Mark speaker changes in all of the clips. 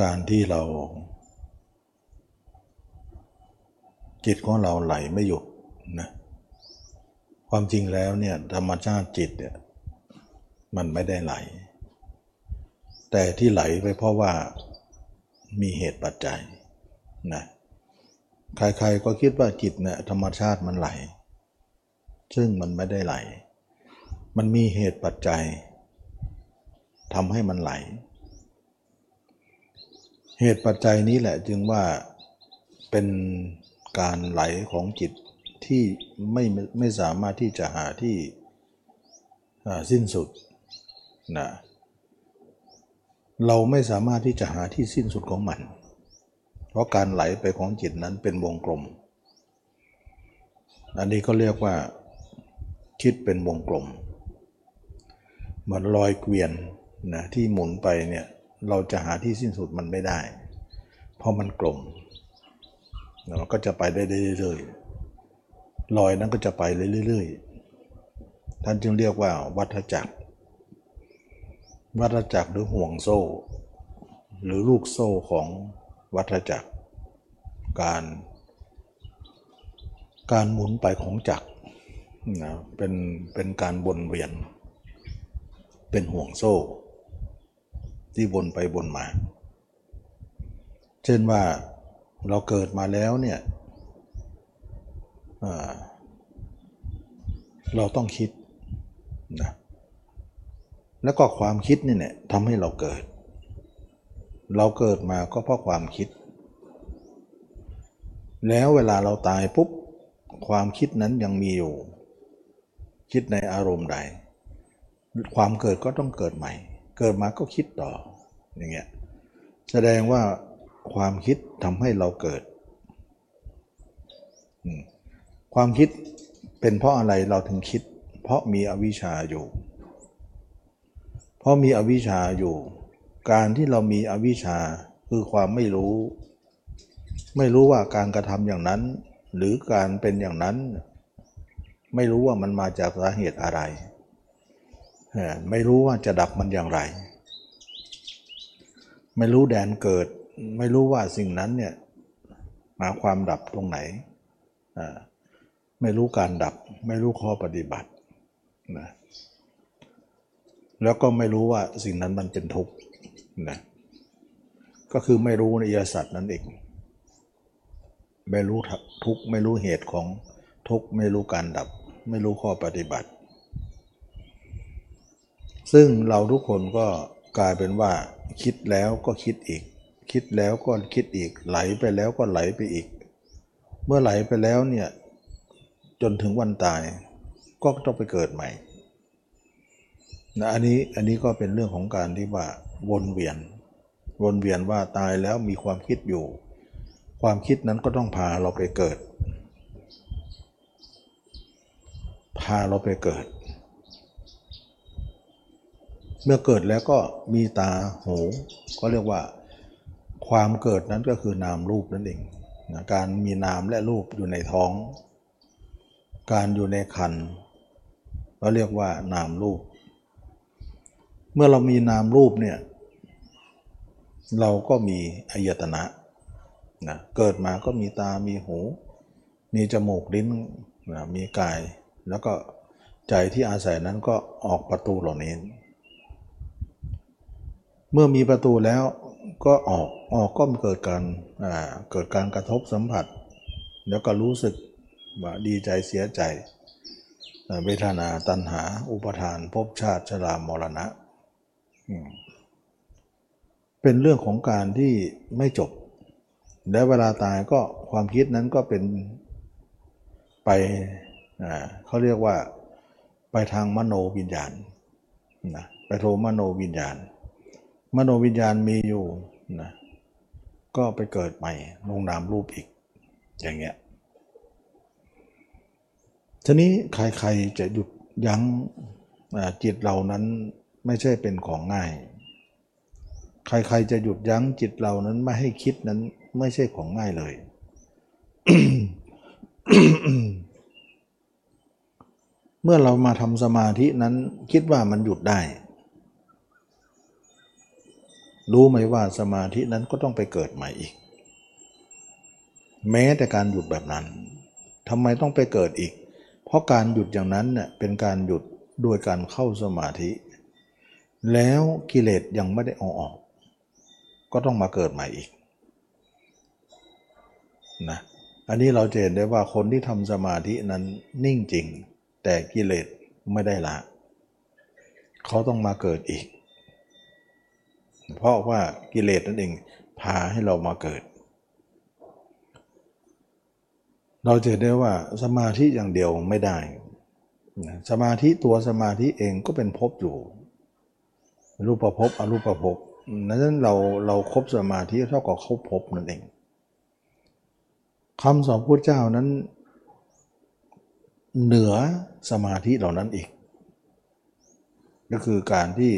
Speaker 1: การที่เรา จิตของเราไหลไม่หยุดนะความจริงแล้วเนี่ยธรรมชาติจิตเนี่ยมันไม่ได้ไหล แต่ที่ไหลไปเพราะว่ามีเหตุปัจจัยนะใครๆก็คิดว่าจิตเนี่ยธรรมชาติมันไหล ซึ่งมันไม่ได้ไหล มันมีเหตุปัจจัยทำให้มันไหล เหตุปัจจัยนี้แหละจึงว่าเป็นการไหลของจิตที่ไม่ไม่สามารถที่จะหาที่สิ้นสุดนะเราไม่สามารถที่จะหาที่สิ้นสุดของมัน เพราะการไหลไปของจิตนั้นเป็นวงกลม อันนี้ก็เรียกว่าคิดเป็นวงกลม เหมือนลอยเกวียนนะที่หมุนไปเนี่ย เราจะหาที่สิ้นสุดมันไม่ได้ เพราะมันกลมเราก็จะไปได้เรื่อยๆลอยนั้นก็จะไปเรื่อยๆท่านจึงเรียกว่าวัฏจักร วัฏจักรหรือห่วงโซ่ หรือลูกโซ่ของวัฏจักร การ การหมุนไปของจักรนะเป็นเป็นการวนเวียน เป็นห่วงโซ่ ที่วนไปวนมา เช่นว่าเราเกิดมาแล้วเนี่ยเราต้องคิดนะแล้วก็ความคิดนี่เนี่ยทำให้เราเกิด เราเกิดมาก็เพราะความคิด แล้วเวลาเราตายปุ๊บความคิดนั้นยังมีอยู่ คิดในอารมณ์ใด ความเกิดก็ต้องเกิดใหม่ เกิดมาก็คิดต่ออย่างเงี้ยแสดงว่าความคิดทำให้เราเกิด ความคิดเป็นเพราะอะไรเราถึงคิด เพราะมีอวิชชาอยู่ เพราะมีอวิชชาอยู่ การที่เรามีอวิชชาคือความไม่รู้ ไม่รู้ว่าการกระทำอย่างนั้น หรือการเป็นอย่างนั้น ไม่รู้ว่ามันมาจากสาเหตุอะไร ไม่รู้ว่าจะดับมันอย่างไร ไม่รู้แดนเกิด ไม่รู้ว่าสิ่งนั้นเนี่ยหาความดับตรงไหน ไม่รู้การดับ ไม่รู้ข้อปฏิบัตินะแล้วก็ไม่รู้ว่าสิ่งนั้นมันเป็นทุกข์นะก็คือไม่รู้ในยสัตว์นั่นเองไม่รู้ทุกข์ไม่รู้เหตุของทุกข์ไม่รู้การดับ ไม่รู้ข้อปฏิบัติ ซึ่งเราทุกคนก็กลายเป็นว่า คิดแล้วก็คิดอีก คิดแล้วก็คิดอีก ไหลไปแล้วก็ไหลไปอีก เมื่อไหลไปแล้วเนี่ยจนถึงวันตายก็ต้องไปเกิดใหม่นะอันนี้อันนี้ก็เป็นเรื่องของการที่ว่าวนเวียน วนเวียนว่าตายแล้วมีความคิดอยู่ ความคิดนั้นก็ต้องพาเราไปเกิด พาเราไปเกิด เมื่อเกิดแล้วก็มีตาหูก็เรียกว่าความเกิดนั้นก็คือนามรูปนั่นเองนะการมีนามและรูปอยู่ในท้อง การอยู่ในคันเราเรียกว่านามรูป เมื่อเรามีนามรูปเนี่ยเราก็มีอายตนะนะเกิดมาก็มีตา มีหู มีจมูกลิ้นนะมีกาย แล้วก็ใจที่อาศัยนั้นก็ออกประตูเหล่านี้ เมื่อมีประตูแล้วก็ออกออกก็เกิดการเกิดการกระทบสัมผัส แล้วก็รู้สึกว่าดีใจเสียใจเวทนาตัณหา อุปทานภพชาติชรามรณะ เป็นเรื่องของการที่ไม่จบ และเวลาตายก็ความคิดนั้นก็เป็นไปเขาเรียกว่าไปทางมโนวิญญาณนะไปโทมโนวิญญาณ มโนวิญญาณมีอยู่นะก็ไปเกิดใหม่ลงนามรูปอีก อย่างเงี้ยทีนี้ใครๆจะหยุดยั้งจิตเรานั้นไม่ใช่เป็นของง่าย ใครๆจะหยุดยั้งจิตเรานั้นไม่ให้คิดนั้นไม่ใช่ของง่ายเลย เมื่อเรามาทำสมาธินั้นคิดว่ามันหยุดได้ รู้ไหมว่าสมาธินั้นก็ต้องไปเกิดใหม่อีก แม้แต่การหยุดแบบนั้นทำไมต้องไปเกิดอีก เพราะการหยุดอย่างนั้นเน่ยเป็นการหยุดโดยการเข้าสมาธิ แล้วกิเลสยังไม่ได้เอาออก ก็ต้องมาเกิดใหม่อีกนะอันนี้เราจะเห็นได้ว่าคนที่ทำสมาธินั้นนิ่งจริง แต่กิเลสไม่ได้ละ เขาต้องมาเกิดอีก เพราะว่ากิเลสนั่นเองพาให้เรามาเกิด เราจะเห็นได้ว่าสมาธิอย่างเดียวไม่ได้ สมาธิตัวสมาธิเองก็เป็นภพอยู่ รูปภพอรูปภพนั้นเราเราครบสมาธิเท่ากับครบภพนั่นเองคำสอนพุทธเจ้านั้น เหนือสมาธิเหล่านั้นอีก ก็คือการที่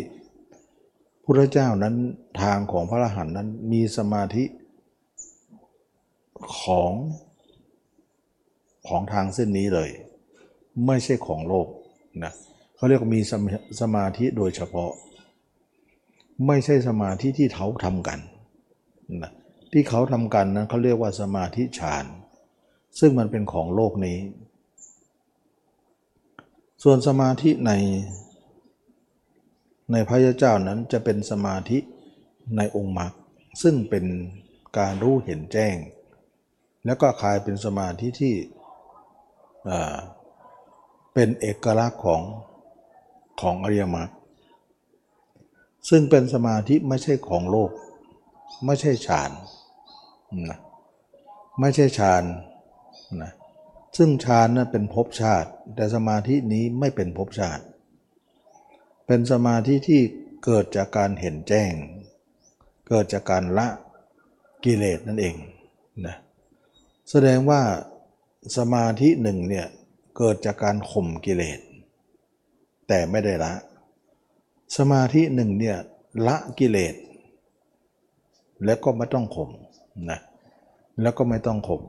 Speaker 1: พุทธเจ้านั้นทางของพระอรหันต์นั้นมีสมาธิของของทางเส้นนี้เลย ไม่ใช่ของโลกนะเขาเรียกว่ามีสมสมาธิโดยเฉพาะ ไม่ใช่สมาธิที่เขาทำกันนะที่เขาทำกันนั้นเขาเรียกว่าสมาธิฌานซึ่งมันเป็นของโลกนี้ ส่วนสมาธิใน ในพระยาเจ้านั้นจะเป็นสมาธิในองค์มรรคซึ่งเป็นการรู้เห็นแจ้ง แล้วก็คลายเป็นสมาธิที่เป็นเอกลักษณ์ของของอริยมรรคซึ่งเป็นสมาธิไม่ใช่ของโลก ไม่ใช่ฌานนะไม่ใช่ฌานนะซึ่งฌานนั้นเป็นภพชาติ แต่สมาธินี้ไม่เป็นภพชาติ เป็นสมาธิที่เกิดจากการเห็นแจ้ง เกิดจากการละกิเลสนั่นเองนะแสดงว่าสมาธิหนึ่งเนี่ยเกิดจากการข่มกิเลส แต่ไม่ได้ละ สมาธิหนึ่งเนี่ยละกิเลส แล้วก็ไม่ต้องข่มนะแล้วก็ไม่ต้องข่ม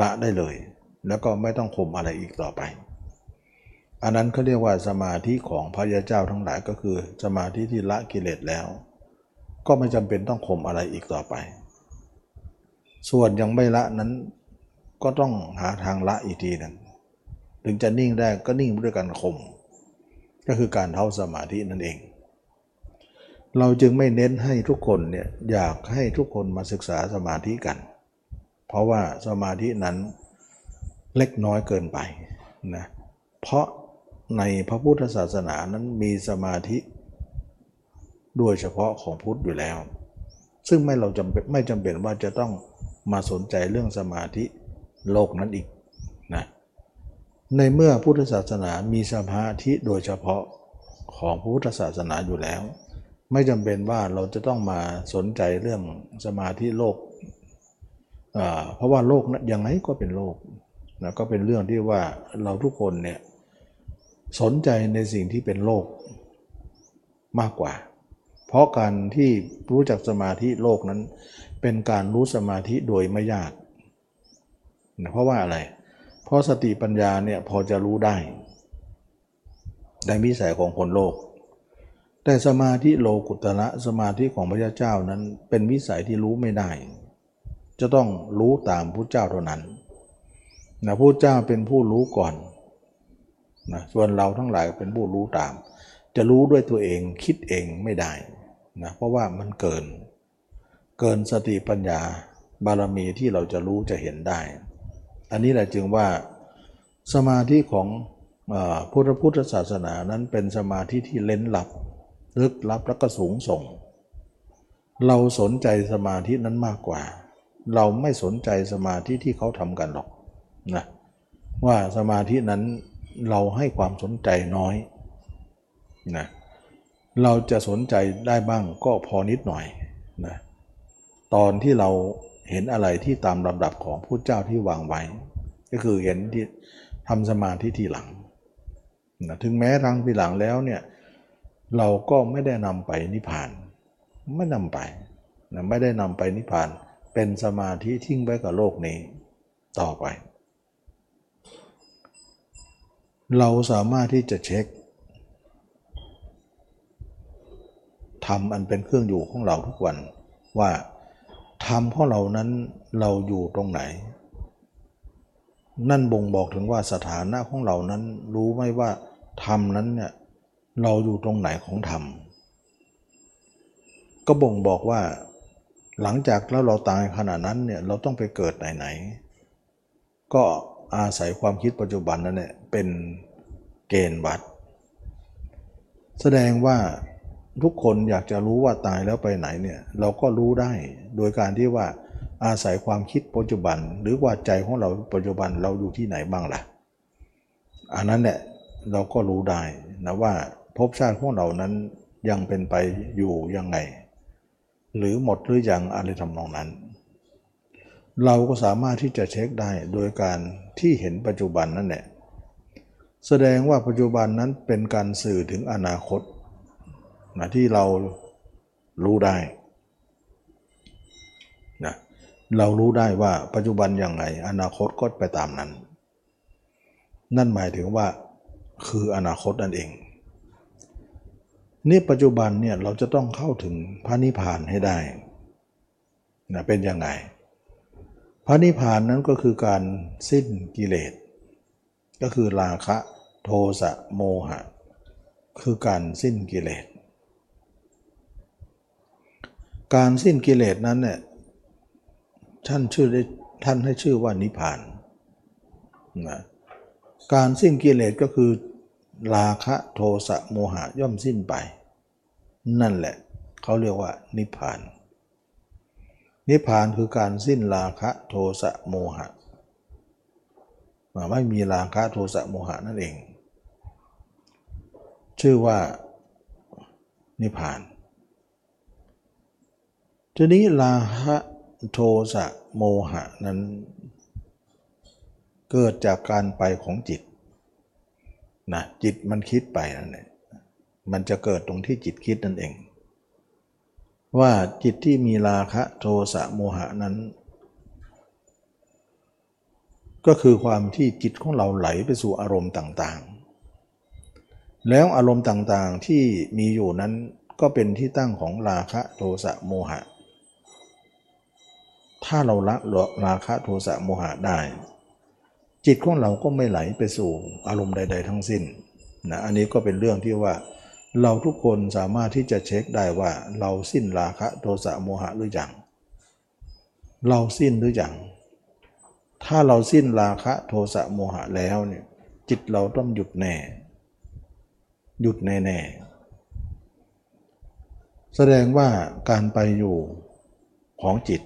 Speaker 1: ละได้เลย แล้วก็ไม่ต้องข่มอะไรอีกต่อไป อันนั้นเขาเรียกว่าสมาธิของพระยาเจ้าทั้งหลายก็คือ สมาธิที่ละกิเลสแล้ว ก็ไม่จำเป็นต้องข่มอะไรอีกต่อไป ส่วนยังไม่ละนั้นก็ต้องหาทางละอีกทีหนึ่งถึงจะนิ่งได้ก็นิ่งด้วยการข่มก็คือการเท่าสมาธินั่นเอง เราจึงไม่เน้นให้ทุกคนเนี่ยอยากให้ทุกคนมาศึกษาสมาธิกัน เพราะว่าสมาธินั้นเล็กน้อยเกินไปนะเพราะ ในพระพุทธศาสนานั้นมีสมาธิโดยเฉพาะของพุทธอยู่แล้ว ซึ่งไม่เราจำไม่จำเป็นว่าจะต้องมาสนใจเรื่องสมาธิโลกนั้นอีกนะในเมื่อพุทธศาสนามีสมาธิโดยเฉพาะของพุทธศาสนาอยู่แล้ว ไม่จำเป็นว่าเราจะต้องมาสนใจเรื่องสมาธิโลกเพราะว่าโลกนะยังไงก็เป็นโลกนะก็เป็นเรื่องที่ว่าเราทุกคนเนี่ย สนใจในสิ่งที่เป็นโลกมากกว่า เพราะการที่รู้จักสมาธิโลกนั้น เป็นการรู้สมาธิโดยไม่ยากนะเพราะว่าอะไร เพราะสติปัญญาเนี่ยพอจะรู้ได้ ในวิสัยของคนโลก แต่สมาธิโลกุตระสมาธิของพระเจ้านั้นเป็นวิสัยที่รู้ไม่ได้ จะต้องรู้ตามพระเจ้าเท่านั้นนะพระเจ้าเป็นผู้รู้ก่อน นะส่วนเราทั้งหลายเป็นผู้รู้ตาม จะรู้ด้วยตัวเองคิดเองไม่ได้นะเพราะว่ามันเกิน เกินสติปัญญาบารมีที่เราจะรู้จะเห็นได้ อันนี้แหละจึงว่าสมาธิของพุทธพุทธศาสนานั้นเป็นสมาธิที่เล้นลับ ลึกลับแล้วก็สูงส่ง เราสนใจสมาธินั้นมากกว่า เราไม่สนใจสมาธิที่เขาทำกันหรอกนะว่าสมาธินั้น เราให้ความสนใจน้อยนะเราจะสนใจได้บ้างก็พอนิดหน่อยนะตอนที่เราเห็นอะไรที่ตามลำดับของพุทธเจ้าที่วางไว้ ก็คือเห็นที่ทำสมาธิทีหลังนะถึงแม้ทางทีหลังแล้วเนี่ยเราก็ไม่ได้นำไปนิพพาน ไม่นำไปนะไม่ได้นำไปนิพพาน เป็นสมาธิทิ้งไว้กับโลกนี้ต่อไป เราสามารถที่จะเช็คทธรรมอันเป็นเครื่องอยู่ของเราทุกวัน ว่าธรรมของเรานั้นเราอยู่ตรงไหน นั่นบ่งบอกถึงว่าสถานะของเรานั้นรู้ไหมว่าธรรมนั้นเนี่ยเราอยู่ตรงไหนของธรรม ก็บ่งบอกว่า หลังจากแล้วเราตายขณะนั้นเนี่ยเราต้องไปเกิดไหนๆก็ อาศัยความคิดปัจจุบันนั่นแหละเป็นเกณฑ์วัดแสดงว่าทุกคนอยากจะรู้ว่าตายแล้วไปไหนเนี่ยเราก็รู้ได้โดยการที่ว่าอาศัยความคิดปัจจุบัน หรือว่าใจของเราปัจจุบันเราอยู่ที่ไหนบ้างล่ะอันนั้นแหละเราก็รู้ได้นะว่าภพชาติของเรานั้นยังเป็นไปอยู่ยังไง หรือหมดหรือยังอะไรทำนองนั้น เราก็สามารถที่จะเช็คได้โดยการที่เห็นปัจจุบันนั่นแหละแสดงว่าปัจจุบันนั้นเป็นการสื่อถึงอนาคตนะที่เรารู้ได้นะเรารู้ได้ว่าปัจจุบันอย่างไรอนาคตก็ไปตามนั้น นั่นหมายถึงว่าคืออนาคตนั่นเอง นี่ปัจจุบันเนี่ยเราจะต้องเข้าถึงพระนิพพานให้ได้นะเป็นยังไง ระนิพพานนั้นก็คือการสิ้นกิเลส ก็คือราคะโทสะโมหะ คือการสิ้นกิเลส การสิ้นกิเลสนั้นเนี่ยท่านชื่อได้ท่านให้ชื่อว่านิพพานนะการสิ้นกิเลสก็คือราคะโทสะโมหะย่อมสิ้นไป นั่นแหละเขาเรียกว่านิพพาน นิพพานคือการสิ้นราคะโทสะโมหะไม่มีราคะโทสะโมหะนั่นเอง ชื่อว่านิพพาน ทีนี้ลาคะโทสะโมหะนั้น เกิดจากการไปของจิตนะจิตมันคิดไปนั่นเองมันจะเกิดตรงที่จิตคิดนั่นเอง ว่าจิตที่มีราคะโทสะโมหะนั้น ก็คือความที่จิตของเราไหลไปสู่อารมณ์ต่างๆ แล้วอารมณ์ต่างๆที่มีอยู่นั้นก็เป็นที่ตั้งของราคะโทสะโมหะ ถ้าเราละราคะโทสะโมหะได้ จิตของเราก็ไม่ไหลไปสู่อารมณ์ใด ๆ ทั้งสิ้นนะอันนี้ก็เป็นเรื่องที่ว่า เราทุกคนสามารถที่จะเช็คได้ว่าเราสิ้นราคะโทสะโมหะหรือยังเราสิ้นหรือยังถ้าเราสิ้นราคะโทสะโมหะแล้วเนี่ยจิตเราต้องหยุดแน่ หยุดแน่ๆแสดงว่าการไปอยู่ของจิต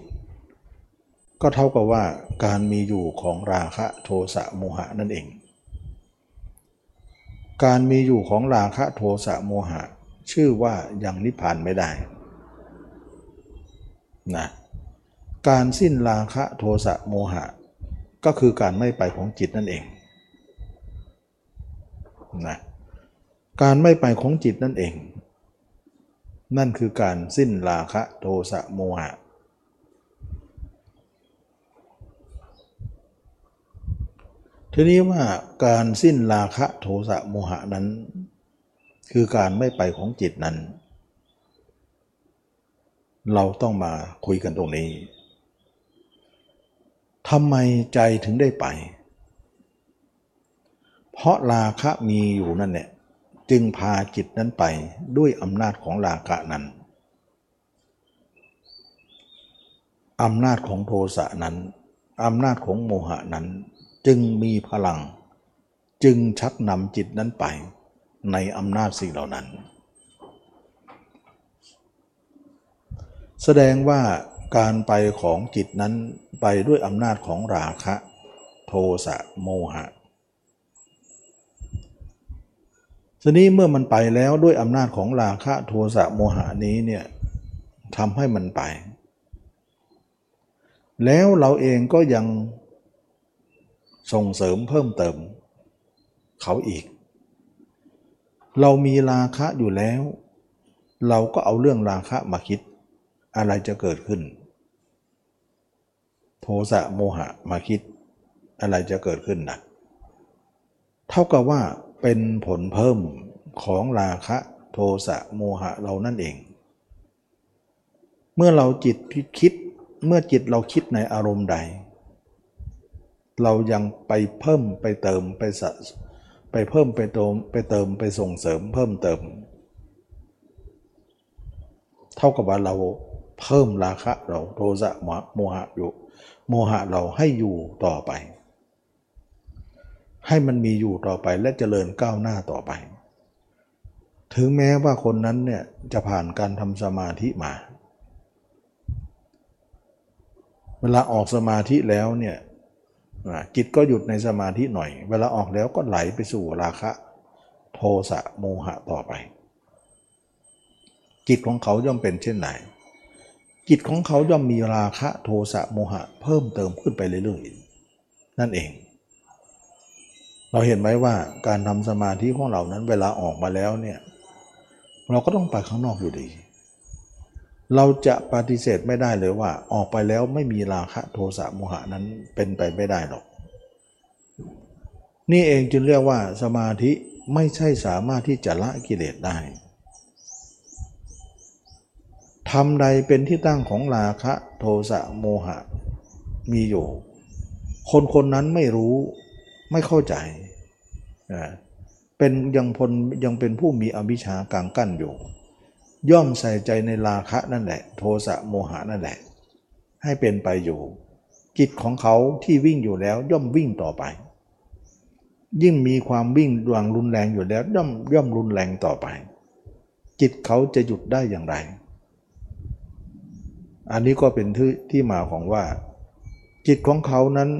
Speaker 1: ก็เท่ากับว่าการมีอยู่ของราคะโทสะโมหะนั่นเอง การมีอยู่ของราคะโทสะโมหะ ชื่อว่ายังนิพพานไม่ได้นะการสิ้นราคะโทสะโมหะ ก็คือการไม่ไปของจิตนั่นเองนะการไม่ไปของจิตนั่นเอง นั่นคือการสิ้นราคะโทสะโมหะ ทีนี้ว่าการสิ้นราคะโทสะโมหะนั้น คือการไม่ไปของจิตนั้น เราต้องมาคุยกันตรงนี้ทำไมใจถึงได้ไป เพราะราคะมีอยู่นั่นแหละจึงพาจิตนั้นไปด้วยอำนาจของราคะนั้นอำนาจของโทสะนั้นอำนาจของโมหะนั้น จึงมีพลัง จึงชักนำจิตนั้นไปในอำนาจสิ่งเหล่านั้น แสดงว่าการไปของจิตนั้นไปด้วยอำนาจของราคะ โทสะโมหะทีนี้เมื่อมันไปแล้วด้วยอำนาจของราคะโทสะโมหะนี้เนี่ยทำให้มันไป แล้วเราเองก็ยัง ส่งเสริมเพิ่มเติม เขาอีก เรามีราคะอยู่แล้ว เราก็เอาเรื่องราคะมาคิด อะไรจะเกิดขึ้น โทสะโมหะมาคิด อะไรจะเกิดขึ้นนะเท่ากับว่าเป็นผลเพิ่มของราคะโทสะโมหะเรานั่นเอง เมื่อเราจิตคิดเมื่อจิตเราคิดในอารมณ์ใด เรายังไปเพิ่มไปเติมไปสะไปเพิ่มไปเติมไปเติมไปส่งเสริมเพิ่มเติม เท่ากับว่าเราเพิ่มราคะเราโทสะโมหะอยู่ โมหะเราให้อยู่ต่อไป ให้มันมีอยู่ต่อไปและเจริญก้าวหน้าต่อไป ถึงแม้ว่าคนนั้นเนี่ยจะผ่านการทำสมาธิมา เวลาออกสมาธิแล้วเนี่ย จิตก็หยุดในสมาธิหน่อย เวลาออกแล้วก็ไหลไปสู่ราคะ โทสะโมหะต่อไป จิตของเขาย่อมเป็นเช่นไหนจิตของเขาย่อมมีราคะโทสะโมหะ เพิ่มเติมขึ้นไปเรื่อยๆนั่นเอง เราเห็นไหมว่าการทำสมาธิของเรานั้นเวลาออกมาแล้วเนี่ย เราก็ต้องไปข้างนอกอยู่ดี เราจะปฏิเสธไม่ได้เลยว่า ออกไปแล้วไม่มีราคะโทสะโมหะนั้นเป็นไปไม่ได้หรอก นี่เองจึงเรียกว่าสมาธิไม่ใช่สามารถที่จะละกิเลสได้ทำใดเป็นที่ตั้งของราคะโทสะโมหะมีอยู่ คนคนนั้นไม่รู้ไม่เข้าใจเป็นยังพลยังเป็นผู้มีอวิชากางกั้นอยู่ ย่อมใส่ใจในราคะนั่นแหละ โทสะโมหะนั่นแหละ ให้เป็นไปอยู่ จิตของเขาที่วิ่งอยู่แล้วย่อมวิ่งต่อไป ยิ่งมีความวิ่งดวงรุนแรงอยู่แล้ว ย่อมย่อมรุนแรงต่อไป จิตเขาจะหยุดได้อย่างไร อันนี้ก็เป็นที่ที่มาของว่า จิตของเขานั้น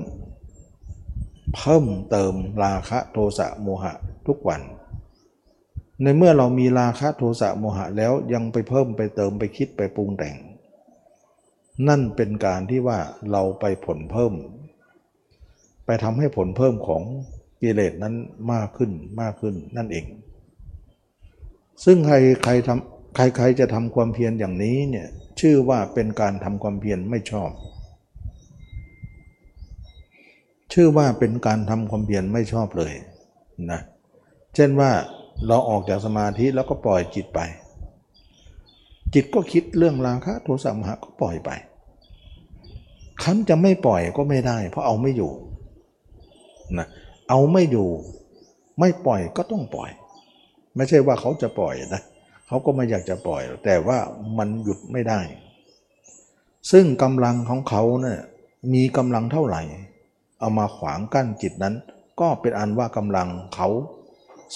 Speaker 1: เพิ่มเติมราคะโทสะโมหะทุกวัน ในเมื่อเรามีราคะโทสะโมหะแล้วยังไปเพิ่มไปเติมไปคิดไปปรุงแต่ง นั่นเป็นการที่ว่าเราไปผลเพิ่ม ไปทำให้ผลเพิ่มของกิเลสนั้นมากขึ้นมากขึ้นนั่นเอง ซึ่งใครใครทำใครใครจะทำความเพียรอย่างนี้เนี่ยชื่อว่าเป็นการทำความเพียรไม่ชอบ ชื่อว่าเป็นการทำความเพียรไม่ชอบเลยนะเช่นว่า เราออกจากสมาธิแล้วก็ปล่อยจิตไป จิตก็คิดเรื่องราคะโทสะมหะก็ปล่อยไปคันจะไม่ปล่อยก็ไม่ได้ เพราะเอาไม่อยู่นะเอาไม่อยู่ ไม่ปล่อยก็ต้องปล่อย ไม่ใช่ว่าเขาจะปล่อยนะเขาก็ไม่อยากจะปล่อย แต่ว่ามันหยุดไม่ได้ ซึ่งกำลังของเขาเนี่ยมีกำลังเท่าไหร่ เอามาขวางกั้นจิตนั้น ก็เป็นอันว่ากำลังเขา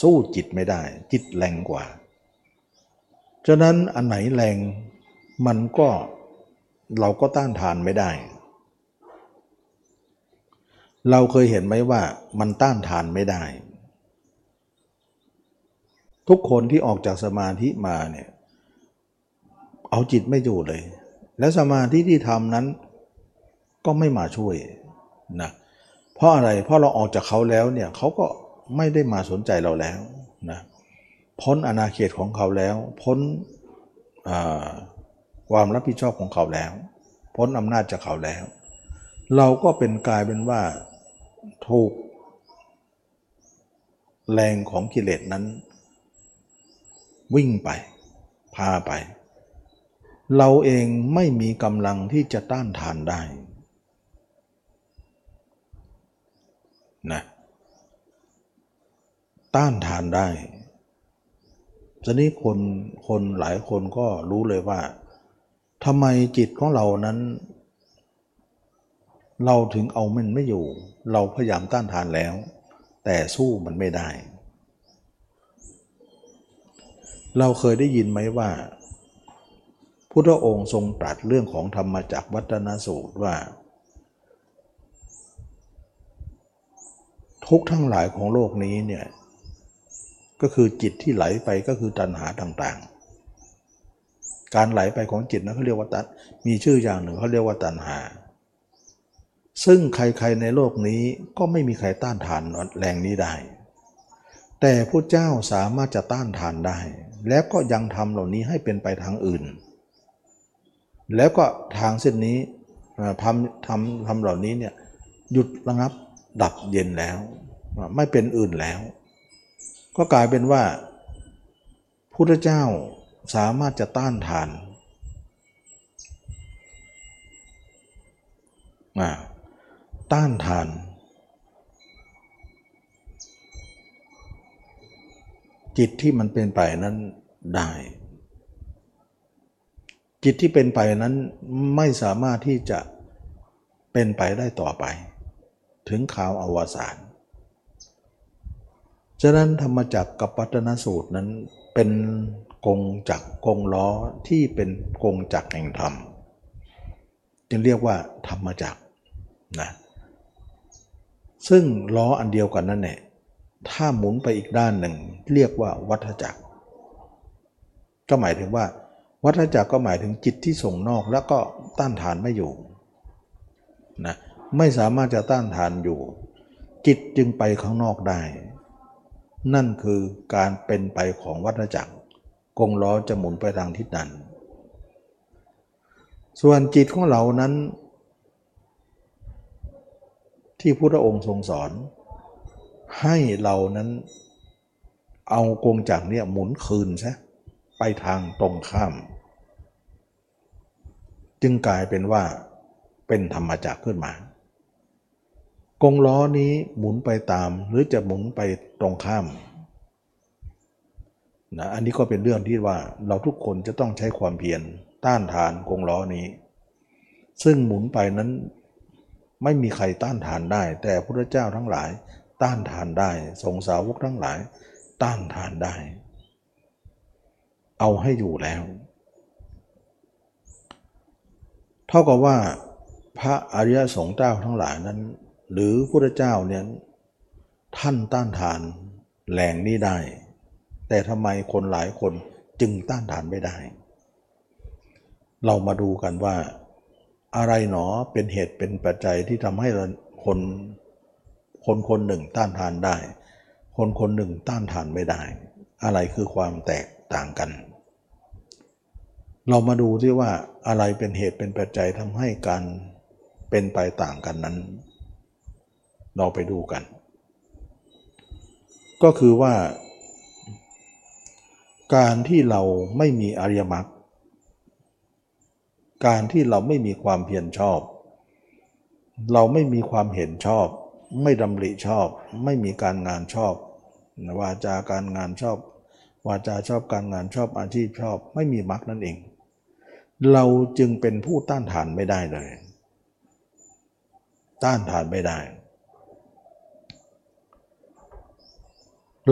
Speaker 1: สู้จิตไม่ได้ จิตแรงกว่า ฉะนั้นอันไหนแรงมันก็เราก็ต้านทานไม่ได้ เราเคยเห็นไหมว่ามันต้านทานไม่ได้ ทุกคนที่ออกจากสมาธิมาเนี่ยเอาจิตไม่อยู่เลย และสมาธิที่ทำนั้นก็ไม่มาช่วยนะเพราะอะไรเพราะเราออกจากเขาแล้วเนี่ยเขาก็ ไม่ได้มาสนใจเราแล้วนะพ้นอนาเขตของเขาแล้ว พ้นความรับผิดชอบของเขาแล้ว พ้นอำนาจจากเขาแล้ว เราก็เป็นกลายเป็นว่าถูกแรงของกิเลสนั้น วิ่งไป พาไป เราเองไม่มีกำลังที่จะต้านทานได้นะ ต้านทานได้ทีนี้คนคนหลายคนก็รู้เลยว่าทำไมจิตของเรานั้น เราถึงเอามันไม่อยู่ เราพยายามต้านทานแล้ว แต่สู้มันไม่ได้ เราเคยได้ยินไหมว่าพุทธองค์ทรงตรัสเรื่องของธรรมจักวัฒนสูตรว่า ทุกทั้งหลายของโลกนี้เนี่ย ก็คือจิตที่ไหลไปก็คือตัณหาต่างๆ การไหลไปของจิตนะเขาเรียกว่าตัณมีชื่ออย่างหนึ่งเขาเรียกว่าตัณหา ซึ่งใครๆในโลกนี้ก็ไม่มีใครต้านทานแรงนี้ได้ แต่พระเจ้าสามารถจะต้านทานได้ แล้วก็ยังทำเหล่านี้ให้เป็นไปทางอื่น แล้วก็ทางเส้นนี้ทำทำทำเหล่านี้เนี่ยหยุดระงับดับเย็นแล้ว ไม่เป็นอื่นแล้ว ก็กลายเป็นว่าพุทธเจ้าสามารถจะต้านทานต้านทาน จิตที่มันเป็นไปนั้นได้ จิตที่เป็นไปนั้นไม่สามารถที่จะเป็นไปได้ต่อไป ถึงข่าวอวสาน ฉะนั้นธรรมจักรกับปัตนสูตรนั้นเป็นกงจักรกงล้อที่เป็นกงจักรแห่งธรรมจึงเรียกว่าธรรมจักรนะซึ่งล้ออันเดียวกันนั่นแหละถ้าหมุนไปอีกด้านหนึ่ง เรียกว่าวัฏจักร ก็หมายถึงว่า วัฏจักรก็หมายถึงจิตที่ส่งนอกแล้วก็ต้านทานไม่อยู่นะไม่สามารถจะต้านทานอยู่ จิตจึงไปข้างนอกได้ นั่นคือการเป็นไปของวัฏจักรกงล้อจะหมุนไปทางทิศนั้น ส่วนจิตของเรานั้น ที่พุทธองค์ทรงสอน ให้เรานั้นเอากงจักรเนี่ยหมุนคืนซะไปทางตรงข้าม จึงกลายเป็นว่าเป็นธรรมจักรขึ้นมากงล้อนี้หมุนไปตามหรือจะหมุนไป ตรงข้ามนะอันนี้ก็เป็นเรื่องที่ว่าเราทุกคนจะต้องใช้ความเพียรต้านทานกงล้อนี้ ซึ่งหมุนไปนั้นไม่มีใครต้านทานได้ แต่พระเจ้าทั้งหลาย ต้านทานได้สงสาวกทั้งหลาย ต้านทานได้ เอาให้อยู่แล้ว เท่ากับว่าพระอริยสงฆ์เจ้าทั้งหลายนั้น หรือพระเจ้าเนี่ย ท่านต้านทานแรงนี้ได้ แต่ทำไมคนหลายคนจึงต้านทานไม่ได้ เรามาดูกันว่า อะไรหนอเป็นเหตุเป็นปัจจัยที่ทำให้คนคนคนหนึ่งต้านทานได้ คนคนหนึ่งต้านทานไม่ได้ อะไรคือความแตกต่างกัน เรามาดูที่ว่าอะไรเป็นเหตุเป็นปัจจัยทำให้การเป็นไปต่างกันนั้น เราไปดูกัน ก็คือว่า การที่เราไม่มีอริยมรรคการที่เราไม่มีความเพียรชอบ เราไม่มีความเห็นชอบ ไม่ดำริชอบ ไม่มีการงานชอบวาจาการงานชอบ วาจาชอบการงานชอบอาชีพชอบ ไม่มีมรรคนั่นเอง เราจึงเป็นผู้ต้านทานไม่ได้เลย ต้านทานไม่ได้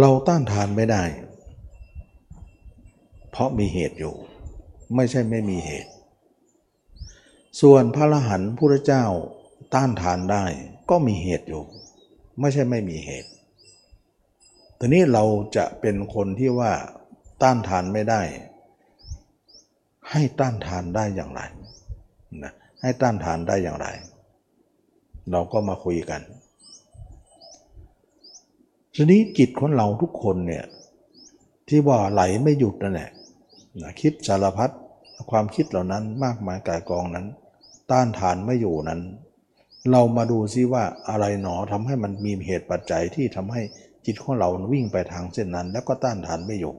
Speaker 1: เราต้านทานไม่ได้ เพราะมีเหตุอยู่ ไม่ใช่ไม่มีเหตุ ส่วนพระอรหันต์พุทธเจ้าต้านทานได้ก็มีเหตุอยู่ ไม่ใช่ไม่มีเหตุทีนี้เราจะเป็นคนที่ว่าต้านทานไม่ได้ ให้ต้านทานได้อย่างไรนะให้ต้านทานได้อย่างไร เราก็มาคุยกัน ทีนี้จิตของเราทุกคนเนี่ยที่ว่าไหลไม่หยุดนั่นแหละนะคิดสารพัดความคิดเหล่านั้นมากมายกายกองนั้น ต้านทานไม่อยู่นั้น เรามาดูซิว่าอะไรหนอทำให้มันมีเหตุปัจจัยที่ทำให้จิตของเราวิ่งไปทางเส้นนั้น แล้วก็ต้านทานไม่อยู่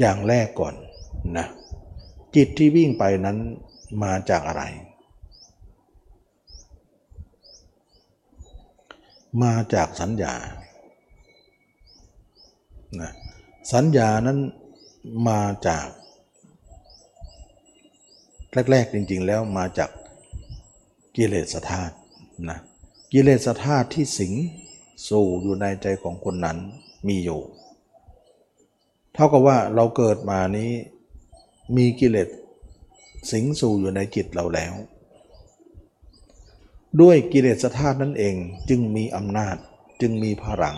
Speaker 1: อย่างแรกก่อนนะจิตที่วิ่งไปนั้นมาจากอะไร มาจากสัญญานะสัญญานั้นมาจากแรกๆจริง ๆ แล้วมาจากกิเลสธาตุนะกิเลสธาตุที่สิงสู่อยู่ในใจของคนนั้นมีอยู่ เท่ากับว่าเราเกิดมานี้มีกิเลสสิงสู่อยู่ในจิตเราแล้ว ด้วยกิเลสธาตุนั่นเองจึงมีอำนาจจึงมีพลัง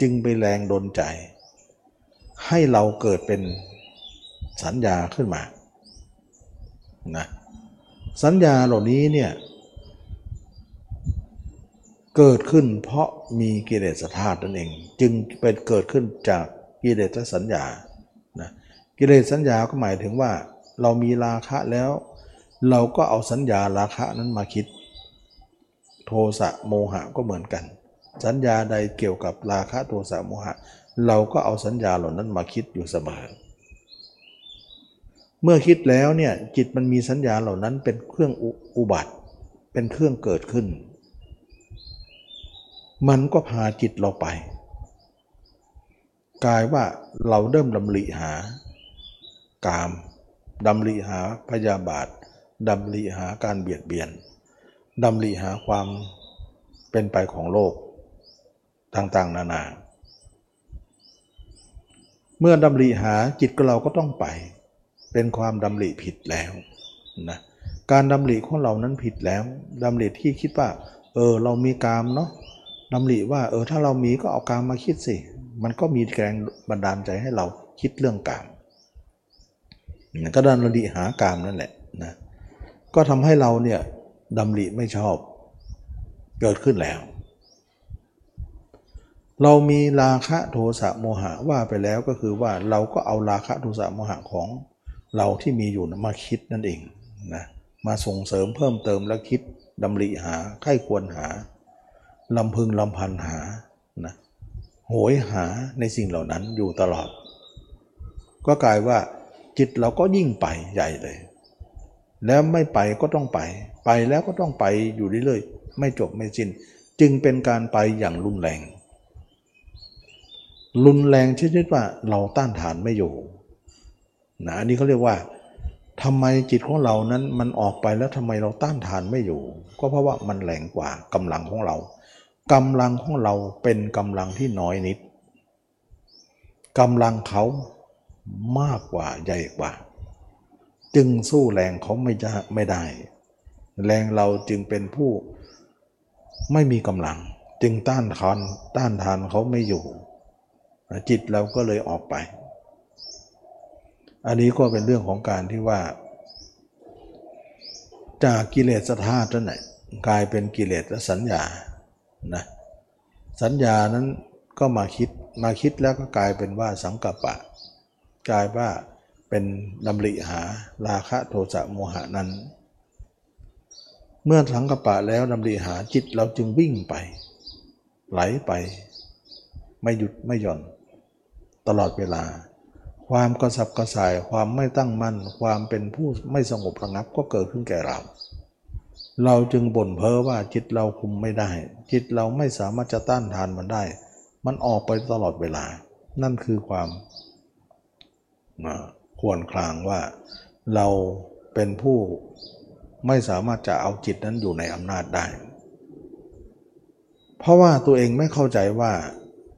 Speaker 1: จึงไปแรงดนใจ ให้เราเกิดเป็นสัญญาขึ้นมานะสัญญาเหล่านี้เนี่ยเกิดขึ้นเพราะมีกิเลสธาตุนั่นเอง จึงเป็นเกิดขึ้นจากกิเลสสัญญานะกิเลสสัญญาก็หมายถึงว่า เรามีราคะแล้ว เราก็เอาสัญญาราคะนั้นมาคิด โทสะโมหะก็เหมือนกัน สัญญาใดเกี่ยวกับราคะโทสะโมหะ เราก็เอาสัญญาเหล่านั้นมาคิดอยู่เสมอ เมื่อคิดแล้วเนี่ยจิตมันมีสัญญาเหล่านั้นเป็นเครื่องอุอุบัติ เป็นเครื่องเกิดขึ้น มันก็พาจิตเราไป กลายว่าเราเริ่มดำริหากามดำริหาพยาบาทดำริหาการเบียดเบียน ดำริหาความเป็นไปของโลกต่างๆ นานา เมื่อดำริหาจิตก็เราก็ต้องไป เป็นความดำริผิดแล้วนะการดำริของเรานั้นผิดแล้วดำริที่คิดว่า เออเรามีกามเนาะดำริว่า เออถ้าเรามีก็เอากามมาคิดสิ มันก็มีแรงบันดาลใจให้เราคิดเรื่องกามก็ดันดำริหากามนั่นแหละนะก็ทำให้เราเนี่ย ดำริไม่ชอบ เกิดขึ้นแล้ว เรามีราคะโทสะโมหะว่าไปแล้วก็คือว่าเราก็เอาราคะโทสะโมหะของเราที่มีอยู่มาคิดนั่นเองนะมาส่งเสริมเพิ่มเติมแล้วคิดดำริหาใครควรหาลำพึงลำพันหานะโหยหาในสิ่งเหล่านั้นอยู่ตลอด ก็กลายว่าจิตเราก็ยิ่งไปใหญ่เลย แล้วไม่ไปก็ต้องไป ไปแล้วก็ต้องไปอยู่เรื่อยๆไม่จบไม่สิ้น จึงเป็นการไปอย่างรุนแรง รุนแรงชนิดว่าเราต้านทานไม่อยู่นะอันนี้เขาเรียกว่าทำไมจิตของเรานั้นมันออกไปแล้วทำไมเราต้านทานไม่อยู่ ก็เพราะว่ามันแรงกว่ากำลังของเรากำลังของเราเป็นกำลังที่น้อยนิดกำลังเขามากกว่าใหญ่กว่า จึงสู้แรงเขาไม่ได้ไม่ได้ แรงเราจึงเป็นผู้ไม่มีกำลัง จึงต้านทานต้านทานเขาไม่อยู่ จิตเราก็เลยออกไป อันนี้ก็เป็นเรื่องของการที่ว่า จากกิเลสธาตุนั่นแหละกลายเป็นกิเลสและสัญญานะสัญญานั้นก็มาคิดมาคิดแล้วก็กลายเป็นว่าสังกัปปะ กลายว่าเป็นดำริหาราคะโทสะโมหะนั้น เมื่อสังกปะแล้วดำริหาจิตเราจึงวิ่งไป ไหลไป ไม่หยุดไม่หย่อน ตลอดเวลา ความกระสับกระส่ายความไม่ตั้งมั่น ความเป็นผู้ไม่สงบระงับก็เกิดขึ้นแก่เรา เราจึงบ่นเพ้อว่าจิตเราคุมไม่ได้ จิตเราไม่สามารถจะต้านทานมันได้ มันออกไปตลอดเวลา นั่นคือความควรคลางว่าเราเป็นผู้ ไม่สามารถจะเอาจิตนั้นอยู่ในอำนาจได้ เพราะว่าตัวเองไม่เข้าใจว่า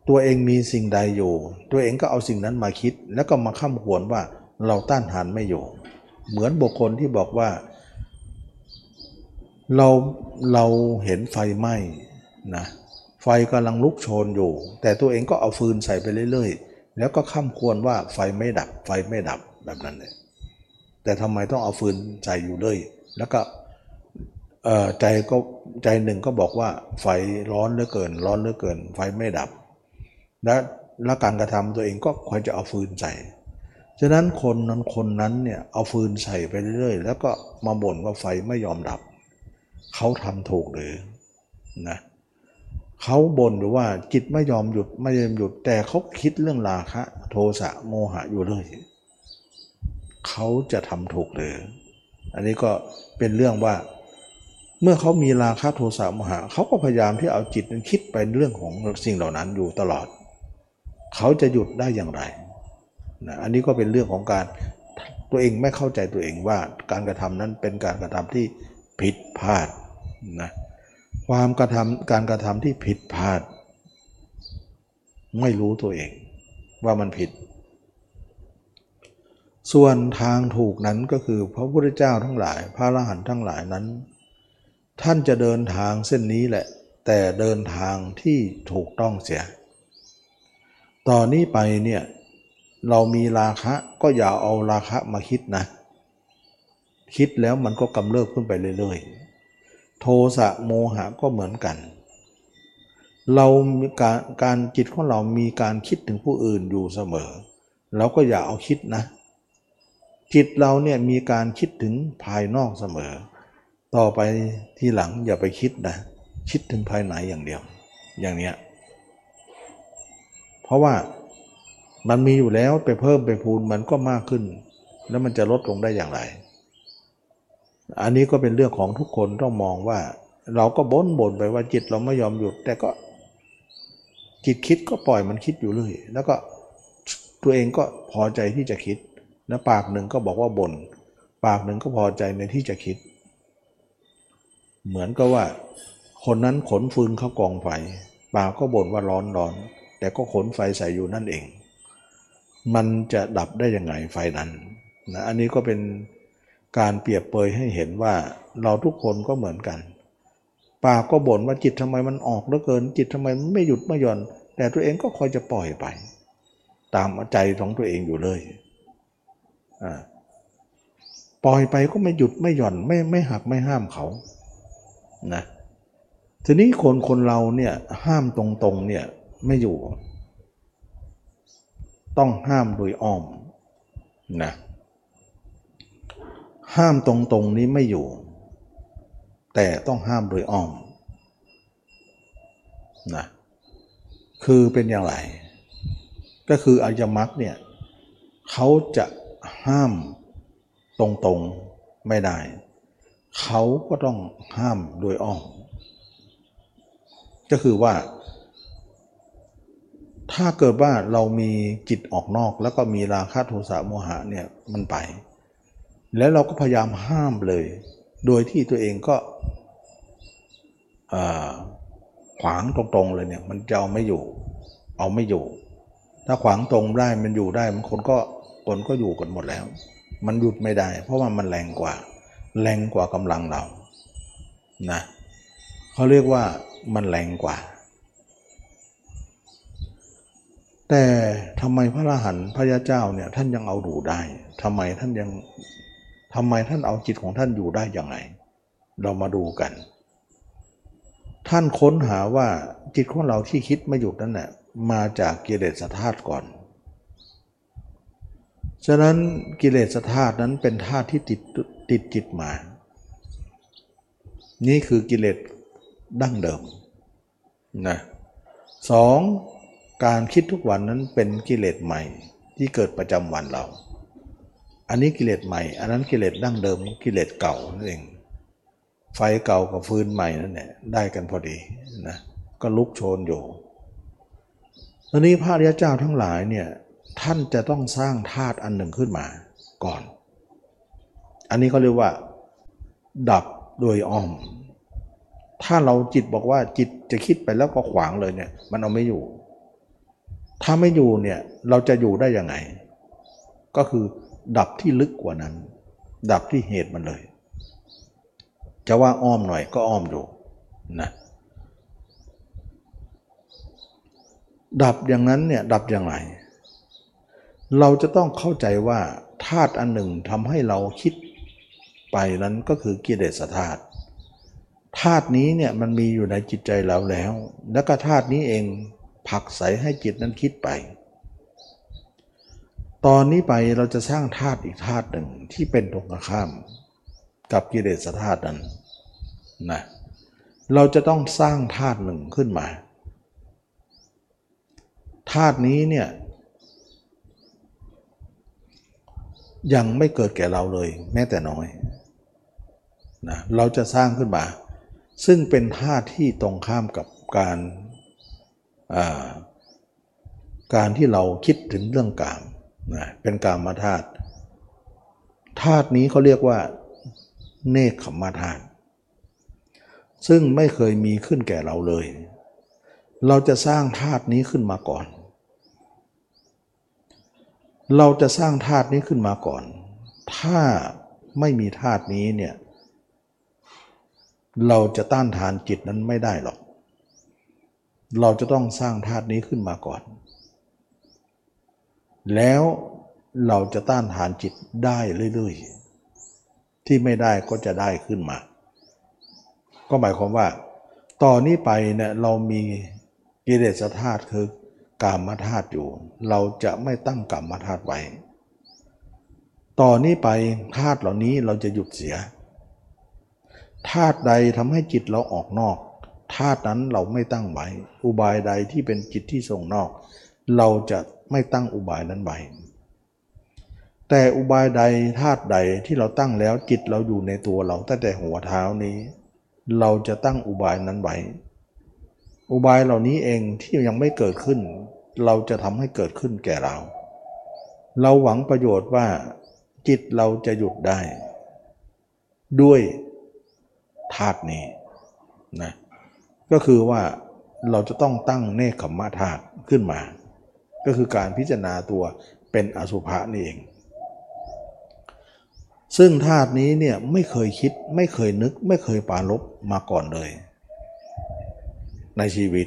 Speaker 1: ตัวเองมีสิ่งใดอยู่ ตัวเองก็เอาสิ่งนั้นมาคิด แล้วก็มาข้ามขวนว่าเราต้านทานไม่อยู่ เหมือนบุคคลที่บอกว่า เราเราเห็นไฟไหม้นะไฟกำลังลุกโชนอยู่ แต่ตัวเองก็เอาฟืนใส่ไปเรื่อยๆ แล้วก็ข้ามควรว่าไฟไม่ดับ ไฟไม่ดับแบบนั้นเลยแต่ทำไมต้องเอาฟืนใจอยู่เลย แล้วก็ใจก็ใจหนึ่งก็บอกว่าไฟร้อนเหลือเกิน ร้อนเหลือเกิน ไฟไม่ดับ และและการกระทำตัวเองก็ควรจะเอาฟืนใส่ฉะนั้นคนนั้นคนนั้นเนี่ยเอาฟืนใส่ไปเรื่อยๆ แล้วก็มาบ่นว่าไฟไม่ยอมดับ เขาทำถูกหรือนะเขาบ่นอยู่ว่าจิตไม่ยอมหยุดไม่ยอมหยุดแต่เขาคิดเรื่องราคะ โทสะโมหะอยู่เลยเขาจะทำถูกหรือ อันนี้ก็เป็นเรื่องว่า เมื่อเขามีราคะโทสะโมหะเขาก็พยายามที่เอาจิตนั้นคิดไปเรื่องของสิ่งเหล่านั้นอยู่ตลอด เขาจะหยุดได้อย่างไรนะอันนี้ก็เป็นเรื่องของการตัวเองไม่เข้าใจตัวเองว่าการกระทำนั้นเป็นการกระทำที่ผิดพลาดนะความกระทำการกระทำที่ผิดพลาด ไม่รู้ตัวเองว่ามันผิด ส่วนทางถูกนั้นก็คือพระพุทธเจ้าทั้งหลาย พระอรหันต์ทั้งหลายนั้น ท่านจะเดินทางเส้นนี้แหละ แต่เดินทางที่ถูกต้องเสีย ต่อนนี้ไปเนี่ยเรามีราคะก็อย่าเอาราคะมาคิดนะ คิดแล้วมันก็กำเริบขึ้นไปเรื่อยๆ โทสะโมหะก็เหมือนกัน เราการการจิตของเรามีการคิดถึงผู้อื่นอยู่เสมอ เราก็อย่าเอาคิดนะ จิตเราเนี่ยมีการคิดถึงภายนอกเสมอ ต่อไปทีหลังอย่าไปคิดนะ คิดถึงภายในอย่างเดียว อย่างเนี้ย เพราะว่ามันมีอยู่แล้วไปเพิ่มไปพูนมันก็มากขึ้น แล้วมันจะลดลงได้อย่างไร อันนี้ก็เป็นเรื่องของทุกคนต้องมองว่า เราก็บ่นบ่นไปว่าจิตเราไม่ยอมหยุด แต่ก็จิตคิดก็ปล่อยมันคิดอยู่เรื่อยแล้วก็ตัวเองก็พอใจที่จะคิด แล้วปากหนึ่งก็บอกว่าบน่นปากหนึ่งก็พอใจในที่จะคิด เหมือนกับว่า คนนั้นขนฟืนเข้ากองไฟปากก็บ่นว่าร้อนร้อน แต่ก็ขนไฟใส่อยู่นั่นเอง มันจะดับได้ยังไงไฟนั้นนะอันนี้ก็เป็นการเปรียบเปยให้เห็นว่าเราทุกคนก็เหมือนกันปากก็บ่นว่าจิตทำไมมันออกเหลือเกิน จิตทำไมมันไม่หยุดไม่หย่อน แต่ตัวเองก็คอยจะปล่อยไป ตามใจของตัวเองอยู่เลย ปล่อยไปก็ไม่หยุดไม่หย่อนไม่ไม่หักไม่ห้ามเขานะทีนี้คนคนเราเนี่ยห้ามตรงๆเนี่ยไม่อยู่ ต้องห้ามโดยอ้อมนะห้ามตรงๆนี้ไม่อยู่ แต่ต้องห้ามโดยอ้อมนะคือเป็นอย่างไร ก็คืออริยมรรคเนี่ยเขาจะ ห้ามตรงๆไม่ได้ เขาก็ต้องห้ามโดยอ้อมก็คือว่า ถ้าเกิดว่าเรามีจิตออกนอก แล้วก็มีราคะโทสะโมหะเนี่ยมันไป แล้วเราก็พยายามห้ามเลย โดยที่ตัวเองก็ขวางตรงๆเลยเนี่ย มันจะเอาไม่อยู่ เอาไม่อยู่ ถ้าขวางตรงได้มันอยู่ได้มันคนก็ คนก็อยู่กันหมดแล้ว มันหยุดไม่ได้ เพราะว่ามันแรงกว่า แรงกว่ากำลังเรานะเขาเรียกว่ามันแรงกว่า แต่ทำไมพระอรหันต์พระยาเจ้าเนี่ยท่านยังเอาดูได้ทำไมท่านยังทำไมท่านเอาจิตของท่านอยู่ได้ยังไง เรามาดูกัน ท่านค้นหาว่าจิตของเราที่คิดไม่หยุดนั่นแหละมาจากกิเลสธาตุก่อน ฉะนั้นกิเลสธาตุนั้นเป็นธาตุที่ติดติดจิตมา นี่คือกิเลสดั้งเดิมนะสองการคิดทุกวันนั้นเป็นกิเลสใหม่ที่เกิดประจำวันเรา อันนี้กิเลสใหม่ อันนั้นกิเลสดั้งเดิมกิเลสเก่านั่นเอง ไฟเก่ากับฟืนใหม่นั่นแหละได้กันพอดีนะก็ลุกโชนอยู่ตอนนี้พระริยเจ้าทั้งหลายเนี่ย ท่านจะต้องสร้างธาตุอันหนึ่งขึ้นมาก่อน อันนี้เขาเรียกว่า ดับโดยอ้อม ถ้าเราจิตบอกว่าจิตจะคิดไปแล้วก็ขวางเลยเนี่ย มันเอาไม่อยู่ ถ้าไม่อยู่เนี่ยเราจะอยู่ได้ยังไง ก็คือดับที่ลึกกว่านั้น ดับที่เหตุมันเลย จะว่าอ้อมหน่อยก็อ้อมอยู่นะดับอย่างนั้นเนี่ยดับอย่างไร เราจะต้องเข้าใจว่าธาตุอันหนึ่งทำให้เราคิดไปนั้นก็คือกิเลสธาตุธาตุนี้เนี่ยมันมีอยู่ในจิตใจเราแล้ว แล้วก็ธาตุนี้เองผักใสให้จิตนั้นคิดไป ตอนนี้ไปเราจะสร้างธาตุอีกธาตุหนึ่งที่เป็นตรงข้าม กับกิเลสธาตุนั้นนะเราจะต้องสร้างธาตุหนึ่งขึ้นมาธาตุนี้เนี่ย ยังไม่เกิดแก่เราเลย แม้แต่น้อยนะเราจะสร้างขึ้นมา ซึ่งเป็นธาตุที่ตรงข้ามกับการการที่เราคิดถึงเรื่องกามนะเป็นกามมาธาตุธาตุนี้เขาเรียกว่า เนคขมาธาตุซึ่งไม่เคยมีขึ้นแก่เราเลย เราจะสร้างธาตุนี้ขึ้นมาก่อน เราจะสร้างธาตุนี้ขึ้นมาก่อน ถ้าไม่มีธาตุนี้เนี่ย เราจะต้านทานจิตนั้นไม่ได้หรอก เราจะต้องสร้างธาตุนี้ขึ้นมาก่อน แล้วเราจะต้านทานจิตได้เรื่อยๆ ที่ไม่ได้ก็จะได้ขึ้นมา ก็หมายความว่า ต่อนนี้ไปเนี่ยเรามีกิเลสธาตุคือ กามมาธาตุอยู่ เราจะไม่ตั้งกามมาธาตุไว้ ต่อนนี้ไปธาตุเหล่านี้เราจะหยุดเสียธาตุใดทำให้จิตเราออกนอกธาตุนั้นเราไม่ตั้งไว้ อุบายใดที่เป็นจิตที่ส่งนอก เราจะไม่ตั้งอุบายนั้นไว้แต่อุบายใดธาตุใดที่เราตั้งแล้วจิตเราอยู่ในตัวเราตั้งแต่หัวเท้านี้ เราจะตั้งอุบายนั้นไว้ อุบายเหล่านี้เองที่ยังไม่เกิดขึ้น เราจะทำให้เกิดขึ้นแก่เรา เราหวังประโยชน์ว่าจิตเราจะหยุดได้ ด้วยธาตุนี้นะก็คือว่าเราจะต้องตั้งเนคขมมะธาตุขึ้นมา ก็คือการพิจารณาตัวเป็นอสุภะนี่เอง ซึ่งธาตุนี้เนี่ยไม่เคยคิดไม่เคยนึกไม่เคยปาลบมาก่อนเลย ในชีวิต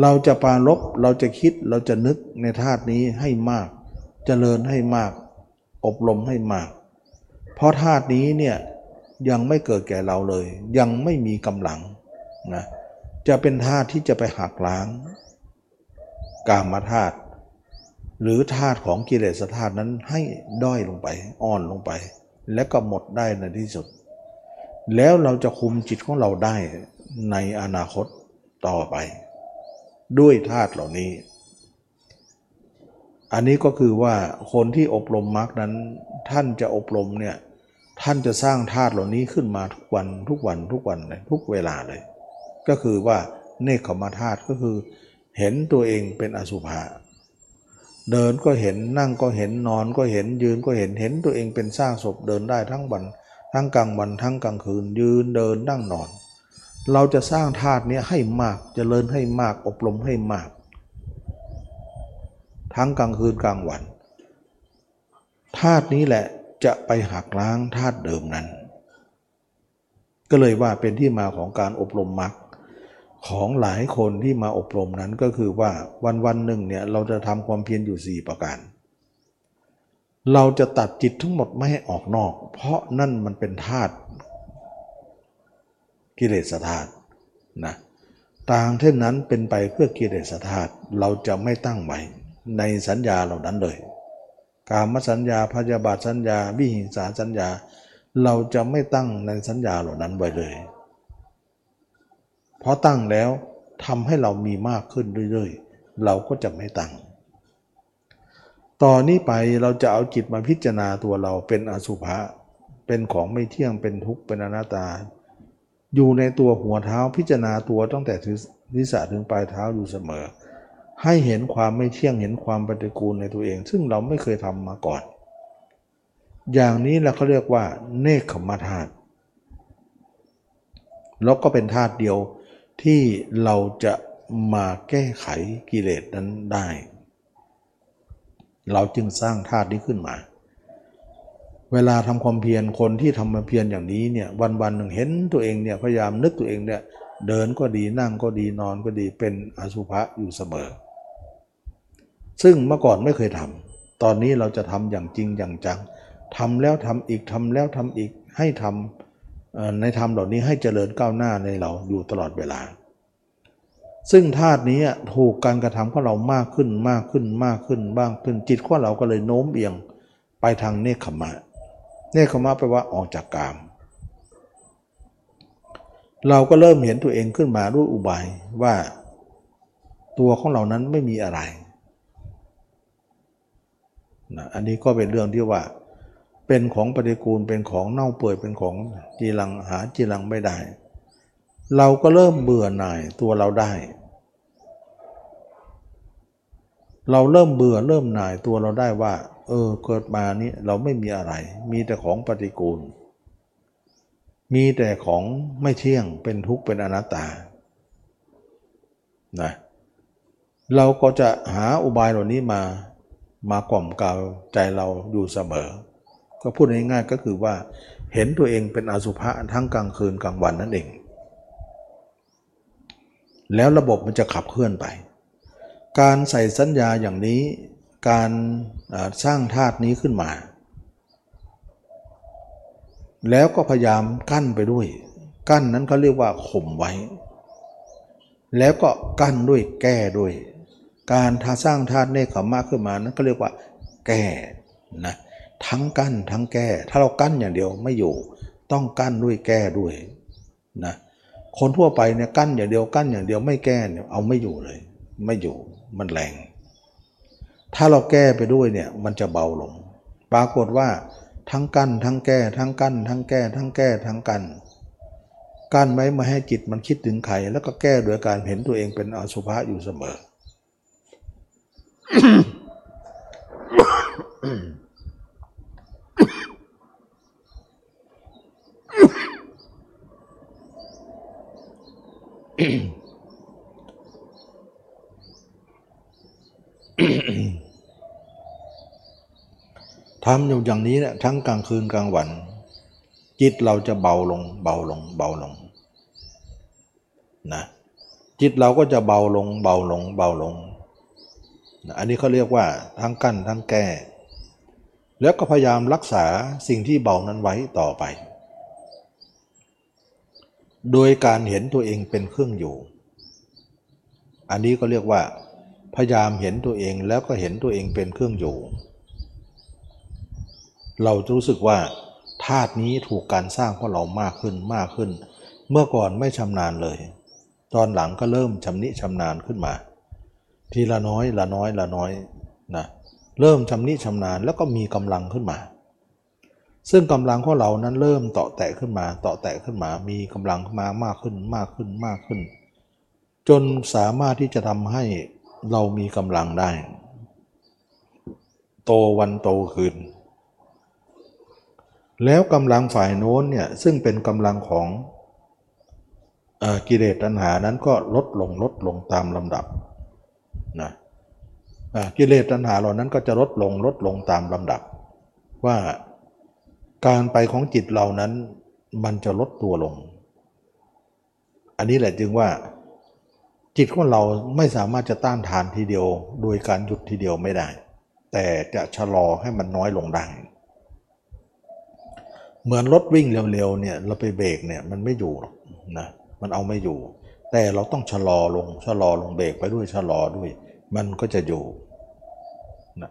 Speaker 1: เราจะปาลบเราจะคิดเราจะนึกในธาตุนี้ให้มากจเจริญให้มาก อบรมให้มาก เพราะธาตุนี้เนี่ยยังไม่เกิดแก่เราเลย ยังไม่มีกำลังนะจะเป็นธาตุที่จะไปหักล้าง กามธาตุหรือธาตุของกิเลสธาตุนั้นให้ด้อยลงไป อ่อนลงไป และก็หมดได้ในที่สุด แล้วเราจะคุมจิตของเราได้ ในอนาคตต่อไป ด้วยธาตุเหล่านี้ อันนี้ก็คือว่าคนที่อบรมมรรคนั้น ท่านจะอบรมเนี่ยท่านจะสร้างธาตุเหล่านี้ขึ้นมาทุกวันทุกวันทุกวันเลยทุกเวลาเลย ก็คือว่าเนคขมาธาตุก็คือ เห็นตัวเองเป็นอสุภะเดินก็เห็นนั่งก็เห็นนอนก็เห็นยืนก็เห็นเห็นตัวเองเป็นสร้างศพเดินได้ทั้งวัน ทั้งกลางวันทั้งกลางคืนยืนเดินนั่งนอน เราจะสร้างธาตุนี้ให้มากจเจริญให้มากอบรมให้มาก ทั้งกลางคืนกลางวันธาตุนี้แหละจะไปหักล้างธาตุเดิมนั้น ก็เลยว่าเป็นที่มาของการอบรมมรรคของหลายคนที่มาอบรมนั้นก็คือว่าวันวันหนึ่งเนี่ยเราจะทำความเพียรอยู่ 4 ประการ เราจะตัดจิตทั้งหมดไม่ให้ออกนอก เพราะนั่นมันเป็นธาตุ กิเลสธาตุนะต่างเท่านั้นเป็นไปเพื่อกิเลสธาตุเราจะไม่ตั้งไว้ในสัญญาเหล่านั้นเลย กามสัญญาพยาบาทสัญญา วิหิงสาสัญญา เราจะไม่ตั้งในสัญญาเหล่านั้นไว้เลย เพราะตั้งแล้วทำให้เรามีมากขึ้นเรื่อยๆ เราก็จะไม่ตั้ง ต่อนนี้ไปเราจะเอาจิตมาพิจารณาตัวเราเป็นอสุภะ เป็นของไม่เที่ยง เป็นทุกข์ เป็นอนัตตา อยู่ในตัวหัวเท้าพิจารณาตัวตั้งแต่ทิศะถึงปลายเท้าอยู่เสมอ ให้เห็นความไม่เที่ยงเห็นความปฏิกูลในตัวเอง ซึ่งเราไม่เคยทำมาก่อน อย่างนี้เราเขาเรียกว่าเนคขมธาตุแล้วก็เป็นธาตุเดียวที่เราจะมาแก้ไขกิเลสนั้นได้ เราจึงสร้างธาตุนี้ขึ้นมา เวลาทำความเพียรคนที่ทำมามเพียรอย่างนี้เนี่ยวันวันหนึ่งเห็นตัวเองเนี่ยพยายามนึกตัวเองเนี่ยเดินก็ดีนั่งก็ดีนอนก็ดีเป็นอสุภะอยู่เสมอ ซึ่งเมื่อก่อนไม่เคยทำตอนนี้เราจะทำอย่างจริงอย่างจังทำแล้วทำอีกทำแล้วทำอีกให้ทำในธรรมเหล่านี้ให้เจริญก้าวหน้าในเราอยู่ตลอดเวลา ซึ่งธาตุนี้ถูกการกระทำของเรามากขึ้นมากขึ้นมากขึ้นบ้างขึ้นจิตของเราก็เลยโน้มเอียงไปทางเนคขมะ เนคขมะแปลว่าออกจากกาม เราก็เริ่มเห็นตัวเองขึ้นมาด้วยอุบายว่าตัวของเรานั้นไม่มีอะไรนะอันนี้ก็เป็นเรื่องที่ว่า เป็นของปฏิกูลเป็นของเน่าเปื่อยเป็นของจีรังหาจีรังไม่ได้ เราก็เริ่มเบื่อหน่ายตัวเราได้ เราเริ่มเบื่อเริ่มหน่ายตัวเราได้ว่า เออเกิดมานี้เราไม่มีอะไร มีแต่ของปฏิกูล มีแต่ของไม่เที่ยงเป็นทุกข์เป็นอนัตตานะเราก็จะหาอุบายเหล่านี้มามากล่อมกล่าวใจเราอยู่เสมอ ก็พูดง่ายๆก็คือว่า เห็นตัวเองเป็นอสุภะทั้งกลางคืนกลางวันนั่นเอง แล้วระบบมันจะขับเคลื่อนไป การใส่สัญญาอย่างนี้ การสร้างธาตุนี้ขึ้นมา แล้วก็พยายามกั้นไปด้วย กั้นนั้นเขาเรียกว่าข่มไว้ แล้วก็กั้นด้วยแก้ด้วย การทาสร้างธาตุเนคขมะขึ้นมานั้นก็เรียกว่า แก้นะทั้งกั้นทั้งแก้ ถ้าเรากั้นอย่างเดียวไม่อยู่ ต้องกั้นด้วยแก้ด้วยนะคนทั่วไปเนี่ยกั้นอย่างเดียวกั้นอย่างเดียวไม่แก้เนี่ยเอาไม่อยู่เลย ไม่อยู่มันแรง ถ้าเราแก้ไปด้วยเนี่ยมันจะเบาลง ปรากฏว่าทั้งกั้นทั้งแก้ทั้งกั้นทั้งแก้ทั้งแก้ทั้งกั้นกั้นไว้มาให้จิตมันคิดถึงใครแล้วก็แก้โดยการเห็นตัวเองเป็นอสุภะอยู่เสมอ ทำอยู่อย่างนี้เนี่ยทั้งกลางคืนกลางวัน จิตเราจะเบาลง เบาลง เบาลงนะจิตเราก็จะเบาลง เบาลง เบาลงนะอันนี้เขาเรียกว่าทั้งกั้นทั้งแก้ แล้วก็พยายามรักษาสิ่งที่เบานั้นไว้ต่อไป โดยการเห็นตัวเองเป็นเครื่องอยู่ อันนี้ก็เรียกว่า พยายามเห็นตัวเองแล้วก็เห็นตัวเองเป็นเครื่องอยู่ เราจะรู้สึกว่าธาตุนี้ถูกการสร้างเพราะเรามากขึ้นมากขึ้น เมื่อก่อนไม่ชำนาญเลย ตอนหลังก็เริ่มชำนิชำนาญขึ้นมา ทีละน้อยละน้อยละน้อยนะเริ่มชำนิชำนาญแล้วก็มีกำลังขึ้นมา ซึ่งกำลังของเรานั้นเริ่มเต่อแตะขึ้นมาเต่อแตะขึ้นมา มีกำลังขึ้นมามากขึ้นมากขึ้นมากขึ้น จนสามารถที่จะทำให้เรามีกำลังได้ โตวันโตคืน แล้วกำลังฝ่ายโน้นเนี่ยซึ่งเป็นกำลังของอกิเลสตัณหานั้นก็ลดลงลดลงตามลำดับนะกิเลสตัณหาเหล่านั้นก็จะลดลงลดลงตามลำดับ ว่าการไปของจิตเรานั้นมันจะลดตัวลง อันนี้แหละจึงว่า จิตของเราไม่สามารถจะต้านทานทีเดียว โดยการหยุดทีเดียวไม่ได้ แต่จะชะลอให้มันน้อยลงได้ เหมือนรถวิ่งเร็วๆเนี่ยเราไปเบรกเนี่ยมันไม่อยู่หรอกนะมันเอาไม่อยู่ แต่เราต้องชะลอลงชะลอลงเบรกไปด้วยชะลอด้วย มันก็จะอยู่นะ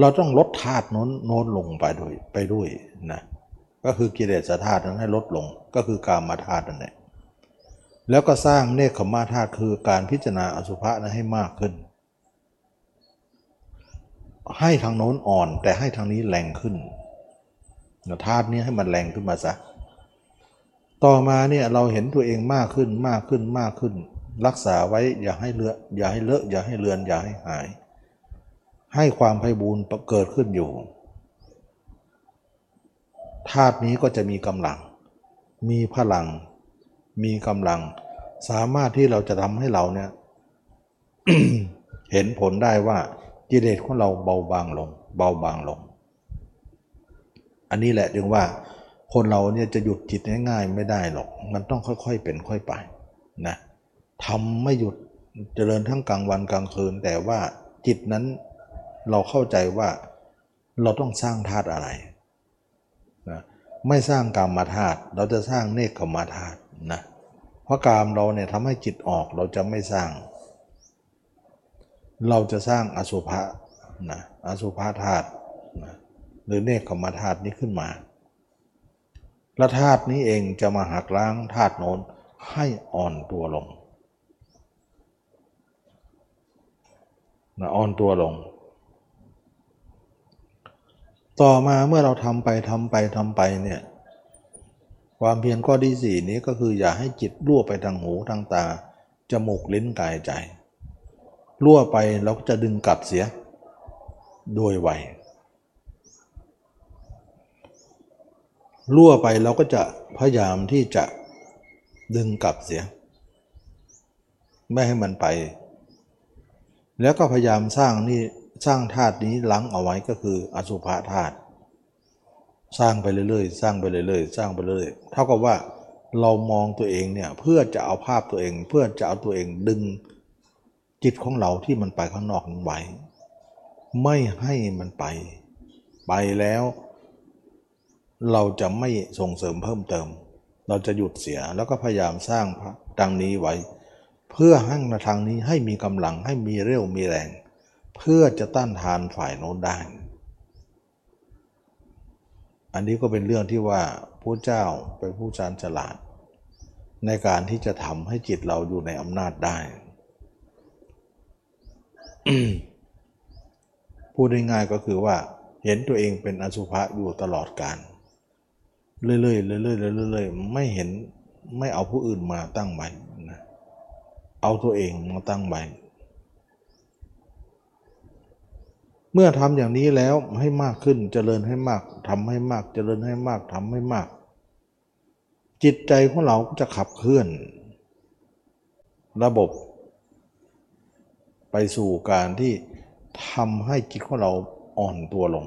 Speaker 1: เราต้องลดธาตุโน้นโน้นลงไปด้วยไปด้วยนะก็คือกิเลสธาตุนั้นให้ลดลงก็คือกามาธาตุนั่นแหละแล้วก็สร้างเนคขมาธาตุคือการพิจารณาอสุภะนั้นให้มากขึ้น ให้ทางโน้นอ่อนแต่ให้ทางนี้แรงขึ้น ธาตุนี้ให้มันแรงขึ้นมาซะ ต่อมาเนี่ยเราเห็นตัวเองมากขึ้นมากขึ้นมากขึ้น รักษาไว้อย่าให้เลือะอย่าให้เลอะอย่าให้เลือนอย่าให้หาย ให้ความไพบูรณ์เกิดขึ้นอยู่ธาตุนี้ก็จะมีกำลัง มีพลัง มีกำลัง สามารถที่เราจะทำให้เราเนี่ยเห็นผลได้ว่ากิเลสของเราเบาบางลง เบาบางลง อันนี้แหละจึงว่าคนเราเนี่ยจะหยุดจิตง่ายๆไม่ได้หรอก มันต้องค่อยๆเป็นค่อยไปนะทำไม่หยุดเจริญทั้งกลางวันกลางคืน แต่ว่าจิตนั้นเราเข้าใจว่าเราต้องสร้างธาตุอะไรนะไม่สร้างกรรมธาตุเราจะสร้างเนคขมธาตุนะเพราะกามเราเนี่ยทำให้จิตออกเราจะไม่สร้าง เราจะสร้างอสุภะนะอสุภะธาตุ หรือเนคขมธาตุนี้ขึ้นมา และธาตุนี้เองจะมาหักล้างธาตุโน้นให้อ่อนตัวลงนะอ่อนตัวลง ต่อมาเมื่อเราทำไปทำไปทำไปเนี่ยความเพียรข้อที่สี่นี้ก็คืออย่าให้จิตรั่วไปทางหูทางตา จมูกลิ้นกายใจรั่วไปเราก็จะดึงกลับเสียโดยไว รั่วไปเราก็จะพยายามที่จะดึงกลับเสีย ไม่ให้มันไป แล้วก็พยายามสร้างนี่สร้างธาตุนี้ลังเอาไว้ก็คืออสุภะธาตุสร้างไปเรื่อยๆ สร้างไปเรื่อยๆ สร้างไปเรื่อยเท่ากับว่าเรามองตัวเองเนี่ยเพื่อจะเอาภาพตัวเอง เพื่อจะเอาตัวเองดึงจิตของเราที่มันไปข้างนอกนั้นไว้ ไม่ให้มันไป ไปแล้ว เราจะไม่ส่งเสริมเพิ่มเติม เราจะหยุดเสียแล้วก็พยายามสร้างพระดังนี้ไว้ เพื่อให้ทางนี้ให้มีกำลังให้มีเรี่ยวมีแรง เพื่อจะต้านทานฝ่ายโน้นได้ อันนี้ก็เป็นเรื่องที่ว่าพระเจ้าเป็นผู้ชาญฉลาด ในการที่จะทำให้จิตเราอยู่ในอำนาจได้พูดง่ายๆก็คือว่าเห็นตัวเองเป็นอสุภะอยู่ตลอดการ เรื่อยๆเรื่อยๆเรื่อยๆไม่เห็นไม่เอาผู้อื่นมาตั้งใบนะเอาตัวเองมาตั้งใบเมื่อทำอย่างนี้แล้วให้มากขึ้นเจริญให้มากทำให้มากเจริญให้มากทำให้มาก จิตใจของเราก็จะขับเคลื่อน ระบบ ไปสู่การที่ทำให้จิตของเราอ่อนตัวลง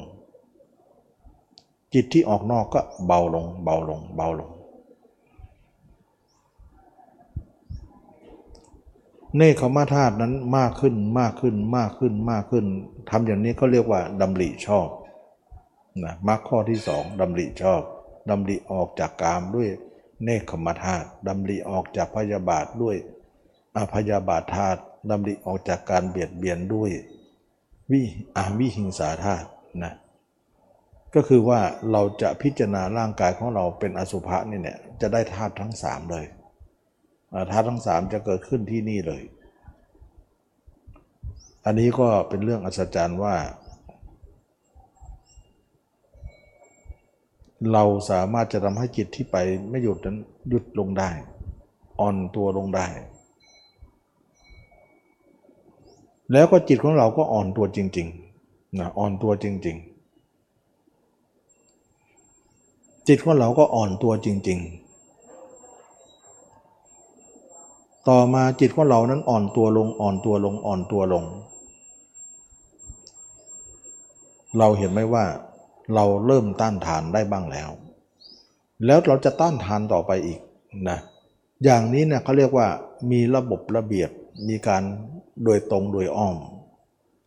Speaker 1: จิตที่ออกนอกก็เบาลง เบาลง เบาลง เนคขมาธาตุนั้นมากขึ้นมากขึ้นมากขึ้นมากขึ้นทำอย่างนี้เขาเรียกว่าดำริชอบนะมรรคข้อที่สองดำริชอบดำริออกจากกามด้วยเนคขมาธาตุดำริออกจากพยาบาทด้วยอพยาบาทธาตุดำริออกจากการเบียดเบียนด้วยวิอาวิหิงสาธาตุนะ ก็คือว่าเราจะพิจารณาร่างกายของเราเป็นอสุภะนี่เนี่ยจะได้ธาตุทั้งสามเลยธาตุทั้งสามจะเกิดขึ้นที่นี่เลย อันนี้ก็เป็นเรื่องอัศจรรย์ว่า เราสามารถจะทำให้จิตที่ไปไม่หยุดนั้นหยุดลงได้ อ่อนตัวลงได้ แล้วก็จิตของเราก็อ่อนตัวจริงๆนะอ่อนตัวจริง ๆ จิตของเราก็อ่อนตัวจริง ๆ ต่อมาจิตของเรานั้นอ่อนตัวลงอ่อนตัวลงอ่อนตัวลง เราเห็นไหมว่าเราเริ่มต้านทานได้บ้างแล้ว แล้วเราจะต้านทานต่อไปอีกนะ อย่างนี้เนี่ยเขาเรียกว่ามีระบบระเบียบมีการโดยตรงโดยอ้อม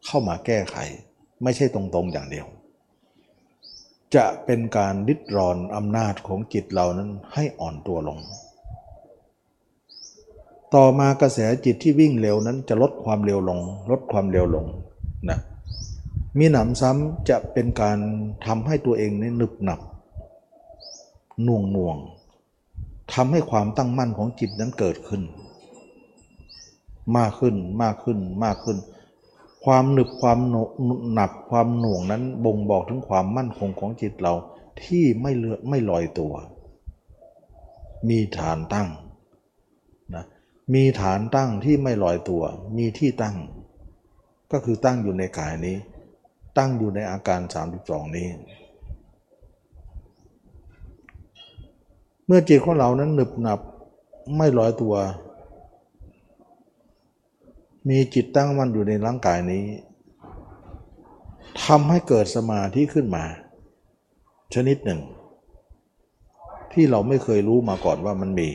Speaker 1: เข้ามาแก้ไข ไม่ใช่ตรงๆอย่างเดียว จะเป็นการดิดรอนอำนาจของจิตเรานั้นให้อ่อนตัวลง ต่อมากระแสจิตที่วิ่งเร็วนั้นจะลดความเร็วลง ลดความเร็วลงนะมีหนำซ้ำจะเป็นการทำให้ตัวเองนี่หนึบหนับน่วงน่วงทำให้ความตั้งมั่นของจิตนั้นเกิดขึ้น มากขึ้นมากขึ้นมากขึ้น ความหนึบความหนับความหน่วงนั้นบ่งบอกถึงความมั่นคงของจิตเราที่ไม่เลือไม่ลอยตัว มีฐานตั้งนะมีฐานตั้งที่ไม่ลอยตัว มีที่ตั้ง ก็คือตั้งอยู่ในกายนี้ ตั้งอยู่ในอาการ 32 นี้ เมื่อจิตของเรานั้นหนึบหนับไม่ลอยตัว มีจิตตั้งมั่นอยู่ในร่างกายนี้ทำให้เกิดสมาธิขึ้นมา ชนิดหนึ่ง ที่เราไม่เคยรู้มาก่อนว่ามันมี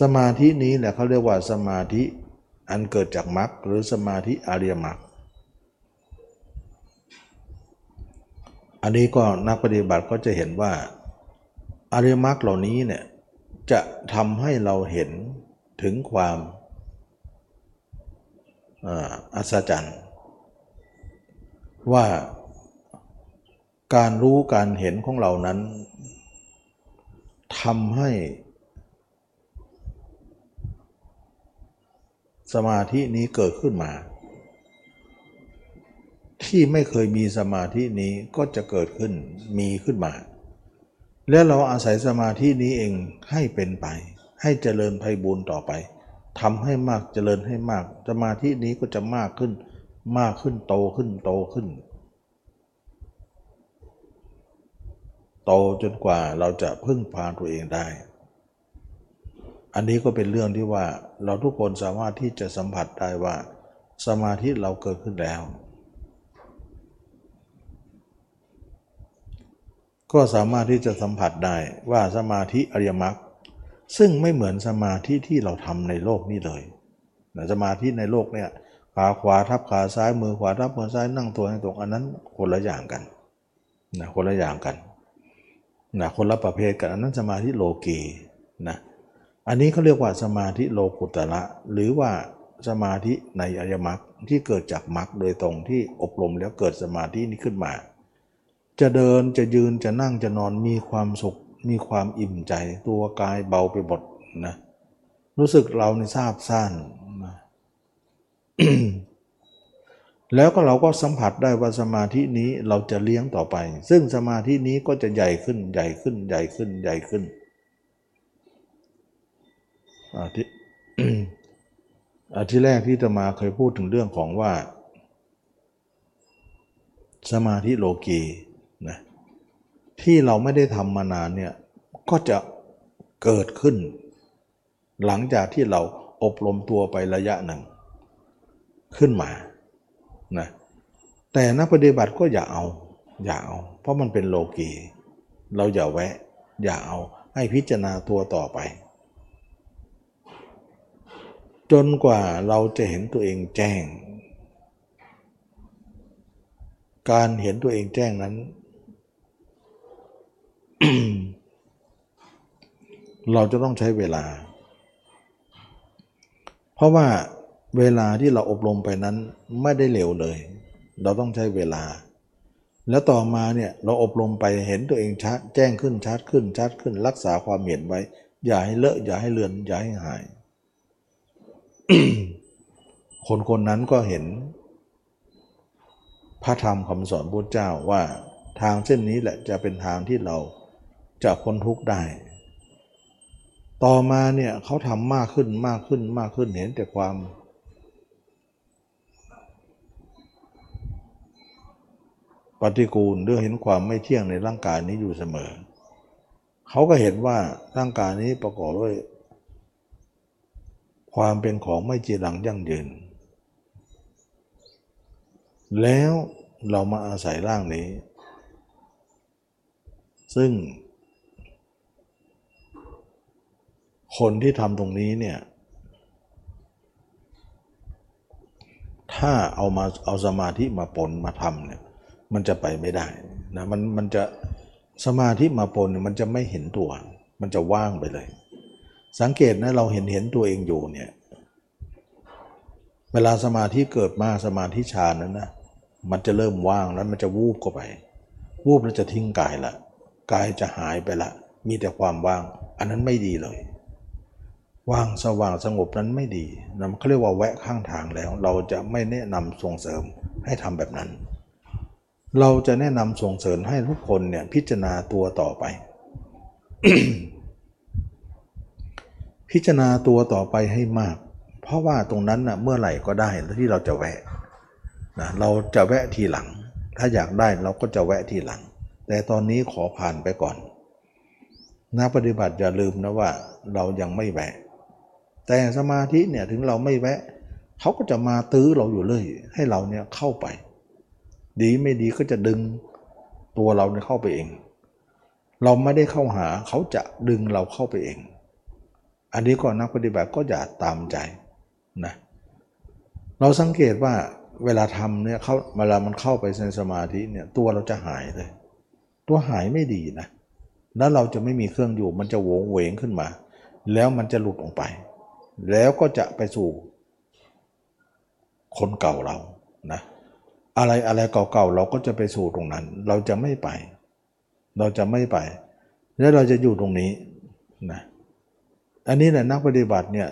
Speaker 1: สมาธินี้แหละเขาเรียกว่าสมาธิอันเกิดจากมรรคหรือสมาธิอริยมรรคอันนี้ก็นักปฏิบัติก็จะเห็นว่าอริยมรรคเหล่านี้เนี่ยจะทำให้เราเห็นถึงความ อัศจรรย์ว่าการรู้การเห็นของเรานั้นทำให้สมาธินี้เกิดขึ้นมา ที่ไม่เคยมีสมาธินี้ก็จะเกิดขึ้นมีขึ้นมา และเราอาศัยสมาธินี้เองให้เป็นไป ให้เจริญไพบูรณ์ต่อไป ทำให้มากเจริญให้มากสมาธินี้ก็จะมากขึ้น มากขึ้นโตขึ้นโตขึ้น โตจนกว่าเราจะพึ่งพาตัวเองได้ อันนี้ก็เป็นเรื่องที่ว่าเราทุกคนสามารถที่จะสัมผัสได้ว่า สมาธิเราเกิดขึ้นแล้ว ก็สามารถที่จะสัมผัสได้ว่าสมาธิอริยมรรค ซึ่งไม่เหมือนสมาธิที่เราทำในโลกนี้เลยนะสมาธิในโลกเนี่ยขาขวาทับขาซ้ายมือขวาทับมือซ้ายนั่งตัวให้ตรงอันนั้นคนละอย่างกันนะคนละอย่างกันนะคนละประเภทกันอันนั้นสมาธิโลกีนะอันนี้เขาเรียกว่าสมาธิโลกุตระหรือว่าสมาธิในอริยมรรคที่เกิดจากมรรคโดยตรงที่อบรมแล้วเกิดสมาธินี้ขึ้นมา จะเดินจะยืนจะนั่งจะนอนมีความสุข มีความอิ่มใจ ตัวกายเบาไปหมดนะรู้สึกเราในทราบซ่านนะแล้วก็เราก็สัมผัสได้ว่าสมาธินี้เราจะเลี้ยงต่อไป ซึ่งสมาธินี้ก็จะใหญ่ขึ้นใหญ่ขึ้นใหญ่ขึ้นใหญ่ขึ้นอาทิอาทิแรกที่จะมาเคยพูดถึงเรื่องของว่า สมาธิโลกีนะ ที่เราไม่ได้ทำมานานเนี่ยก็จะเกิดขึ้น หลังจากที่เราอบรมตัวไประยะหนึ่ง ขึ้นมานะแต่นักปฏิบัติก็อย่าเอา อย่าเอา เพราะมันเป็นโลกี เราอย่าแวะ อย่าเอาให้พิจารณาตัวต่อไป จนกว่าเราจะเห็นตัวเองแจ้ง การเห็นตัวเองแจ้งนั้น เราจะต้องใช้เวลา เพราะว่าเวลาที่เราอบรมไปนั้นไม่ได้เร็วเลย เราต้องใช้เวลา แล้วต่อมาเนี่ยเราอบรมไปเห็นตัวเองชัดแจ้งขึ้นชัดขึ้นชัดขึ้นรักษาความเห็นไว้ อย่าให้เลอะอย่าให้เลือน อย่าให้หาย คนคนนั้นก็เห็น พระธรรมคำสอนพระเจ้าว่าทางเส้นนี้แหละจะเป็นทางที่เรา จะพ้นทุกข์ได้ ต่อมาเนี่ยเขาทำมากขึ้นมากขึ้นมากขึ้นเห็นแต่ความ ปฏิกูลหรือเห็นความไม่เที่ยงในร่างกายนี้อยู่เสมอ เขาก็เห็นว่าร่างกายนี้ประกอบด้วย ความเป็นของไม่จีรังยั่งยืน แล้วเรามาอาศัยร่างนี้ซึ่ง คนที่ทำตรงนี้เนี่ย ถ้าเอามาเอาสมาธิมาปนมาทำเนี่ย มันจะไปไม่ได้นะมันมันจะสมาธิมาปนมันจะไม่เห็นตัว มันจะว่างไปเลย สังเกตนะเราเห็นเห็นตัวเองอยู่เนี่ย เวลาสมาธิเกิดมาสมาธิฌานนั้นนะมันจะเริ่มว่างแล้วมันจะวูบเข้าไป วูบแล้วจะทิ้งกายละกายจะหายไปละ มีแต่ความว่าง อันนั้นไม่ดีเลย ว่างสว่างสงบนั้นไม่ดีนะเขาเรียกว่าแวะข้างทางแล้ว เราจะไม่แนะนำส่งเสริมให้ทำแบบนั้น เราจะแนะนำส่งเสริมให้ทุกคนเนี่ยพิจารณาตัวต่อไป พิจารณาตัวต่อไปให้มาก เพราะว่าตรงนั้นนะเมื่อไหร่ก็ได้ที่เราจะแวะนะเราจะแวะทีหลัง ถ้าอยากได้เราก็จะแวะทีหลัง แต่ตอนนี้ขอผ่านไปก่อนนักปฏิบัติอย่าลืมนะว่าเรายังไม่แวะ แต่สมาธิเนี่ยถึงเราไม่แวะเขาก็จะมาตื้อเราอยู่เลย ให้เราเนี่ยเข้าไป ดีไม่ดีก็จะดึงตัวเราเนี่ยเข้าไปเอง เราไม่ได้เข้าหาเขาจะดึงเราเข้าไปเอง อันนี้ก็นักปฏิบัติก็อย่าตามใจนะเราสังเกตว่าเวลาทำเนี่ยเขาเวลามันเข้าไปในสมาธิเนี่ยตัวเราจะหายเลย ตัวหายไม่ดีนะแล้วเราจะไม่มีเครื่องอยู่มันจะโวงเวงขึ้นมา แล้วมันจะหลุดออกไป แล้วก็จะไปสู่คนเก่าเรานะอะไรอะไรเก่าๆเราก็จะไปสู่ตรงนั้น เราจะไม่ไป เราจะไม่ไป แล้วเราจะอยู่ตรงนี้นะอันนี้แหละนักปฏิบัติเนี่ย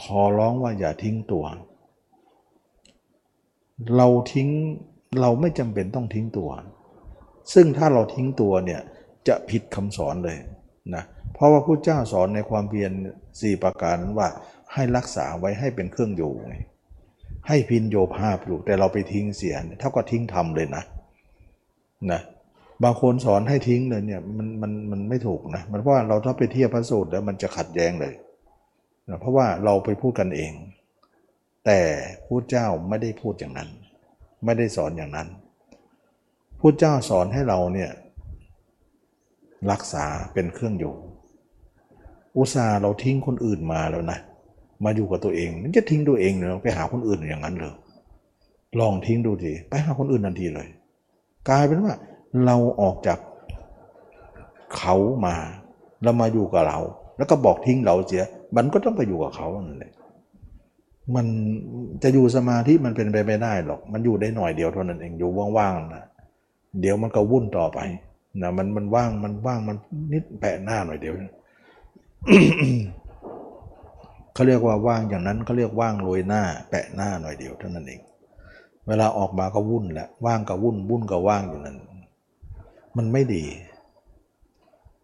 Speaker 1: ขอร้องว่าอย่าทิ้งตัว เราทิ้งเราไม่จำเป็นต้องทิ้งตัว ซึ่งถ้าเราทิ้งตัวเนี่ยจะผิดคำสอนเลยนะเพราะว่าพระเจ้าสอนในความเพียรสี่ประการนั้นว่าให้รักษาไว้ให้เป็นเครื่องอยู่ไงให้พินโยภาพอยู่แต่เราไปทิ้งเสียเท่าก็ทิ้งทำเลยนะนะบางคนสอนให้ทิ้งเลยเนี่ยมันมันมันไม่ถูกนะมันเพราะว่าเราถ้าไปเทียบพระสูตรแล้วมันจะขัดแย้งเลยนะเพราะว่าเราไปพูดกันเอง แต่พู้เจ้าไม่ได้พูดอย่างนั้น ไม่ได้สอนอย่างนั้นพู้เจ้าสอนให้เราเนี่ยรักษาเป็นเครื่องอยู่ อุตส่าห์เราทิ้งคนอื่นมาแล้วนะ มาอยู่กับตัวเอง มันจะทิ้งตัวเองเนอไปหาคนอื่นอย่างนั้นเลยลองทิ้งดูทีไปหาคนอื่นทันทีเลย กลายเป็นว่า เราออกจากเขามา แล้วมาอยู่กับเรา แล้วก็บอกทิ้งเราเสีย มันก็ต้องไปอยู่กับเขานั่นแหละมันจะอยู่สมาธิมันเป็นไปไม่ได้หรอก มันอยู่ได้หน่อยเดียวเท่านั้นเองอยู่ว่างๆนะเดี๋ยวมันก็วุ่นต่อไปนะมันมันว่างมันว่างมันนิดแปะหน้าหน่อยเดียว เขาเรียกว่าว่างอย่างนั้นเขาเรียกว่างโรยหน้า แปะหน้าหน่อยเดียวเท่านั้นเอง เวลาออกมาก็วุ่นแหละว่างก็วุ่นวุ่นก็ว่างอยู่นั้น มันไม่ดี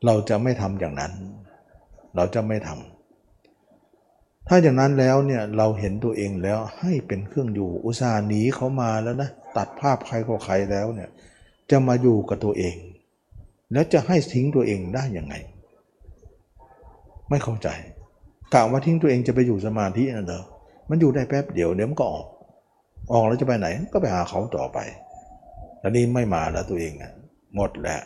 Speaker 1: เราจะไม่ทำอย่างนั้น เราจะไม่ทำถ้าอย่างนั้นแล้วเนี่ยเราเห็นตัวเองแล้วให้เป็นเครื่องอยู่อุตส่าห์หนีเขามาแล้วนะตัดภาพใครก็ใครแล้วเนี่ยจะมาอยู่กับตัวเอง แล้วจะให้ทิ้งตัวเองได้ยังไง ไม่เข้าใจกะว่าทิ้งตัวเองจะไปอยู่สมาธินั่นเหรอมันอยู่ได้แป๊บเดียวเดี๋ยวมันก็ออก ออกแล้วจะไปไหนก็ไปหาเขาต่อไปแล้วนี้ไม่มาแล้วตัวเองอะหมดแล้ว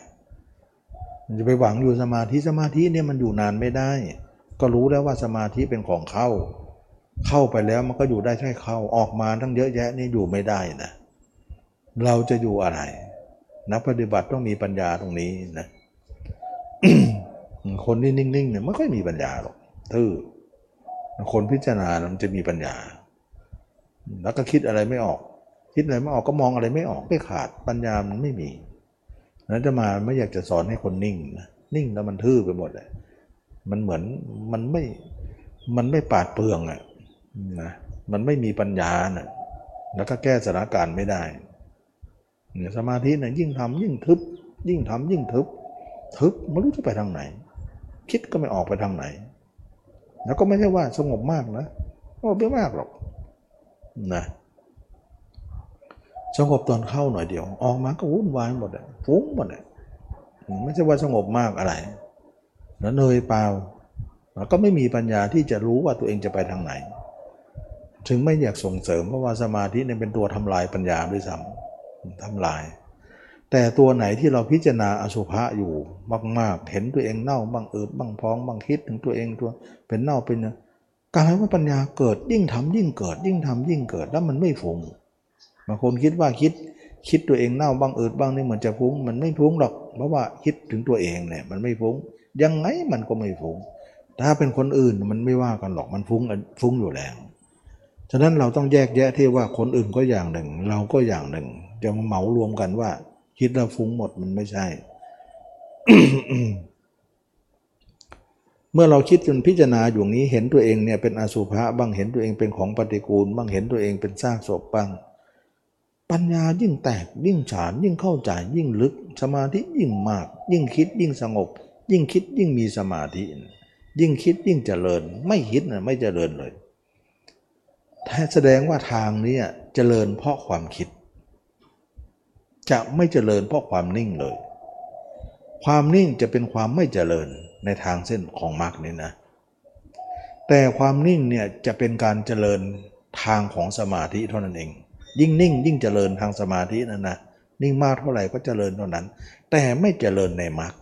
Speaker 1: มันจะไปหวังอยู่สมาธิสมาธิเนี่ยมันอยู่นานไม่ได้ ก็รู้แล้วว่าสมาธิเป็นของเข้า เข้าไปแล้วมันก็อยู่ได้แค่เข้าออกมาทั้งเยอะแยะนี่อยู่ไม่ได้นะเราจะอยู่อะไร นักปฏิบัติต้องมีปัญญาตรงนี้นะ คนที่นิ่งๆเนี่ยไม่ค่อยมีปัญญาหรอกทื่อคนพิจารณามันจะมีปัญญา แล้วก็คิดอะไรไม่ออก คิดอะไรไม่ออกก็มองอะไรไม่ออกไม่ขาดปัญญามันไม่มีนั้นจะมาไม่อยากจะสอนให้คนนิ่งนะนิ่งแล้วมันทื่อไปหมดเลยมันเหมือนมันไม่มันไม่ปาดเปลืองอะนะมันไม่มีปัญญานะ่ะแล้วก็แก้สถานการณ์ไม่ได้สมาธินี่ยยิ่งทำยิ่งทึบ ยิ่งทำยิ่งทึบ ทึบไม่รู้จะไปทางไหน คิดก็ไม่ออกไปทางไหน แล้วก็ไม่ใช่ว่าสงบมากนะสงบไม่มากหรอกนะสงบตอนเข้าหน่อยเดียว ออกมาก็วุ่นวายหมดเลยฟุ้งหมดเลยไม่ใช่ว่าสงบมากอะไร แล้วเนยเปล่าแล้วก็ไม่มีปัญญาที่จะรู้ว่าตัวเองจะไปทางไหน ถึงไม่อยากส่งเสริมเพราะว่าสมาธิเนี่ยเป็นตัวทำลายปัญญาด้วยซ้ำทำลาย แต่ตัวไหนที่เราพิจารณาอสุภะอยู่มากๆ เห็นตัวเองเน่าบางเอืดบางพองบางคิดถึงตัวเองตัวเป็นเน่าเป็นการว่าปัญญาเกิดยิ่งทำยิ่งเกิด ยิ่งทำยิ่งเกิดแล้วมันไม่ฟุ้งบางคนคิดว่าคิดคิดตัวเองเน่าบางเอืดบางนี่เหมือนจะฟุ้งมันไม่ฟุ้งหรอก เพราะว่าคิดถึงตัวเองเนี่ยมันไม่ฟุ้งยังไงมันก็ไม่ฟุ้งถ้าเป็นคนอื่นมันไม่ว่ากันหรอกมันฟุ้งฟุ้งอยู่แล้วฉะนั้นเราต้องแยกแยะที่ว่าคนอื่นก็อย่างหนึ่ง เราก็อย่างหนึ่งจะมาเหมารวมกันว่า คิดแล้วฟุ้งหมดมันไม่ใช่ เมื่อเราคิดจนพิจารณาอยู่นี้เห็นตัวเองเนี่ยเป็นอสุภะบ้างเห็นตัวเองเป็นของปฏิกูลบ้างเห็นตัวเองเป็นซากศพบ้างปัญญายิ่งแตกยิ่งฉานยิ่งเข้าใจยิ่งลึก สมาธิยิ่งมาก ยิ่งคิดยิ่งสงบ ยิ่งคิดยิ่งมีสมาธิ ยิ่งคิดยิ่งเจริญ ไม่คิดนะไม่เจริญเลยแสดงว่าทางนี้เจริญเพราะความคิด จะไม่เจริญเพราะความนิ่งเลย ความนิ่งจะเป็นความไม่เจริญในทางเส้นของมรรคนี่นะ แต่ความนิ่งเนี่ยจะเป็นการเจริญทางของสมาธิเท่านั้นเอง ยิ่งนิ่งยิ่งเจริญทางสมาธินั่นนะนิ่งมากเท่าไหร่ก็เจริญเท่านั้น แต่ไม่เจริญในมรรค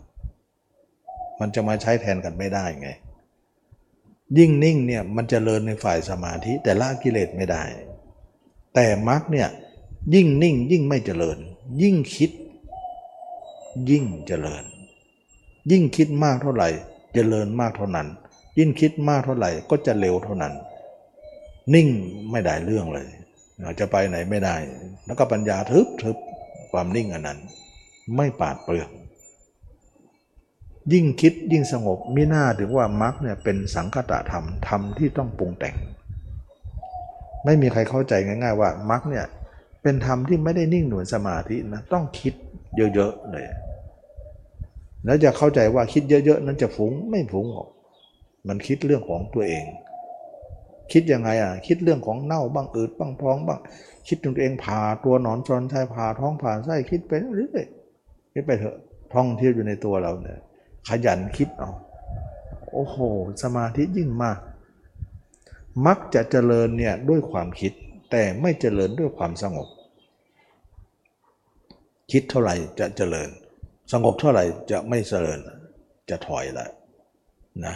Speaker 1: มันจะมาใช้แทนกันไม่ได้ไง ยิ่งนิ่งเนี่ยมันจเจริญในฝ่ายสมาธิแต่ละกิเลสไม่ได้ แต่มรรคเนี่ยยิ่งนิ่งยิ่งไม่เจริญ ยิ่งคิด ยิ่งเจริญ ยิ่งคิดมากเท่าไหร่จเจริญมากเท่านั้น ยิ่งคิดมากเท่าไหร่ก็จะเร็วเท่านั้น นิ่งไม่ได้เรื่องเลยจะไปไหนไม่ได้ แล้วก็ปัญญาทึบทึบความนิ่งอันนั้น ไม่ปาดเปลืองยิ่งคิดยิ่งสงบมิน่าถึงว่ามรรคเนี่ยเป็นสังคตะธรรมธรรมที่ต้องปรุงแต่ง ไม่มีใครเข้าใจง่าย ๆ ว่ามรรคเนี่ย เป็นธรรมที่ไม่ได้นิ่งหนุนสมาธินะต้องคิดเยอะๆเลยแล้วจะเข้าใจว่าคิดเยอะๆ นั้นจะฟุง้งไม่ฟุ้งหรอก มันคิดเรื่องของตัวเอง คิดยังไงอะ คิดเรื่องของเน่าบ้างอืดบ้างพองบ้าง คิดถึงตัวเองผ่าตัวหนอนจอนชายผ่าท้องผ่าไส้คิดไปเรื่อยๆคิดไปเถอะท่องเที่ยวอยู่ในตัวเราเนี่ย ขยันคิดเอาโอ้โห สมาธิยิ่งมาก มักจะเจริญเนี่ยด้วยความคิด แต่ไม่เจริญด้วยความสงบ คิดเท่าไหร่จะเจริญ สงบเท่าไหร่จะไม่เสริญจะถอยละนะ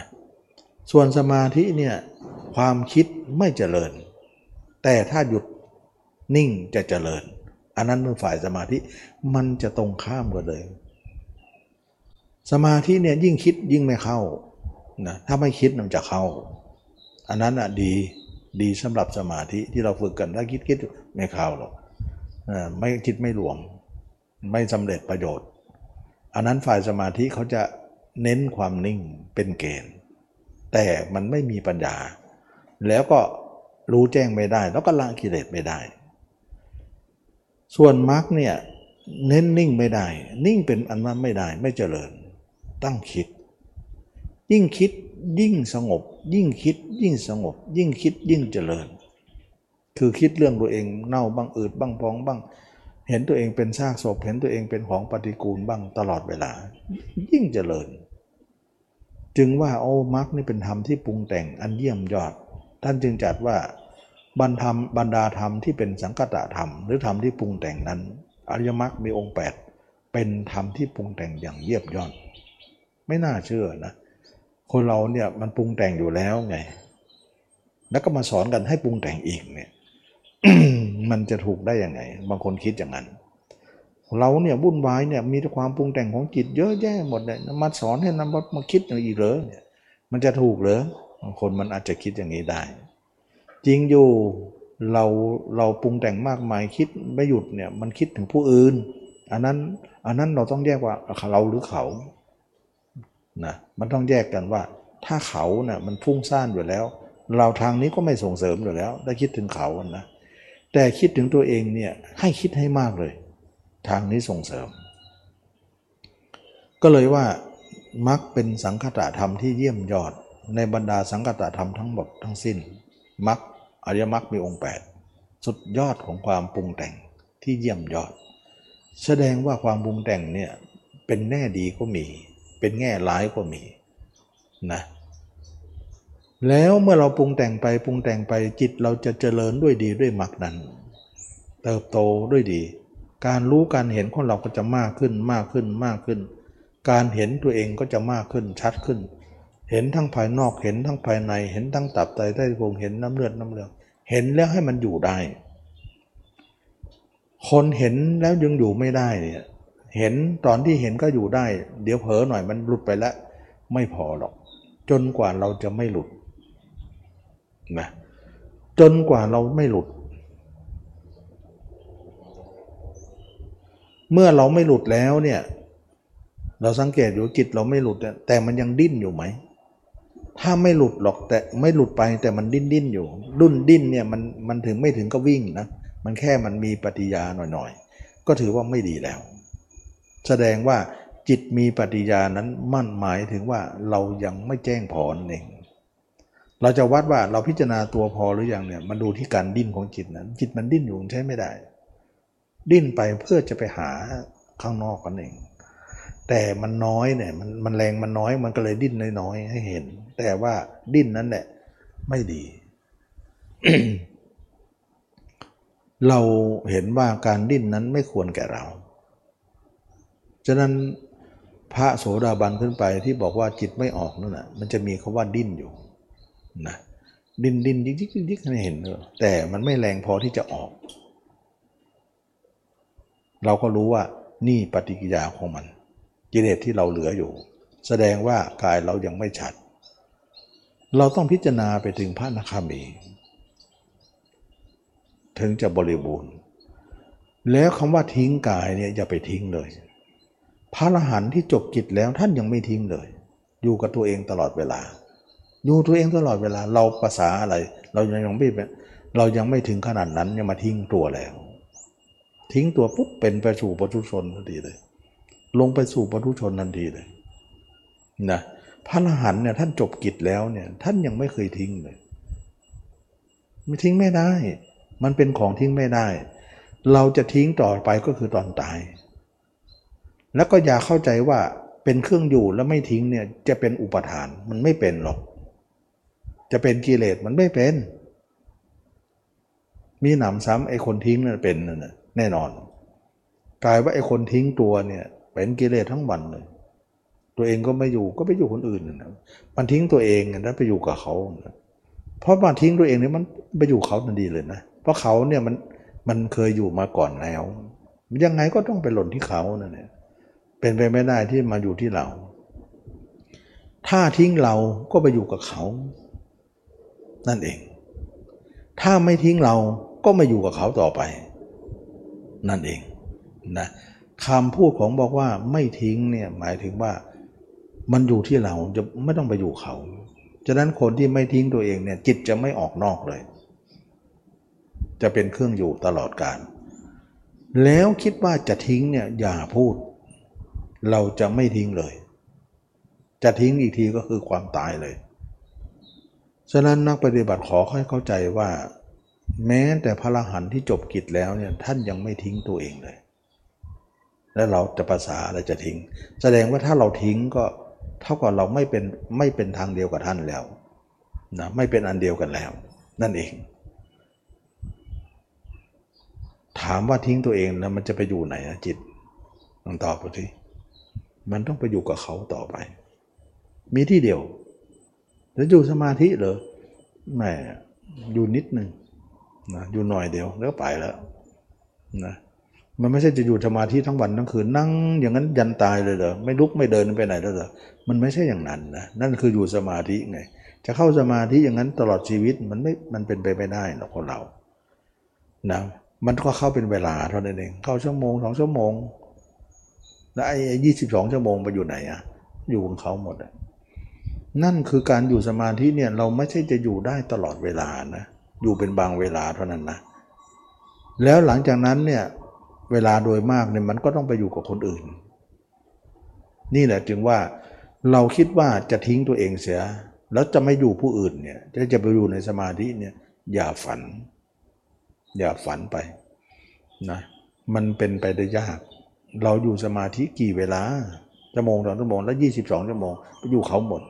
Speaker 1: ส่วนสมาธิเนี่ยความคิดไม่เจริญ แต่ถ้าหยุดนิ่งจะเจริญ อันนั้นเป็นฝ่ายสมาธิมันจะตรงข้ามกันเลย สมาธิเนี่ยยิ่งคิดยิ่งไม่เข้านะถ้าไม่คิดมันจะเข้า อันนั้นอะดี ดีสำหรับสมาธิที่เราฝึกกันถ้าคิดคิดไม่เข้าหรอกไม่คิดไม่รวม ไม่สำเร็จประโยชน์ อันนั้นฝ่ายสมาธิเขาจะเน้นความนิ่งเป็นเกณฑ์ แต่มันไม่มีปัญญา แล้วก็รู้แจ้งไม่ได้ แล้วก็ละกิเลสไม่ได้ ส่วนมรรคเนี่ยเน้นนิ่งไม่ได้ นิ่งเป็นอันนั้นไม่ได้ไม่เจริญ ตั้งคิด ยิ่งคิด ยิ่งสงบ ยิ่งคิด ยิ่งสงบ ยิ่งคิดยิ่งเจริญ คือคิดเรื่องตัวเองเน่าบ้างอืดบ้างพองบ้าง เห็นตัวเองเป็นซากศพ เห็นตัวเองเป็นของปฏิกูลบ้างตลอดเวลา ยิ่งเจริญ จึงว่าโอ้มรรคนี่เป็นธรรมที่ปรุงแต่งอันเยี่ยมยอด ท่านจึงจัดว่าบรรธรรมบรรดาธรรมที่เป็นสังกัตธรรม หรือธรรมที่ปรุงแต่งนั้น อริยมรรคมีองค์ 8 เป็นธรรมที่ปรุงแต่งอย่างเยี่ยมยอด ไม่น่าเชื่อนะ คนเราเนี่ยมันปรุงแต่งอยู่แล้วไง แล้วก็มาสอนกันให้ปรุงแต่งอีกเนี่ยมันจะถูกได้ยังไง บางคนคิดอย่างนั้น เราเนี่ยวุ่นวายเนี่ยมีแต่ความปรุงแต่งของจิตเยอะแยะหมดเลยมาสอนให้นำมาคิดอย่างอีกเหรอเนี่ย มันจะถูกเหรอบางคนมันอาจจะคิดอย่างนี้ได้ จริงอยู่เราเราปรุงแต่งมากมายคิดไม่หยุดเนี่ยมันคิดถึงผู้อื่น อันนั้นอันนั้นเราต้องแยกว่าเราหรือเขา นะมันต้องแยกกันว่า ถ้าเขาเนะ่ยมันพุ่งซ่านอยู่แล้ว เราทางนี้ก็ไม่ส่งเสริมอยู่แล้วได้คิดถึงเขานะแต่คิดถึงตัวเองเนี่ยให้คิดให้มากเลย ทางนี้ส่งเสริม ก็เลยว่ามักเป็นสังคตะธรรมที่เยี่ยมยอด ในบรรดาสังคตะธรรมทั้งหมดทั้งสิ้นมักอริยมรรคมีองค์ 8 สุดยอดของความปรุงแต่งที่เยี่ยมยอด แสดงว่าความปรุงแต่งเนี่ยเป็นแง่ดีก็มี เป็นแง่ร้ายก็มีนะแล้วเมื่อเราปรุงแต่งไปปรุงแต่งไปจิตเราจะเจริญด้วยดีด้วยมรรคนั้น เติบโตด้วยดี การรู้การเห็นของเราก็จะมากขึ้นมากขึ้นมากขึ้น การเห็นตัวเองก็จะมากขึ้นชัดขึ้น เห็นทั้งภายนอกเห็นทั้งภายใน เห็นทั้งตับไตไส้พุงเห็นน้ำเลือดน้ำเหลืองเห็นแล้วให้มันอยู่ได้ คนเห็นแล้วยังอยู่ไม่ได้เนี่ย เห็นตอนที่เห็นก็อยู่ได้ เดี๋ยวเผลอหน่อยมันหลุดไปแล้ว ไม่พอหรอก จนกว่าเราจะไม่หลุดนะจนกว่าเราไม่หลุด เมื่อเราไม่หลุดแล้วเนี่ย เราสังเกตอยู่จิตเราไม่หลุดแต่มันยังดิ้นอยู่ไหมถ้าไม่หลุดหรอกแต่ไม่หลุดไปแต่มันดิ้นดิ้นอยู่ดุ้นดิ้นเนี่ยมันมันถึงไม่ถึงก็วิ่งนะมันแค่มันมีปฏิยาหน่อยๆ ก็ถือว่าไม่ดีแล้ว แสดงว่าจิตมีปฏิยานั้นมั่นหมายถึงว่าเรายังไม่แจ้งพอนั่นเอง เราจะวัดว่าเราพิจารณาตัวพอหรือยังเนี่ยมันดูที่การดิ้นของจิตนั้น จิตมันดิ้นอยู่ใช้ไม่ได้ ดิ้นไปเพื่อจะไปหาข้างนอกกันเอง แต่มันน้อยเนี่ยมันมันแรงมันน้อยมันก็เลยดิ้นน้อยๆให้เห็น แต่ว่าดิ้นนั้นแหละไม่ดี เราเห็นว่าการดิ้นนั้นไม่ควรแก่เรา ฉะนั้นพระโสดาบันขึ้นไปที่บอกว่าจิตไม่ออกนั่นนะมันจะมีคาว่าดิ้นอยู่นะดิ้นดิ้นยิกยิกยิกให้เห็นแต่มันไม่แรงพอที่จะออก เราก็รู้ว่านี่ปฏิกิริยาของมัน กิเลสที่เราเหลืออยู่ แสดงว่ากายเรายังไม่ชัด เราต้องพิจารณาไปถึงพระนาคามี ถึงจะบริบูรณ์ แล้วคำว่าทิ้งกายเนี่ยอย่าไปทิ้งเลย พระอรหันต์ที่จบกิจแล้วท่านยังไม่ทิ้งเลย อยู่กับตัวเองตลอดเวลา อยู่ตัวเองตลอดเวลาเราภาษาอะไร เรายังไม่เรายังไม่ถึงขนาดนั้นยังมาทิ้งตัวแล้ว ทิ้งตัวปุ๊บเป็นไปสู่ปัจจุชนทันทีเลย ลงไปสู่ปทุชนทันทีเลยนะพระอรหันต์เนี่ยท่านจบกิจแล้วเนี่ยท่านยังไม่เคยทิ้งเลยไม่ทิ้งไม่ได้ มันเป็นของทิ้งไม่ได้ เราจะทิ้งต่อไปก็คือตอนตาย แล้วก็อย่าเข้าใจว่าเป็นเครื่องอยู่แล้วไม่ทิ้งเนี่ยจะเป็นอุปทานมันไม่เป็นหรอก จะเป็นกิเลสมันไม่เป็น มีหนำซ้ำไอ้คนทิ้งนั่นเป็นนั่นแน่นอน กลายว่าไอ้คนทิ้งตัวเนี่ยเป็นกิเลสทั้งวันเลย ตัวเองก็ไม่อยู่ก็ไปอยู่คนอื่นนะมันทิ้งตัวเองนะไปอยู่กับเขา เพราะมันทิ้งตัวเองเนี่ยมันไปอยู่เขาทันทีเลยนะ เพราะเขาเนี่ยมันมันเคยอยู่มาก่อนแล้ว ยังไงก็ต้องไปหล่นที่เขานั่นแหละ เป็นไปไม่ได้ที่มาอยู่ที่เรา ถ้าทิ้งเราก็ไปอยู่กับเขา นั่นเอง ถ้าไม่ทิ้งเราก็มาอยู่กับเขาต่อไป นั่นเองนะคำพูดของบอกว่าไม่ทิ้งเนี่ยหมายถึงว่ามันอยู่ที่เราจะไม่ต้องไปอยู่เขา ฉะนั้นคนที่ไม่ทิ้งตัวเองเนี่ยจิตจะไม่ออกนอกเลย จะเป็นเครื่องอยู่ตลอดการแล้วคิดว่าจะทิ้งเนี่ยอย่าพูด เราจะไม่ทิ้งเลย จะทิ้งอีกทีก็คือความตายเลย ฉะนั้นนักปฏิบัติขอให้เข้าใจว่า แม้แต่พระอรหันต์ที่จบกิจแล้วเนี่ยท่านยังไม่ทิ้งตัวเองเลย แล้วเราจะภาษาอะไรจะทิ้ง แสดงว่าถ้าเราทิ้งก็เท่ากับเราไม่เป็นไม่เป็นทางเดียวกับท่านแล้วนะไม่เป็นอันเดียวกันแล้ว นั่นเอง ถามว่าทิ้งตัวเองนะมันจะไปอยู่ไหนนะจิตลองตอบดูที มันต้องไปอยู่กับเขาต่อไป มีที่เดียว แล้วอยู่สมาธิเหรอแหมอยู่นิดหนึ่งนะอยู่หน่อยเดียวแล้วไปแล้วนะมันไม่ใช่จะอยู่สมาธิทั้งวันทั้งคืนนั่งอย่างนั้นยันตายเลยเหรอไม่ลุกไม่เดินไปไหนแล้วเหรอมันไม่ใช่อย่างนั้นนะนั่นคืออยู่สมาธิไง จะเข้าสมาธิอย่างนั้นตลอดชีวิตมันไม่มันเป็นไปไม่ได้หรอกคนเรานะมันก็เข้าเป็นเวลาเท่านั้นเองเข้าชั่วโมงสองชั่วโมง แล้วไอ้ยี่สิบสองชั่วโมงไปอยู่ไหนอะอยู่ของเขาหมดอะนั่นคือการอยู่สมาธิเนี่ยเราไม่ใช่จะอยู่ได้ตลอดเวลานะอยู่เป็นบางเวลาเท่านั้นนะ แล้วหลังจากนั้นเนี่ยเวลาโดยมากเนี่ยมันก็ต้องไปอยู่กับคนอื่น นี่แหละจึงว่าเราคิดว่าจะทิ้งตัวเองเสีย แล้วจะไม่อยู่ผู้อื่นเนี่ยจะจะไปอยู่ในสมาธิเนี่ยอย่าฝัน อย่าฝันไปนะมันเป็นไปได้ยาก เราอยู่สมาธิกี่เวลาชั่วโมงสองชั่วโมงแล้วยี่สิบสองชั่วโมงไปอยู่เขาหมด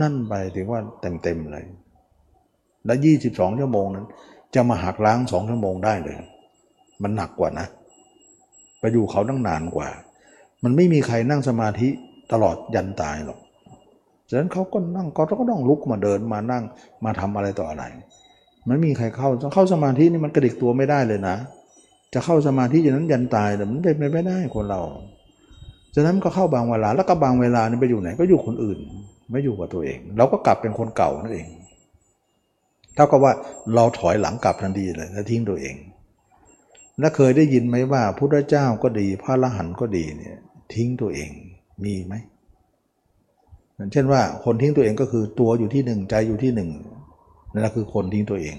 Speaker 1: นั่นไปถึงว่าเต็มเต็มเลย แล้วยี่สิบสองชั่วโมงนั้น จะมาหักล้างสองชั่วโมงได้เลย มันหนักกว่านะ ไปอยู่เขาตั้งนานกว่า มันไม่มีใครนั่งสมาธิตลอดยันตายหรอกฉะนั้นเขาก็นั่งก็ต้องลุกมาเดินมานั่งมาทำอะไรต่ออะไร มันมีใครเข้าเข้าสมาธินี่มันกระดิกตัวไม่ได้เลยนะ จะเข้าสมาธิอย่างนั้นยันตายแต่มันเป็นไปไม่ได้คนเราฉะนั้นก็เข้าบางเวลาแล้วก็บางเวลานี่ไปอยู่ไหนก็อยู่คนอื่น ไม่อยู่กับตัวเอง เราก็กลับเป็นคนเก่านั่นเองเท่ากับว่าเราถอยหลังกลับทันทีเลยแล้วทิ้งตัวเองและเคยได้ยินไหมว่าพุทธเจ้าก็ดี พระอรหันก็ดีเนี่ยทิ้งตัวเองมีไหมเช่นว่าคนทิ้งตัวเองก็คือตัวอยู่ที่หนึ่งใจอยู่ที่หนึ่งนั่นคือคนทิ้งตัวเอง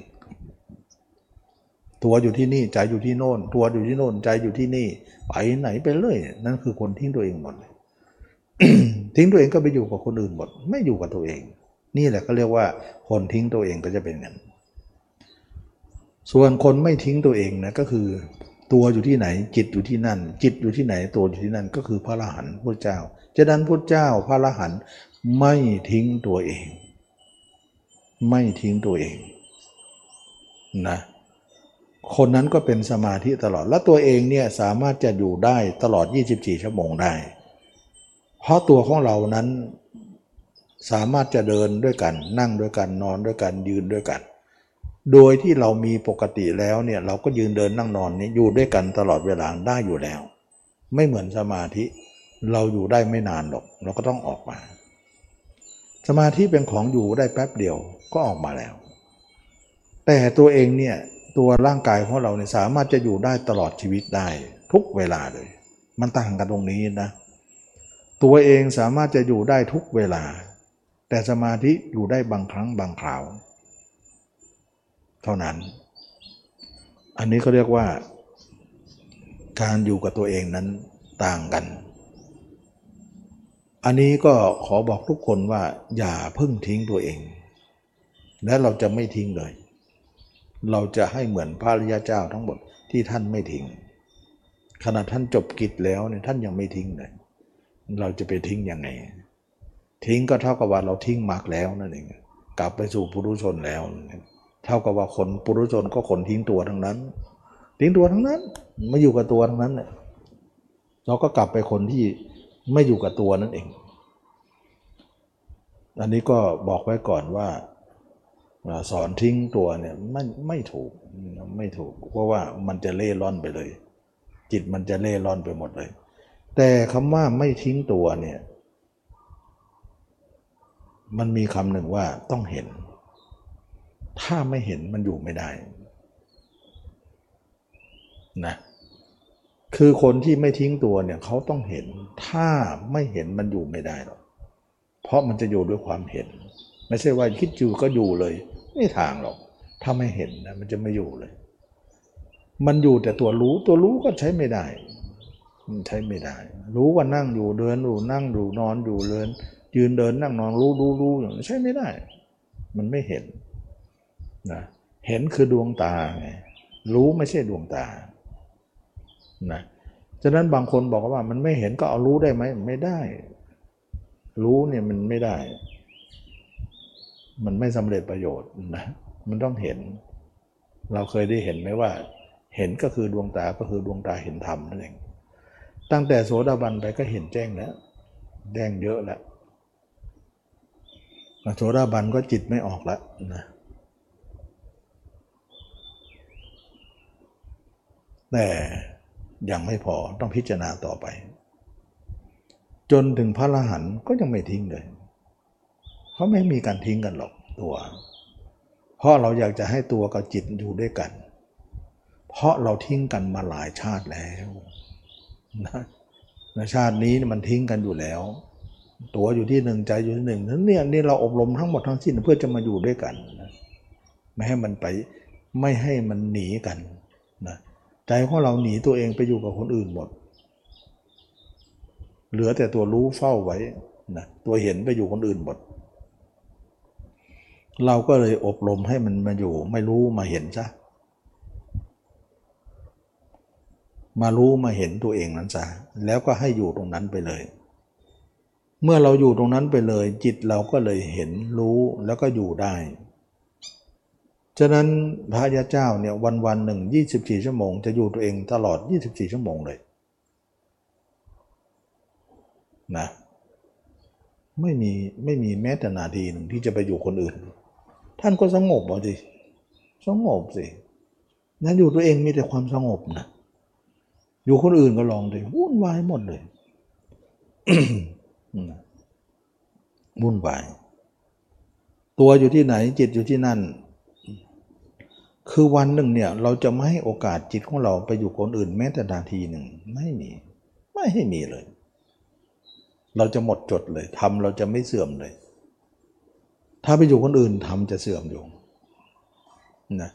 Speaker 1: ตัวอยู่ที่นี่ใจอยู่ที่โน่น ตัวอยู่ที่โน่นใจอยู่ที่นี่ ไปไหนไปเลยนั่นคือคนทิ้งตัวเองหมดทิ้งตัวเองก็ไปอยู่กับคนอื่นหมด ไม่อยู่กับตัวเอง นี่แหละก็เรียกว่า คนทิ้งตัวเองก็จะเป็นอย่างนั้นส่วนคนไม่ทิ้งตัวเองนะก็คือ ตัวอยู่ที่ไหนจิตอยู่ที่นั่น จิตอยู่ที่ไหนตัวอยู่ที่นั่นก็คือพระอรหันต์พระเจ้าจะดันพระเจ้าพระอรหันต์ไม่ทิ้งตัวเอง ไม่ทิ้งตัวเองนะ คนนั้นก็เป็นสมาธิตลอด และตัวเองเนี่ยสามารถจะอยู่ได้ตลอด 24 ชั่วโมงได้ เพราะตัวของเรานั้นสามารถจะเดินด้วยกัน นั่งด้วยกันนอนด้วยกันยืนด้วยกัน โดยที่เรามีปกติแล้วเนี่ยเราก็ยืนเดินนั่งนอนนี้อยู่ด้วยกันตลอดเวลาได้อยู่แล้ว ไม่เหมือนสมาธิเราอยู่ได้ไม่นานหรอกเราก็ต้องออกมา สมาธิเป็นของอยู่ได้แป๊บเดียวก็ออกมาแล้ว แต่ตัวเองเนี่ย ตัวร่างกายของเราเนี่ยสามารถจะอยู่ได้ตลอดชีวิตได้ ทุกเวลาเลย มันต่างกันตรงนี้นะ ตัวเองสามารถจะอยู่ได้ทุกเวลา แต่สมาธิอยู่ได้บางครั้งบางคราว เท่านั้น อันนี้เขาเรียกว่า การอยู่กับตัวเองนั้นต่างกัน อันนี้ก็ขอบอกทุกคนว่า อย่าเพิ่งทิ้งตัวเอง และเราจะไม่ทิ้งเลย เราจะให้เหมือนพระริยาเจ้าทั้งหมดที่ท่านไม่ทิ้งขณะท่านจบกิจแล้วเนี่ยท่านยังไม่ทิ้งเลยเราจะไปทิ้งยังไง ทิ้งก็เท่ากับว่าเราทิ้งมากแล้วนั่นเองกลับไปสู่ปุถุชนแล้ว เท่ากับว่าคนปุถุชนก็คนทิ้งตัวทั้งนั้น ทิ้งตัวทั้งนั้นไม่อยู่กับตัวทั้งนั้นเนี่ยเราก็กลับไปคนที่ไม่อยู่กับตัวนั่นเอง อันนี้ก็บอกไว้ก่อนว่า สอนทิ้งตัวเนี่ยไม่ไม่ถูกไม่ถูก เพราะว่ามันจะเล่ร่อนไปเลย จิตมันจะเล่ร่อนไปหมดเลย แต่คำว่าไม่ทิ้งตัวเนี่ย มันมีคำหนึ่งว่าต้องเห็น ถ้าไม่เห็นมันอยู่ไม่ได้นะคือคนที่ไม่ทิ้งตัวเนี่ยเขาต้องเห็น ถ้าไม่เห็นมันอยู่ไม่ได้หรอกเพราะมันจะอยู่ด้วยความเห็น ไม่ใช่ว่าคิดอยู่ก็อยู่เลยไม่ทางหรอก ถ้าไม่เห็นนะมันจะไม่อยู่เลย มันอยู่แต่ตัวรู้ตัวรู้ก็ใช้ไม่ได้ มันใช้ไม่ได้ รู้ว่านั่งอยู่เดินอยู่นั่งอยู่นอนอยู่เดิน ยืนเดินนั่งนอนรู้รู้รู้อย่างนี้ใช้ไม่ได้ มันไม่เห็นนะเห็นคือดวงตาไงรู้ไม่ใช่ดวงตานะฉะนั้นบางคนบอกว่ามันไม่เห็นก็เอารู้ได้ไหมไม่ได้ รู้เนี่ยมันไม่ได้ มันไม่สำเร็จประโยชน์นะมันต้องเห็น เราเคยได้เห็นไหมว่า เห็นก็คือดวงตาก็คือดวงตาเห็นธรรมนั่นเองตั้งแต่โสดาบันไปก็เห็นแจ้งแล้วแจ้งเยอะแล้วโสดาบันก็จิตไม่ออกแล้วนะแต่ยังไม่พอต้องพิจารณาต่อไป จนถึงพระอรหันต์ก็ยังไม่ทิ้งเลย เขาไม่มีการทิ้งกันหรอกตัว เพราะเราอยากจะให้ตัวกับจิตอยู่ด้วยกัน เพราะเราทิ้งกันมาหลายชาติแล้วนะในชาตินี้มันทิ้งกันอยู่แล้ว ตัวอยู่ที่หนึ่งใจอยู่ที่หนึ่งนั้นเนี่ยนี่เราอบรมทั้งหมดทั้งสิ้นเพื่อจะมาอยู่ด้วยกันนะไม่ให้มันไปไม่ให้มันหนีกันนะใจของเราหนีตัวเองไปอยู่กับคนอื่นหมด เหลือแต่ตัวรู้เฝ้าไว้นะตัวเห็นไปอยู่คนอื่นหมด เราก็เลยอบรมให้มันมาอยู่ ไม่รู้มาเห็นซะมารู้มาเห็นตัวเองนั้นซะแล้วก็ให้อยู่ตรงนั้นไปเลย เมื่อเราอยู่ตรงนั้นไปเลย จิตเราก็เลยเห็นรู้แล้วก็อยู่ได้ ฉะนั้นพระยาเจ้าเนี่ยวันวันหนึ่ง24 ชั่วโมง จะอยู่ตัวเองตลอด 24 ชั่วโมงเลยนะไม่มีไม่มีแม้แต่นาทีหนึ่งที่จะไปอยู่คนอื่น ท่านก็สงบเอาสิสงบสินั้นอยู่ตัวเองมีแต่ความสงบนะอยู่คนอื่นก็ลองเลยวุ่นวายหมดเลยวุ่นวายตัวอยู่ที่ไหนจิตอยู่ที่นั่น คือวันหนึ่งเนี่ย เราจะไม่ให้โอกาสจิตของเราไปอยู่คนอื่นแม้แต่นาทีหนึ่งไม่มี ไม่ให้มีเลย เราจะหมดจดเลยทำเราจะไม่เสื่อมเลย ถ้าไปอยู่คนอื่นทำจะเสื่อมอยู่นะ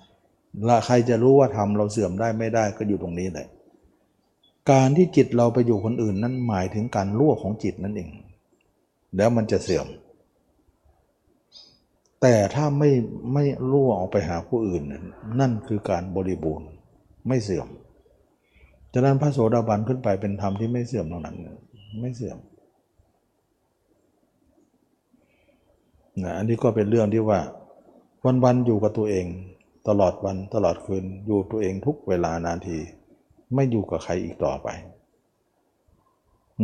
Speaker 1: ละใครจะรู้ว่าทำเราเสื่อมได้ไม่ได้ก็อยู่ตรงนี้แหละการที่จิตเราไปอยู่คนอื่นนั้นหมายถึงการรั่วของจิตนั่นเอง แล้วมันจะเสื่อม แต่ถ้าไม่ไม่รั่วออกไปหาผู้อื่น นั่นคือการบริบูรณ์ไม่เสื่อมฉะนั้นพระโสดาบันขึ้นไปเป็นธรรมที่ไม่เสื่อมตรงนั้น ไม่เสื่อม นะอันนี้ก็เป็นเรื่องที่ว่า วันๆอยู่กับตัวเอง ตลอดวันตลอดคืนอยู่ตัวเองทุกเวลานาที ไม่อยู่กับใครอีกต่อไป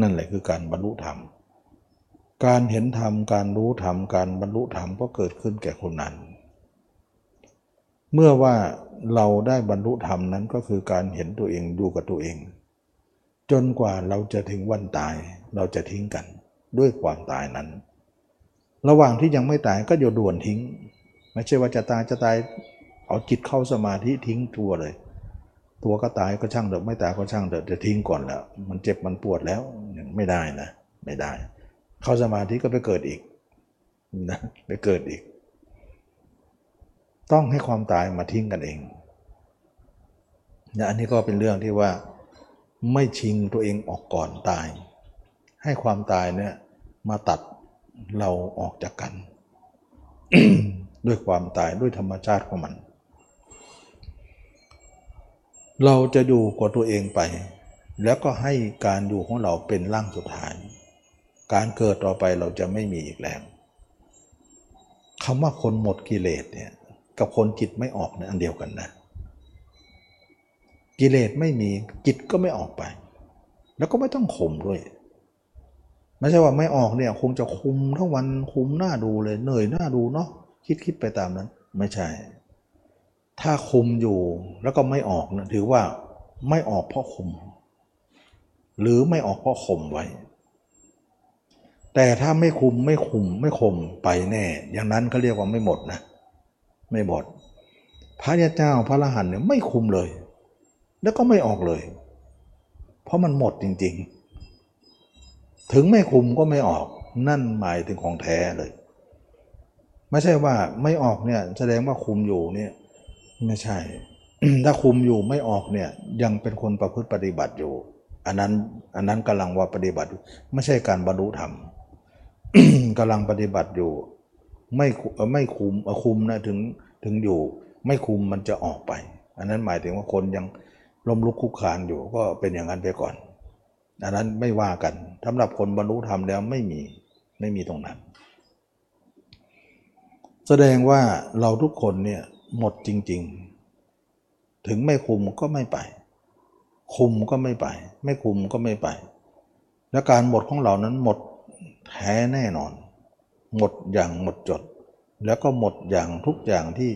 Speaker 1: นั่นแหละคือการบรรลุธรรม การเห็นธรรมการรู้ธรรมการบรรลุธรรมก็เกิดขึ้นแก่คนนั้น เมื่อว่าเราได้บรรลุธรรมนั้นก็คือการเห็นตัวเองดูกับตัวเอง จนกว่าเราจะถึงวันตายเราจะทิ้งกันด้วยความตายนั้น ระหว่างที่ยังไม่ตายก็อย่าด่วนทิ้ง ไม่ใช่ว่าจะตายจะตายเอาจิตเข้าสมาธิทิ้งตัวเลย ตัวก็ตายก็ช่างเถอะไม่ตายก็ช่างเถอะจะทิ้งก่อนแล้วมันเจ็บมันปวดแล้วไม่ได้นะ ไม่ได้ เข้าสมาธิก็ไปเกิดอีกนะไปเกิดอีก ต้องให้ความตายมาทิ้งกันเองนะอันนี้ก็เป็นเรื่องที่ว่าไม่ชิงตัวเองออกก่อนตาย ให้ความตายเนี่ยมาตัด เราออกจากกัน ด้วยความตายด้วยธรรมชาติของมัน เราจะอยู่กับตัวเองไป แล้วก็ให้การอยู่ของเราเป็นร่างสุดท้าย การเกิดต่อไปเราจะไม่มีอีกแล้วคำว่าคนหมดกิเลสเนี่ยกับคนจิตไม่ออกเนี่ยอันเดียวกันนะ กิเลสไม่มีจิตก็ไม่ออกไป แล้วก็ไม่ต้องข่มด้วย ไม่ใช่ว่าไม่ออกเนี่ยคงจะคุมทั้งวันคุมหน้าดูเลยเหนื่อยหน้าดูเนาะคิดคิดไปตามนั้น ไม่ใช่ ถ้าคุมอยู่แล้วก็ไม่ออกนะถือว่าไม่ออกเพราะคุม หรือไม่ออกเพราะข่มไว้ แต่ถ้าไม่คุมไม่คุมไม่ข่มไปแน่ อย่างนั้นเขาเรียกว่าไม่หมดนะ ไม่หมดพระยาเจ้าพระรหันเนี่ยไม่คุมเลย แล้วก็ไม่ออกเลย เพราะมันหมดจริง ๆ ถึงไม่คุมก็ไม่ออก นั่นหมายถึงของแท้เลย ไม่ใช่ว่าไม่ออกเนี่ยแสดงว่าคุมอยู่เนี่ยไม่ใช่ ถ้าคุมอยู่ไม่ออกเนี่ยยังเป็นคนประพฤติปฏิบัติอยู่ อันนั้นอันนั้นกำลังว่าปฏิบัติอยู่ไม่ใช่การบรรลุธรรมกำลังปฏิบัติอยู่ ไม่คุเอ่อไม่คุมคุมนะถึงถึงอยู่ ไม่คุมมันจะออกไป อันนั้นหมายถึงว่าคนยังล้มลุกคุกคานอยู่ก็เป็นอย่างนั้นไปก่อน อันนั้นไม่ว่ากันสำหรับคนบรรลุธรรมแล้วไม่มีไม่มีตรงนั้น แสดงว่าเราทุกคนเนี่ยหมดจริง ๆ ถึงไม่คุมก็ไม่ไป คุมก็ไม่ไป ไม่คุมก็ไม่ไป และการหมดของเรานั้นหมดแท้แน่นอน หมดอย่างหมดจด แล้วก็หมดอย่างทุกอย่างที่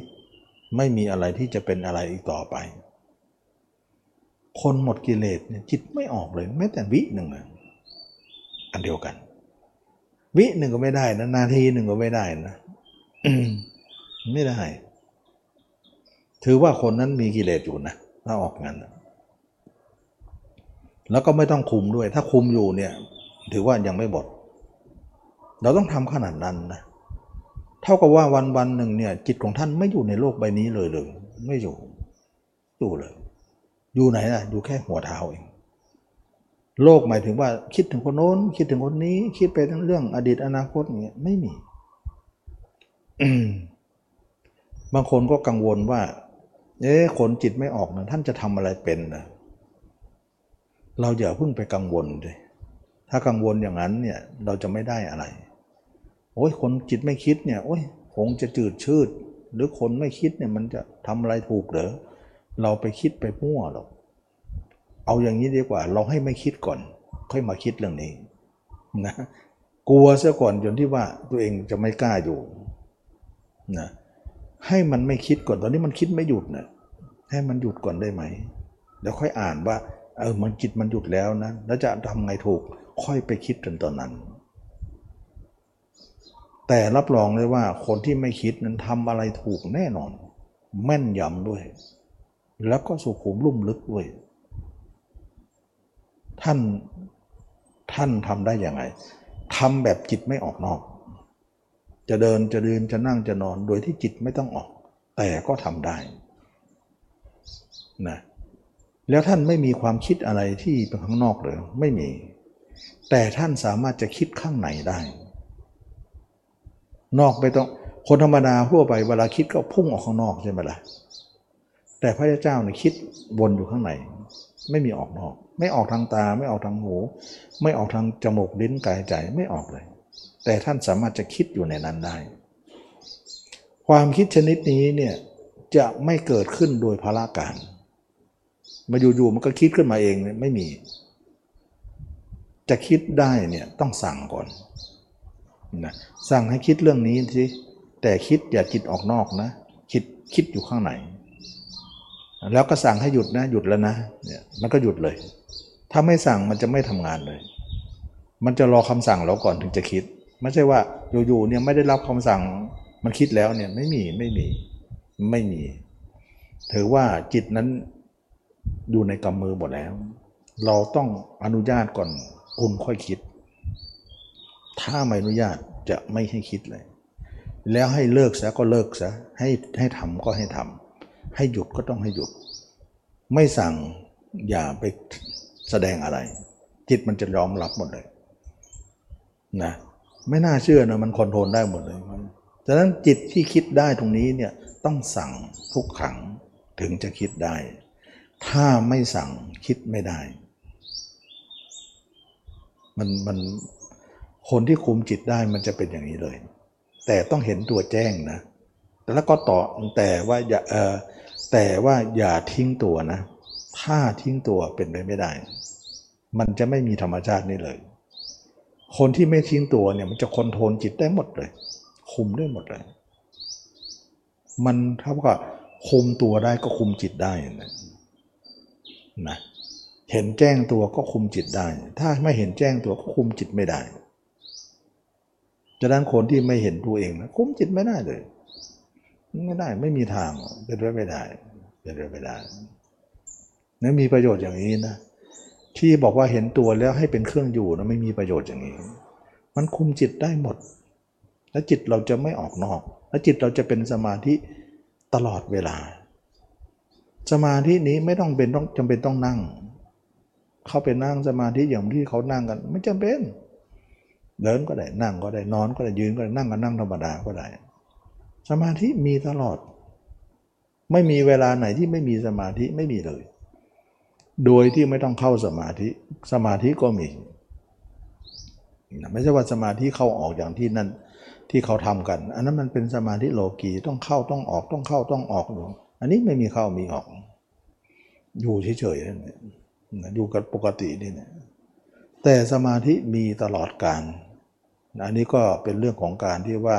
Speaker 1: ไม่มีอะไรที่จะเป็นอะไรอีกต่อไป คนหมดกิเลสเนี่ยจิตไม่ออกเลยแม้แต่วิหนึ่งอะอันเดียวกัน วิหนึ่งก็ไม่ได้นะนาทีหนึ่งก็ไม่ได้นะไม่ได้ ถือว่าคนนั้นมีกิเลสอยู่นะถ้าออกงานนแล้วก็ไม่ต้องคุมด้วย ถ้าคุมอยู่เนี่ย ถือว่ายังไม่หมดเราต้องทำขนาดนั้นนะเท่ากับว่าวันวันหนึ่งเนี่ย จิตของท่านไม่อยู่ในโลกใบนี้เลยเลย ไม่อยู่อยู่เลย อยู่ไหนล่ะอยู่แค่หัวเท้าเองโลกหมายถึงว่าคิดถึงคนโน้น คิดถึงคนนี้ คิดไปทั้งเรื่องอดีตอนาคตอย่างเงี้ยไม่มีบางคนก็กังวลว่า เอ๊ะคนจิตไม่ออกนะท่านจะทำอะไรเป็นนะเราอย่าเพิ่งไปกังวลเลยถ้ากังวลอย่างนั้นเนี่ย เราจะไม่ได้อะไร โอ้ยคนจิตไม่คิดเนี่ย โอ้ยคงจะจืดชืด หรือคนไม่คิดเนี่ย มันจะทำอะไรถูกเหรอ เราไปคิดไปมั่วหรอก เอาอย่างนี้ดีกว่า เราให้ไม่คิดก่อน ค่อยมาคิดเรื่องนี้นะกลัวเสียก่อนจนที่ว่าตัวเองจะไม่กล้าอยู่นะให้มันไม่คิดก่อนตอนนี้มันคิดไม่หยุดนะให้มันหยุดก่อนได้ไหมเดี๋ยวค่อยอ่านว่า เออมันจิตมันหยุดแล้วนะแล้วจะทำไงถูกค่อยไปคิดจนตอนนั้น แต่รับรองเลยว่าคนที่ไม่คิดนั้นทำอะไรถูกแน่นอน แม่นยำด้วย แล้วก็สุขุมลุ่มลึกด้วยท่านท่านทำได้ยังไงทำแบบจิตไม่ออกนอก จะเดินจะเดินจะนั่งจะนอนโดยที่จิตไม่ต้องออก แต่ก็ทำได้นะแล้วท่านไม่มีความคิดอะไรที่เป็นข้างนอกเลยไม่มี แต่ท่านสามารถจะคิดข้างในได้ นอกไม่ต้องคนธรรมดาทั่วไปเวลาคิดก็พุ่งออกข้างนอกใช่ไหมล่ะ แต่พระเจ้าเนี่ยคิดวนอยู่ข้างในไม่มีออกนอก ไม่ออกทางตา ไม่ออกทางหู ไม่ออกทางจมูกลิ้นกายใจไม่ออกเลย แต่ท่านสามารถจะคิดอยู่ในนั้นได้ ความคิดชนิดนี้เนี่ยจะไม่เกิดขึ้นโดยพละการมาอยู่ๆมันก็คิดขึ้นมาเองเนี่ยไม่มี จะคิดได้เนี่ยต้องสั่งก่อนนะสั่งให้คิดเรื่องนี้สิแต่คิดอย่าจิตออกนอกนะ คิดคิดอยู่ข้างใน แล้วก็สั่งให้หยุดนะหยุดแล้วนะเนี่ยมันก็หยุดเลย ถ้าไม่สั่งมันจะไม่ทำงานเลย มันจะรอคำสั่งเราก่อนถึงจะคิด ไม่ใช่ว่าอยู่ๆเนี่ยไม่ได้รับคำสั่งมันคิดแล้วเนี่ยไม่มีไม่มีไม่มี ถือว่าจิตนั้นอยู่ในกำมือหมดแล้ว เราต้องอนุญาตก่อนคุณค่อยคิด ถ้าไม่อนุญาตจะไม่ให้คิดเลย แล้วให้เลิกซะก็เลิกซะให้ให้ทำก็ให้ทำ ให้หยุดก็ต้องให้หยุด ไม่สั่งอย่าไปแสดงอะไร จิตมันจะยอมรับหมดเลยนะไม่น่าเชื่อนะมันคอนโทรลได้หมดเลยฉะนั้นจิตที่คิดได้ตรงนี้เนี่ยต้องสั่งทุกขังถึงจะคิดได้ ถ้าไม่สั่งคิดไม่ได้ มันมันคนที่คุมจิตได้มันจะเป็นอย่างนี้เลย แต่ต้องเห็นตัวแจ้งนะ แล้วก็ต่อแต่ว่าอย่าเออ แต่ว่าอย่าทิ้งตัวนะ ถ้าทิ้งตัวเป็นไปไม่ได้ มันจะไม่มีธรรมชาตินี้เลย คนที่ไม่ทิ้งตัวเนี่ยมันจะคอนโทรลจิตได้หมดเลย คุมได้หมดเลย มันเท่ากับคุมตัวได้ก็คุมจิตได้นะนะเห็นแจ้งตัวก็คุมจิตได้ ถ้าไม่เห็นแจ้งตัวก็คุมจิตไม่ได้ฉะนั้นคนที่ไม่เห็นตัวเองนะคุมจิตไม่ได้เลย ไม่ได้ไม่มีทางเป็นไปไม่ได้เป็นไปไม่ได้นั่นมีประโยชน์อย่างนี้นะที่บอกว่าเห็นตัวแล้วให้เป็นเครื่องอยู่นะไม่มีประโยชน์อย่างนี้ มันคุมจิตได้หมด และจิตเราจะไม่ออกนอก และจิตเราจะเป็นสมาธิตลอดเวลา สมาธินี้ไม่ต้องเป็นต้องจำเป็นต้องนั่ง เข้าไปนั่งสมาธิอย่างที่เขานั่งกัน ไม่จำเป็น เดินก็ได้นั่งก็ได้นอนก็ได้ยืนก็ได้นั่งก็นั่งธรรมดาก็ได้ สมาธิมีตลอด ไม่มีเวลาไหนที่ไม่มีสมาธิไม่มีเลย โดยที่ไม่ต้องเข้าสมาธิ สมาธิก็มีไม่ใช่ว่าสมาธิเข้าออกอย่างที่นั่นที่เขาทำกัน อันนั้นมันเป็นสมาธิโลกีต้องเข้าต้องออกต้องเข้าต้องออกอยู่อันนี้ไม่มีเข้ามีออก อยู่เฉยๆนั่อยู่กับปกตินี่นแต่สมาธิมีตลอดการอันนี้ก็เป็นเรื่องของการที่ว่า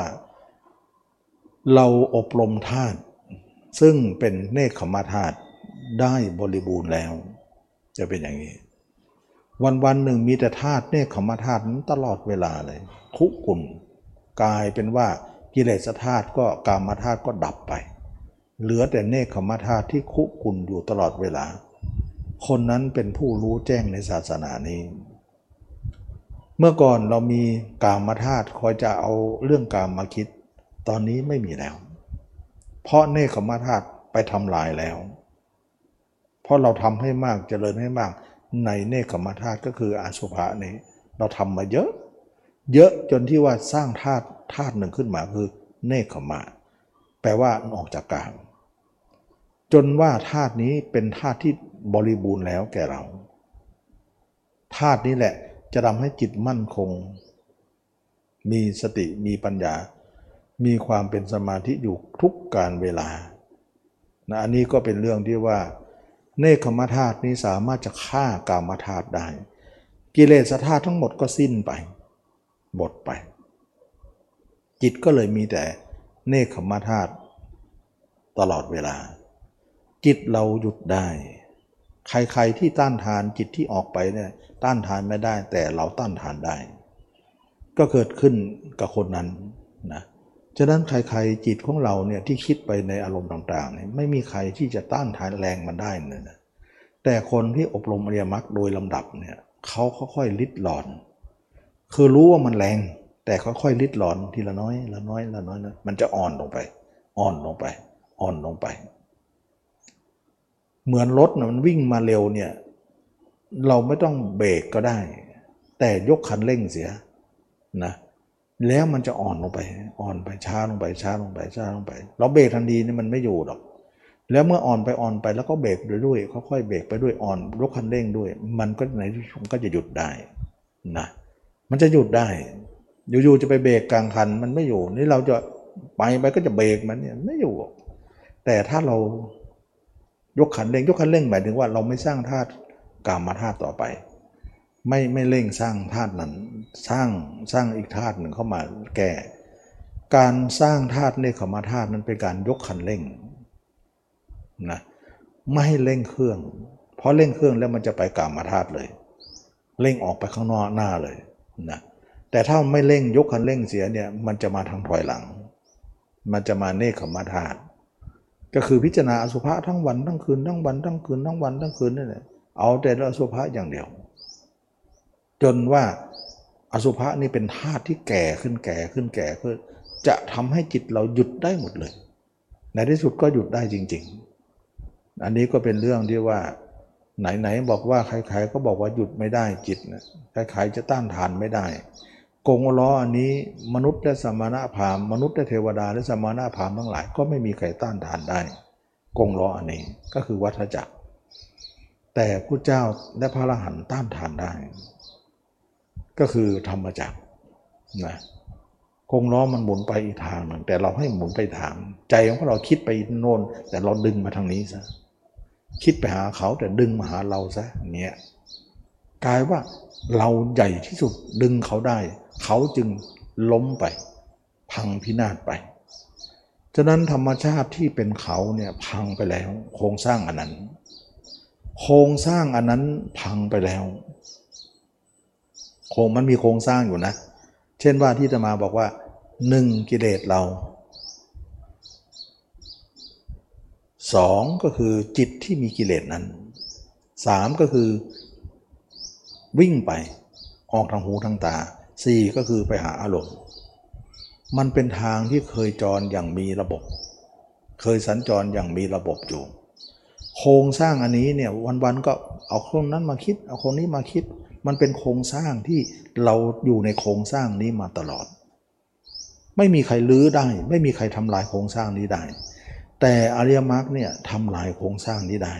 Speaker 1: เราอบรมธาตุซึ่งเป็นเนคขมาธาตุได้บริบูรณ์แล้ว จะเป็นอย่างนี้ วันวันหนึ่งมีแต่ธาตุเนคขมาธาตุนั้นตลอดเวลาเลยคุกุ่นกลายเป็นว่ากิเลสธาตุก็กามาธาตุก็ดับไป เหลือแต่เนคขมาธาตุที่คุกุ่นอยู่ตลอดเวลา คนนั้นเป็นผู้รู้แจ้งในศาสนานี้ เมื่อก่อนเรามีกามาธาตุคอยจะเอาเรื่องกามมาคิด ตอนนี้ไม่มีแล้ว เพราะเนคขมาธาตุไปทำลายแล้ว เพราะเราทำให้มากเจริญให้มาก ในเนคขมาธาตุก็คืออาสุภะนี้ เราทำมาเยอะ เยอะจนที่ว่าสร้างธาตุธาตุหนึ่งขึ้นมาคือเนคขมาแปลว่าออกจากกามจนว่าธาตุนี้เป็นธาตุที่บริบูรณ์แล้วแก่เราธาตุนี้แหละจะทำให้จิตมั่นคง มีสติมีปัญญา มีความเป็นสมาธิอยู่ทุกการเวลานะอันนี้ก็เป็นเรื่องที่ว่า เนคขมาธาตุนี้สามารถจะฆ่ากามธาตุได้ กิเลสธาตุทั้งหมดก็สิ้นไปหมดไป จิตก็เลยมีแต่เนคขมาธาตุตลอดเวลา จิตเราหยุดได้ ใครๆที่ต้านทานจิตที่ออกไปเนี่ยต้านทานไม่ได้แต่เราต้านทานได้ ก็เกิดขึ้นกับคนนั้นนะ ฉะนั้นใครๆจิตของเราเนี่ยที่คิดไปในอารมณ์ต่างๆเนี่ยไม่มีใครที่จะต้านทานแรงมันได้เลยนะแต่คนที่อบรมอริยมรรคโดยลำดับเนี่ยเขาค่อยๆลิดหลอน คือรู้ว่ามันแรง แต่ค่อยๆลิดหลอนทีละน้อยละน้อยละน้อยนะมันจะอ่อนลงไป อ่อนลงไป อ่อนลงไป เหมือนรถนะมันวิ่งมาเร็วเนี่ยเราไม่ต้องเบรกก็ได้ แต่ยกคันเร่งเสียนะ แล้วมันจะอ่อนลงไป อ่อนไปช้าลงไปช้าลงไปช้าลงไป เราเบรกทันทีนี่มันไม่อยู่หรอก แล้วเมื่ออ่อนไปอ่อนไปแล้วก็เบรกด้วยด้วยค่อยๆเบรกไปด้วยอ่อนยกคันเร่งด้วย มันก็ในที่สุดก็จะหยุดได้นะมันจะหยุดได้อยู่ๆจะไปเบรกกลางคันมันไม่อยู่ นี่เราจะไปไปก็จะเบรกมันเนี่ยไม่อยู่ แต่ถ้าเรายกคันเร่งยกคันเร่งหมายถึงว่าเราไม่สร้างธาตุกามาธาตุต่อไป ไม่ไม่เร่งสร้างธาตุนั้น สร้างสร้างอีกธาตุหนึ่งเข้ามาแก่ การสร้างธาตุในขมาธาตุนั้นเป็นการยกคันเร่งนะไม่ให้เร่งเครื่อง เพราะเร่งเครื่องแล้วมันจะไปกามาธาตุเลย เร่งออกไปข้างนอกหน้าเลยนะแต่ถ้าไม่เร่งยกคันเร่งเสียเนี่ยมันจะมาทางถอยหลัง มันจะมาเนคขมาธาตุก็คือพิจารณาอสุภะทั้งวันทั้งคืนทั้งวันทั้งคืนทั้งวันทั้งคืนนั่แหละเอาแต่อสุภะอย่างเดียว จนว่าอสุภะนี่เป็นธาตุที่แก่ขึ้นแก่ขึ้นแก่ขึ้นจะทำให้จิตเราหยุดได้หมดเลย ในที่สุดก็หยุดได้จริง ๆ อันนี้ก็เป็นเรื่องที่ว่า ไหนๆบอกว่าใครๆก็บอกว่าหยุดไม่ได้จิตนะใครๆจะต้านทานไม่ได้กงล้ออันนี้มนุษย์และสมณะพามมนุษย์และเทวดาและสมณะพามทั้งหลาย ก็ไม่มีใครต้านทานได้ กงล้ออันนี้ก็คือวัฏจักร แต่พระเจ้าและพระอรหันต์ต้านทานได้ ก็คือธรรมจักรนะกงล้อมันหมุนไปอีกทางหนึ่งแต่เราให้หมุนไปทาง ใจของเราคิดไปโน่น แต่เราดึงมาทางนี้ซะคิดไปหาเขาแต่ดึงมาหาเราซะเนี่ยกลายว่าเราใหญ่ที่สุดดึงเขาได้ เขาจึงล้มไป พังพินาศไปฉะนั้นธรรมชาติที่เป็นเขาเนี่ยพังไปแล้ว โครงสร้างอันนั้น โครงสร้างอันนั้นพังไปแล้ว คงมันมีโครงสร้างอยู่นะ เช่นว่าที่จะมาบอกว่าหนึ่งกิเลสเราสองก็คือจิตที่มีกิเลสนั้นสามก็คือ วิ่งไปออกทางหูทางตาสี่ก็คือไปหาอารมณ์ มันเป็นทางที่เคยจรอย่างมีระบบ เคยสัญจรอย่างมีระบบอยู่ โครงสร้างอันนี้เนี่ยวันๆก็เอาคนนั้นมาคิด เอาคนนี้มาคิด มันเป็นโครงสร้างที่เราอยู่ในโครงสร้างนี้มาตลอด ไม่มีใครลื้อได้ ไม่มีใครทำลายโครงสร้างนี้ได้ แต่อริยมรรคเนี่ยทำลายโครงสร้างนี้ได้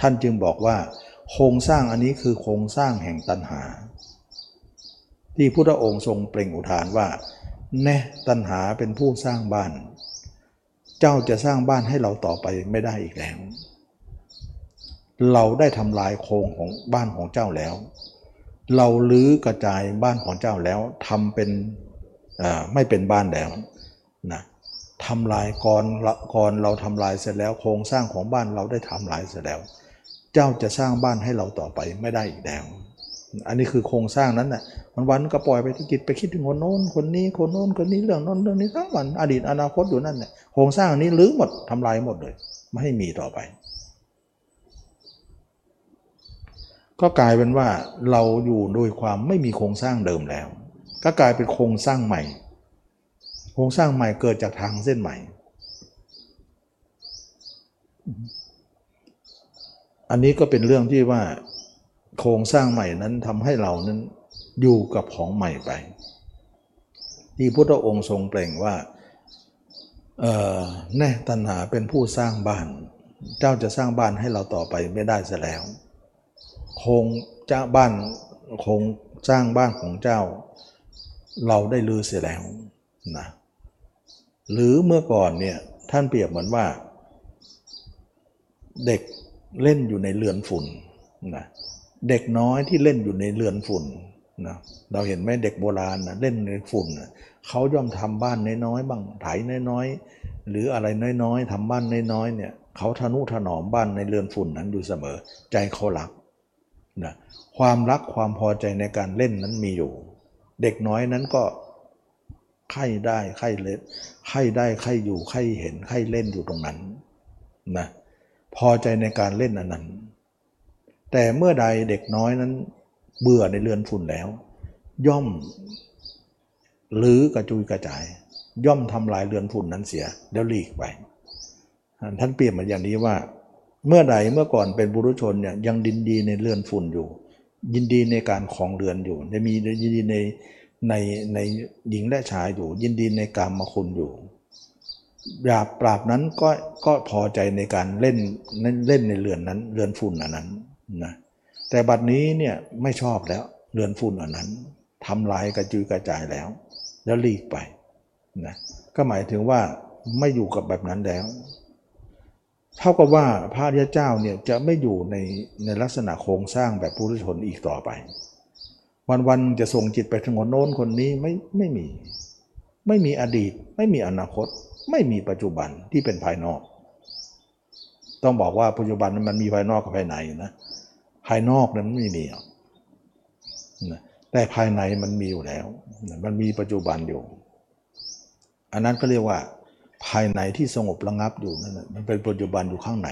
Speaker 1: ท่านจึงบอกว่า โครงสร้างอันนี้คือโครงสร้างแห่งตัณหา ที่พุทธองค์ทรงเปล่งอุทานว่าแน่ตัณหาเป็นผู้สร้างบ้าน เจ้าจะสร้างบ้านให้เราต่อไปไม่ได้อีกแล้ว เราได้ทำลายโครงของบ้านของเจ้าแล้ว เราลื้อกระจายบ้านของเจ้าแล้วทำเป็นไม่เป็นบ้านแล้วนะทำลายก่อนก่อนเราทำลายเสร็จแล้วโครงสร้างของบ้านเราได้ทำลายเสร็จแล้ว เจ้าจะสร้างบ้านให้เราต่อไปไม่ได้อีกแล้วอันนี้คือโครงสร้างนั้นนะ่ะวันวันก็ปล่อยไปที่จิตไปคิดถึงคนโน้นคนนี้คนโน้นคนนี้เรื่องโน้นเรื่องนี้ทั้งวันอดีตอนาคตอยู่นั่นเนี่ยโครงสร้างนี้ลื้อหมดทำลายหมดเลย ไม่ให้มีต่อไป ก็กลายเป็นว่าเราอยู่โดยความไม่มีโครงสร้างเดิมแล้ว ก็กลายเป็นโครงสร้างใหม่ โครงสร้างใหม่เกิดจากทางเส้นใหม่ อันนี้ก็เป็นเรื่องที่ว่าโครงสร้างใหม่นั้นทำให้เรานั้นอยู่กับของใหม่ไป ที่พุทธองค์ทรงเปล่งว่าแน่ตัณหาเป็นผู้สร้างบ้าน เจ้าจะสร้างบ้านให้เราต่อไปไม่ได้ซะแล้ว โครงจ้าบ้านโครงสร้างบ้านของเจ้า เราได้ลือเสียแล้วนะหรือเมื่อก่อนเนี่ยท่านเปรียบเหมือนว่า เด็กเล่นอยู่ในเรือนฝุ่นนะเด็กน้อยที่เล่นอยู่ในเรือนฝุ่นนะเราเห็นไหมเด็กโบราณนะเล่นในฝุ่นนะเขาย่อมทำบ้านน้อยๆบ้างไถน้อยๆหรืออะไรน้อยๆทำบ้านน้อยๆเนี่ยเขาทนุถนอมบ้านในเรือนฝุ่นนั้นอยู่เสมอ ใจเขารัก ความรักความพอใจในการเล่นนั้นมีอยู่ เด็กน้อยนั้นก็ไข้ได้ไข้เล็ดไข้ได้ไข้อยู่ไข้เห็นไข้เล่นอยู่ตรงนั้นนะพอใจในการเล่นอันนั้น แต่เมื่อใดเด็กน้อยนั้น เบื่อในเรือนฝุ่นแล้ว ย่อมหรือกระจุยกระจาย ย่อมทำลายเรือนฝุ่นนั้นเสียแล้วหลีกไป ท่านเปรียบเหมาอย่างนี้ว่า เมื่อใดเมื่อก่อนเป็นบุรุชนเนี่ยยังดินดีในเรือนฝุ่นอยู่ ยินดีในการของเรือนอยู่ในมียินดีในในในหญิงและชายอยู่ ยินดีในกรรมมาคุณอยู่ปราบปราบนั้นก็ก็พอใจในการเล่นเล่นในเรือนนั้น เรือนฝุ่นอันนั้นนะแต่บัดนี้เนี่ยไม่ชอบแล้วเรือนฝุ่นอันนั้นทำลายกระจุยกระจายแล้ว แล้วลีกไปนะก็หมายถึงว่าไม่อยู่กับแบบนั้นแล้ว เท่ากับว่าพระริยเจ้าเนี่ยจะไม่อยู่ในในลักษณะโครงสร้างแบบปุถุชนอีกต่อไป วันๆจะส่งจิตไปถึงคนโน้นคนนี้ไม่ไม่มี ไม่มีอดีต ไม่มีอนาคต ไม่มีปัจจุบันที่เป็นภายนอก ต้องบอกว่าปัจจุบันมันมีภายนอกกับภายในนะภายนอกนั้นไม่มีนะแต่ภายในมันมีอยู่แล้ว มันมีปัจจุบันอยู่ อันนั้นก็เรียกว่า ภายในที่สงบระงับอยู่นั่นมันเป็นปัจจุบันอยู่ข้างใน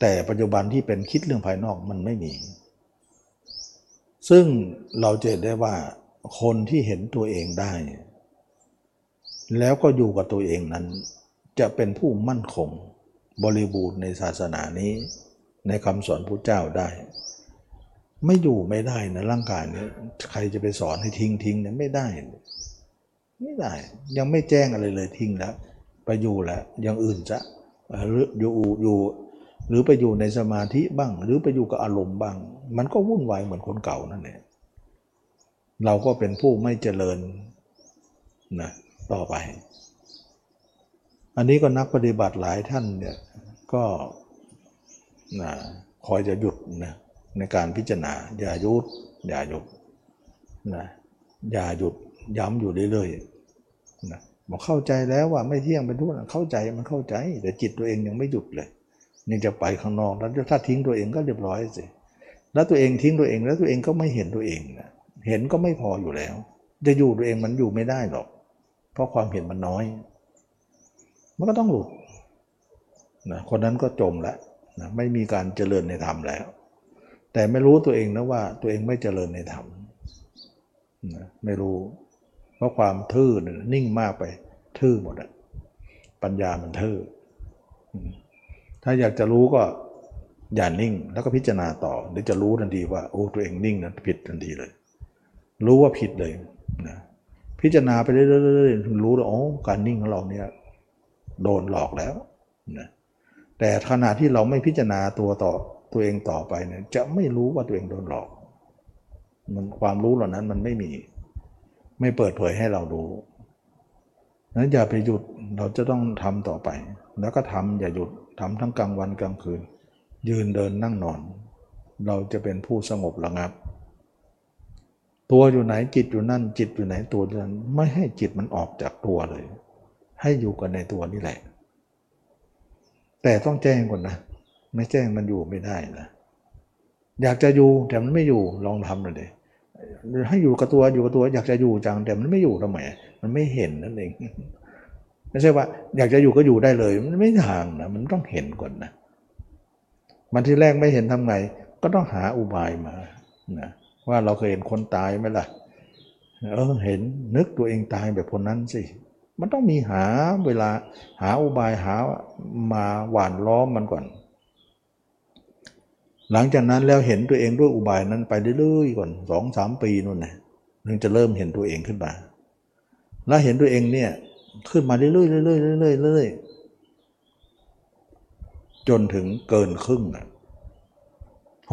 Speaker 1: แต่ปัจจุบันที่เป็นคิดเรื่องภายนอกมันไม่มี ซึ่งเราจะเห็นได้ว่าคนที่เห็นตัวเองได้ แล้วก็อยู่กับตัวเองนั้น จะเป็นผู้มั่นคงบริบูรณ์ในศาสนานี้ ในคำสอนพระเจ้าได้ ไม่อยู่ไม่ได้นะร่างกายนี้ใครจะไปสอนให้ทิ้งทิ้งเนี่ยไม่ได้ ไม่ได้ ยังไม่แจ้งอะไรเลยทิ้งแล้วไปอยู่แล้วยังอื่นจะอยู่อยู่ หรือไปอยู่ในสมาธิบ้าง หรือไปอยู่กับอารมณ์บ้าง มันก็วุ่นวายเหมือนคนเก่านั่นเองเราก็เป็นผู้ไม่เจริญนะต่อไป อันนี้ก็นักปฏิบัติหลายท่านเนี่ยก็นะคอยจะหยุดนะในการพิจารณา อย่าหยุด อย่าหยุดนะอย่าหยุดย้ำอยู่เรื่อยๆ บอกเข้าใจแล้วว่าไม่เที่ยงเป็นทุกข์เข้าใจมันเข้าใจ แต่จิตตัวเองยังไม่หยุดเลยนี่จะไปข้างนอกแล้วถ้าทิ้งตัวเองก็เรียบร้อยสิแล้วตัวเองทิ้งตัวเองแล้วตัวเองก็ไม่เห็นตัวเองนะเห็นก็ไม่พออยู่แล้ว จะอยู่ตัวเองมันอยู่ไม่ได้หรอก เพราะความเห็นมันน้อย มันก็ต้องหลุดนะคนนั้นก็จมแล้วนะไม่มีการเจริญในธรรมแล้ว แต่ไม่รู้ตัวเองนะว่าตัวเองไม่เจริญในธรรมนะไม่รู้ ราะความทื่อนิ่งมากไปทื่อหมดอะปัญญามันทื่อถ้าอยากจะรู้ก็อย่านิ่งแล้วก็พิจารณาต่อเดี๋ยวจะรู้ทันทีว่าโอ้ตัวเองนิ่งนั้นผิดทันทีเลย รู้ว่าผิดเลยนะพิจารณาไปเรื่อยๆถึงรู้ว่าโอ้การนิ่งของเราเนี่ยโดนหลอกแล้วนะแต่ขณะที่เราไม่พิจารณาตัวต่อตัวเองต่อไปเนี่ยจะไม่รู้ว่าตัวเองโดนหลอก มันความรู้เหล่านั้นมันไม่มี ไม่เปิดเผยให้เรารู้นั้นอย่าไปหยุดเราจะต้องทำต่อไป แล้วก็ทำอย่าหยุดทำทั้งกลางวันกลางคืน ยืนเดินนั่งนอน เราจะเป็นผู้สงบระงับ ตัวอยู่ไหนจิตอยู่นั่น จิตอยู่ไหนตัวนั้นไม่ให้จิตมันออกจากตัวเลย ให้อยู่กันในตัวนี่แหละ แต่ต้องแจ้งก่อนนะ ไม่แจ้งมันอยู่ไม่ได้นะอยากจะอยู่แต่มันไม่อยู่ลองทำเลยดิ ให้อยู่กับตัวอยู่กับตัวอยากจะอยู่จังแต่มันไม่อยู่ทำไมมันไม่เห็นนั่นเองไม่ใช่ว่า อยากจะอยู่ก็อยู่ได้เลย มันไม่ทางนะมันต้องเห็นก่อนนะมันที่แรกไม่เห็นทำไง ก็ต้องหาอุบายมานะว่าเราเคยเห็นคนตายไหมล่ะเออเห็นนึกตัวเองตายแบบคนนั้นสิมันต้องมีหาเวลาหาอุบายหามาหวานล้อมมันก่อน หลังจากนั้นแล้วเห็นตัวเองด้วยอุบายนั้นไปเรื่อยๆก่อนสองสามปีนู่นนะถึงจะเริ่มเห็นตัวเองขึ้นมา แล้วเห็นตัวเองเนี่ยขึ้นมาเรื่อยๆเรื่อยๆเรื่อยๆเรื่อยๆจนถึงเกินครึ่งอะ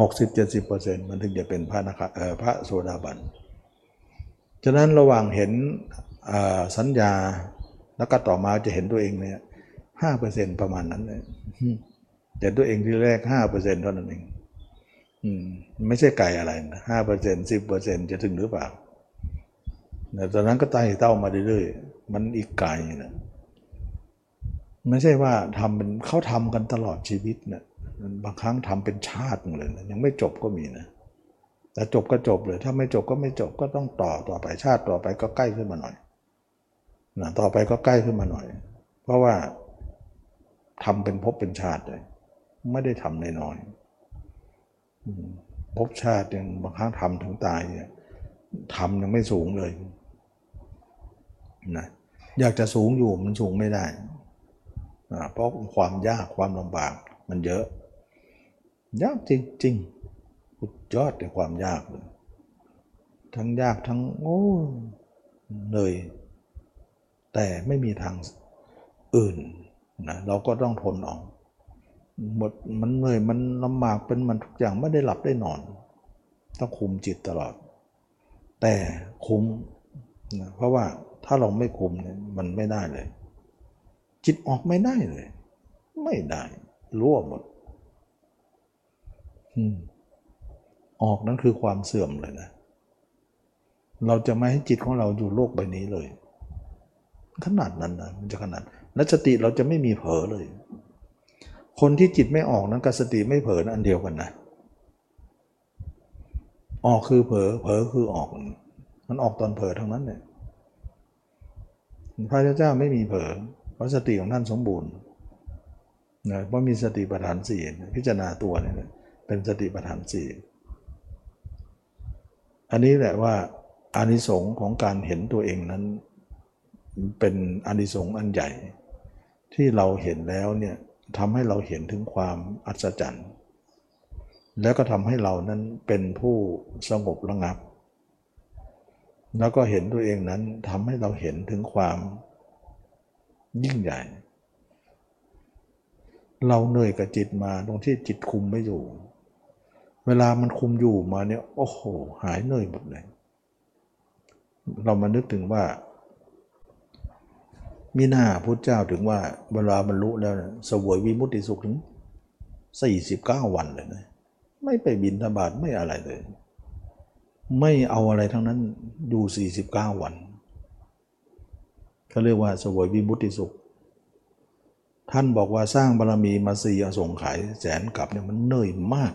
Speaker 1: หกสิบเจ็ดสิบเปอร์เซ็นต์มันถึงจะเป็นพระนะคะเออพระโสดาบันฉะนั้นระหว่างเห็นสัญญาแล้วก็ต่อมาจะเห็นตัวเองเนี่ยห้าเปอร์เซ็นต์ประมาณนั้นเลยแต่ตัวเองที่แรกห้าเปอร์เซ็นต์เท่านั้นเอง อืมไม่ใช่ไกลอะไรนะห้าเปอร์เซ็นต์สิบเปอร์เซ็นต์จะถึงหรือเปล่าแต่ตอนนั้นก็ไต่เต้ามาเรื่อยๆมันอีกไกลนะไม่ใช่ว่าทำเป็นเขาทำกันตลอดชีวิตนะบางครั้งทำเป็นชาติเลยนะยังไม่จบก็มีนะแต่จบก็จบเลย ถ้าไม่จบก็ไม่จบก็ต้องต่อต่อไปชาติต่อไปก็ใกล้ขึ้นมาหน่อยนะต่อไปก็ใกล้ขึ้นมาหน่อย เพราะว่าทำเป็นภพเป็นชาติเลย ไม่ได้ทำน้อยๆ ภพชาติยังบางครั้งทำถึงตายเนี่ยทำยังไม่สูงเลยนะอยากจะสูงอยู่มันสูงไม่ได้เพราะความยากความลำบากมันเยอะ ยากจริงๆสุดยอดในความยากเลยทั้งยากทั้งโอ้เหนื่อยแต่ไม่มีทางอื่นนะเราก็ต้องทนเอา หมดมันเหนื่อยมันลำบากเป็นมันทุกอย่างไม่ได้หลับได้นอน ต้องคุมจิตตลอด แต่คุมนะเพราะว่าถ้าเราไม่คุมเนี่ยมันไม่ได้เลย จิตออกไม่ได้เลย ไม่ได้รั่วหมดออกนั้นคือความเสื่อมเลยนะ เราจะไม่ให้จิตของเราอยู่โลกใบนี้เลย ขนาดนั้นนะมันจะขนาดและสติเราจะไม่มีเผลอเลย คนที่จิตไม่ออกนั้นกับสติไม่เผลอนอันเดียวกันนะ ออกคือเผลอ เผลอคือออก มันออกตอนเผลอทั้งนั้นเนี่ยพระเจ้าไม่มีเผลอ เพราะสติของท่านสมบูรณ์นะเพราะมีสติปัฏฐานสี่พิจารณาตัวเนี่ยเป็นสติปัฏฐานสี่อันนี้แหละว่าอานิสงส์ของการเห็นตัวเองนั้น เป็นอานิสงส์อันใหญ่ ที่เราเห็นแล้วเนี่ย ทำให้เราเห็นถึงความอัศจรรย์ แล้วก็ทำให้เรานั้นเป็นผู้สงบระงับ แล้วก็เห็นตัวเองนั้นทำให้เราเห็นถึงความยิ่งใหญ่ เราเหนื่อยกับจิตมาตรงที่จิตคุมไม่อยู่ เวลามันคุมอยู่มาเนี่ยโอ้โห หายเหนื่อยหมดเลย เรามานึกถึงว่า มีหน้าพุทธเจ้าถึงว่าเวลาบรรลุแล้วนะสวยวิมุตติสุขถึง 49 วันเลยนะไม่ไปบินธบาตไม่อะไรเลย ไม่เอาอะไรทั้งนั้นอยู่ 49 วันเขาเรียกว่าสวยวิมุตติสุข ท่านบอกว่าสร้างบารรมีมาสี่อสงไขยแสนกับเนี่ยมันเหนื่อยมาก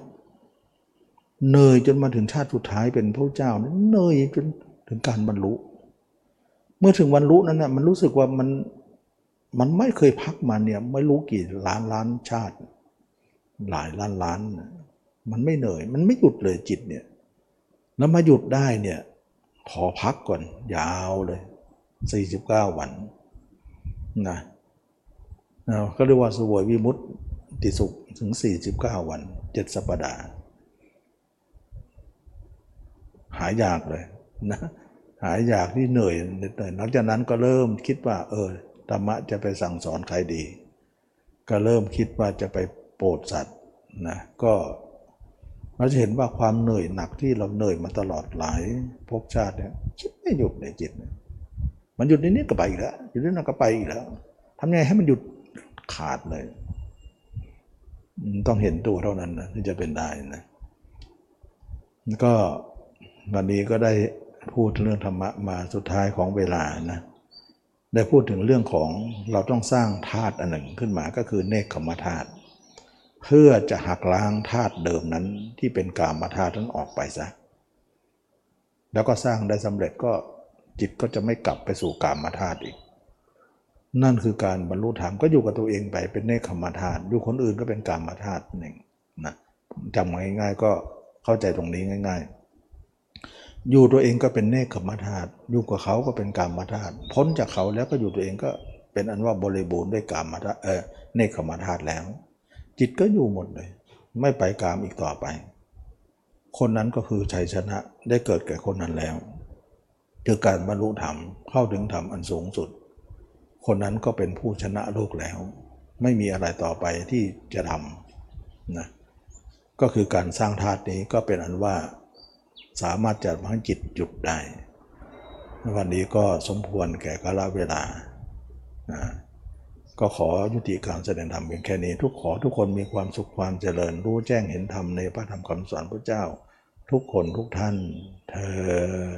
Speaker 1: เหนื่อยจนมาถึงชาติสุดท้ายเป็นพระเจ้าเหนื่อยจนถึงการบรรลุ เมื่อถึงวันรู้นั้นนะมันรู้สึกว่ามันมันไม่เคยพักมาเนี่ยไม่รู้กี่ล้านล้านชาติ หลายล้านล้าน มันไม่เหนื่อย มันไม่หยุดเลยจิตเนี่ยแล้วมาหยุดได้เนี่ยขอพักก่อน ยาวเลย 49 วันนะก็เรียกว่าสวยวิมุตต์ติสุขถึง 49 วันเจ็ดสัปดาห์ หายากเลยนะ หายอยากที่เหนื่อยเหน่อยหลังจากนั้นก็เริ่มคิดว่า เออธรรมะจะไปสั่งสอนใครดี ก็เริ่มคิดว่าจะไปโปรดสัตว์นะก็เราจะเห็นว่าความเหนื่อยหนักที่เราเหนื่อยมาตลอดหลายภพชาติเนี่ยคิดไม่หยุดในจิต มันหยุดนิดๆก็ไปอีกแล้วหยุดนิดๆก็ไปอีกแล้วทำยังไงให้มันหยุดขาดเลยต้องเห็นตัวเท่านั้นนะที่จะเป็นได้นะก็วันนี้ก็ได้ พูดเรื่องธรรมะมาสุดท้ายของเวลานะได้พูดถึงเรื่องของเราต้องสร้างธาตุอันหนึ่งขึ้นมาก็คือเนคขมธาตุเพื่อจะหักล้างธาตุเดิมนั้นที่เป็นกามธาตุนั้นออกไปซะแล้วก็สร้างได้สำเร็จก็จิตก็จะไม่กลับไปสู่กามธาตุอีก นั่นคือการบรรลุธรรมก็อยู่กับตัวเองไปเป็นเนคขมธาตุอยู่คนอื่นก็เป็นกามธาตุหนึ่งนะจำง่ายๆก็เข้าใจตรงนี้ง่าย ๆ อยู่ตัวเองก็เป็นเนคขมธาตุอยู่กับเขาก็เป็นกามธาตุพ้นจากเขาแล้วก็อยู่ตัวเองก็เป็นอันว่าบริบูรณ์ด้วยกามธาตุเออเนคขมธาตุแล้ว จิตก็อยู่หมดเลย ไม่ไปกามอีกต่อไป คนนั้นก็คือชัยชนะได้เกิดแก่คนนั้นแล้วคือการบรรลุธรรมเข้าถึงธรรมอันสูงสุด คนนั้นก็เป็นผู้ชนะโลกแล้ว ไม่มีอะไรต่อไปที่จะทำนะก็คือการสร้างธาตุนี้ก็เป็นอันว่า สามารถจะทำให้จิตหยุดได้ วันนี้ก็สมควรแก่กาลเวลานะก็ขอยุติการแสดงธรรมเพียงแค่นี้ ทุกขอทุกคนมีความสุขความเจริญ รู้แจ้งเห็นธรรมในพระธรรมคำสอนพระเจ้า ทุกคนทุกท่านเทอ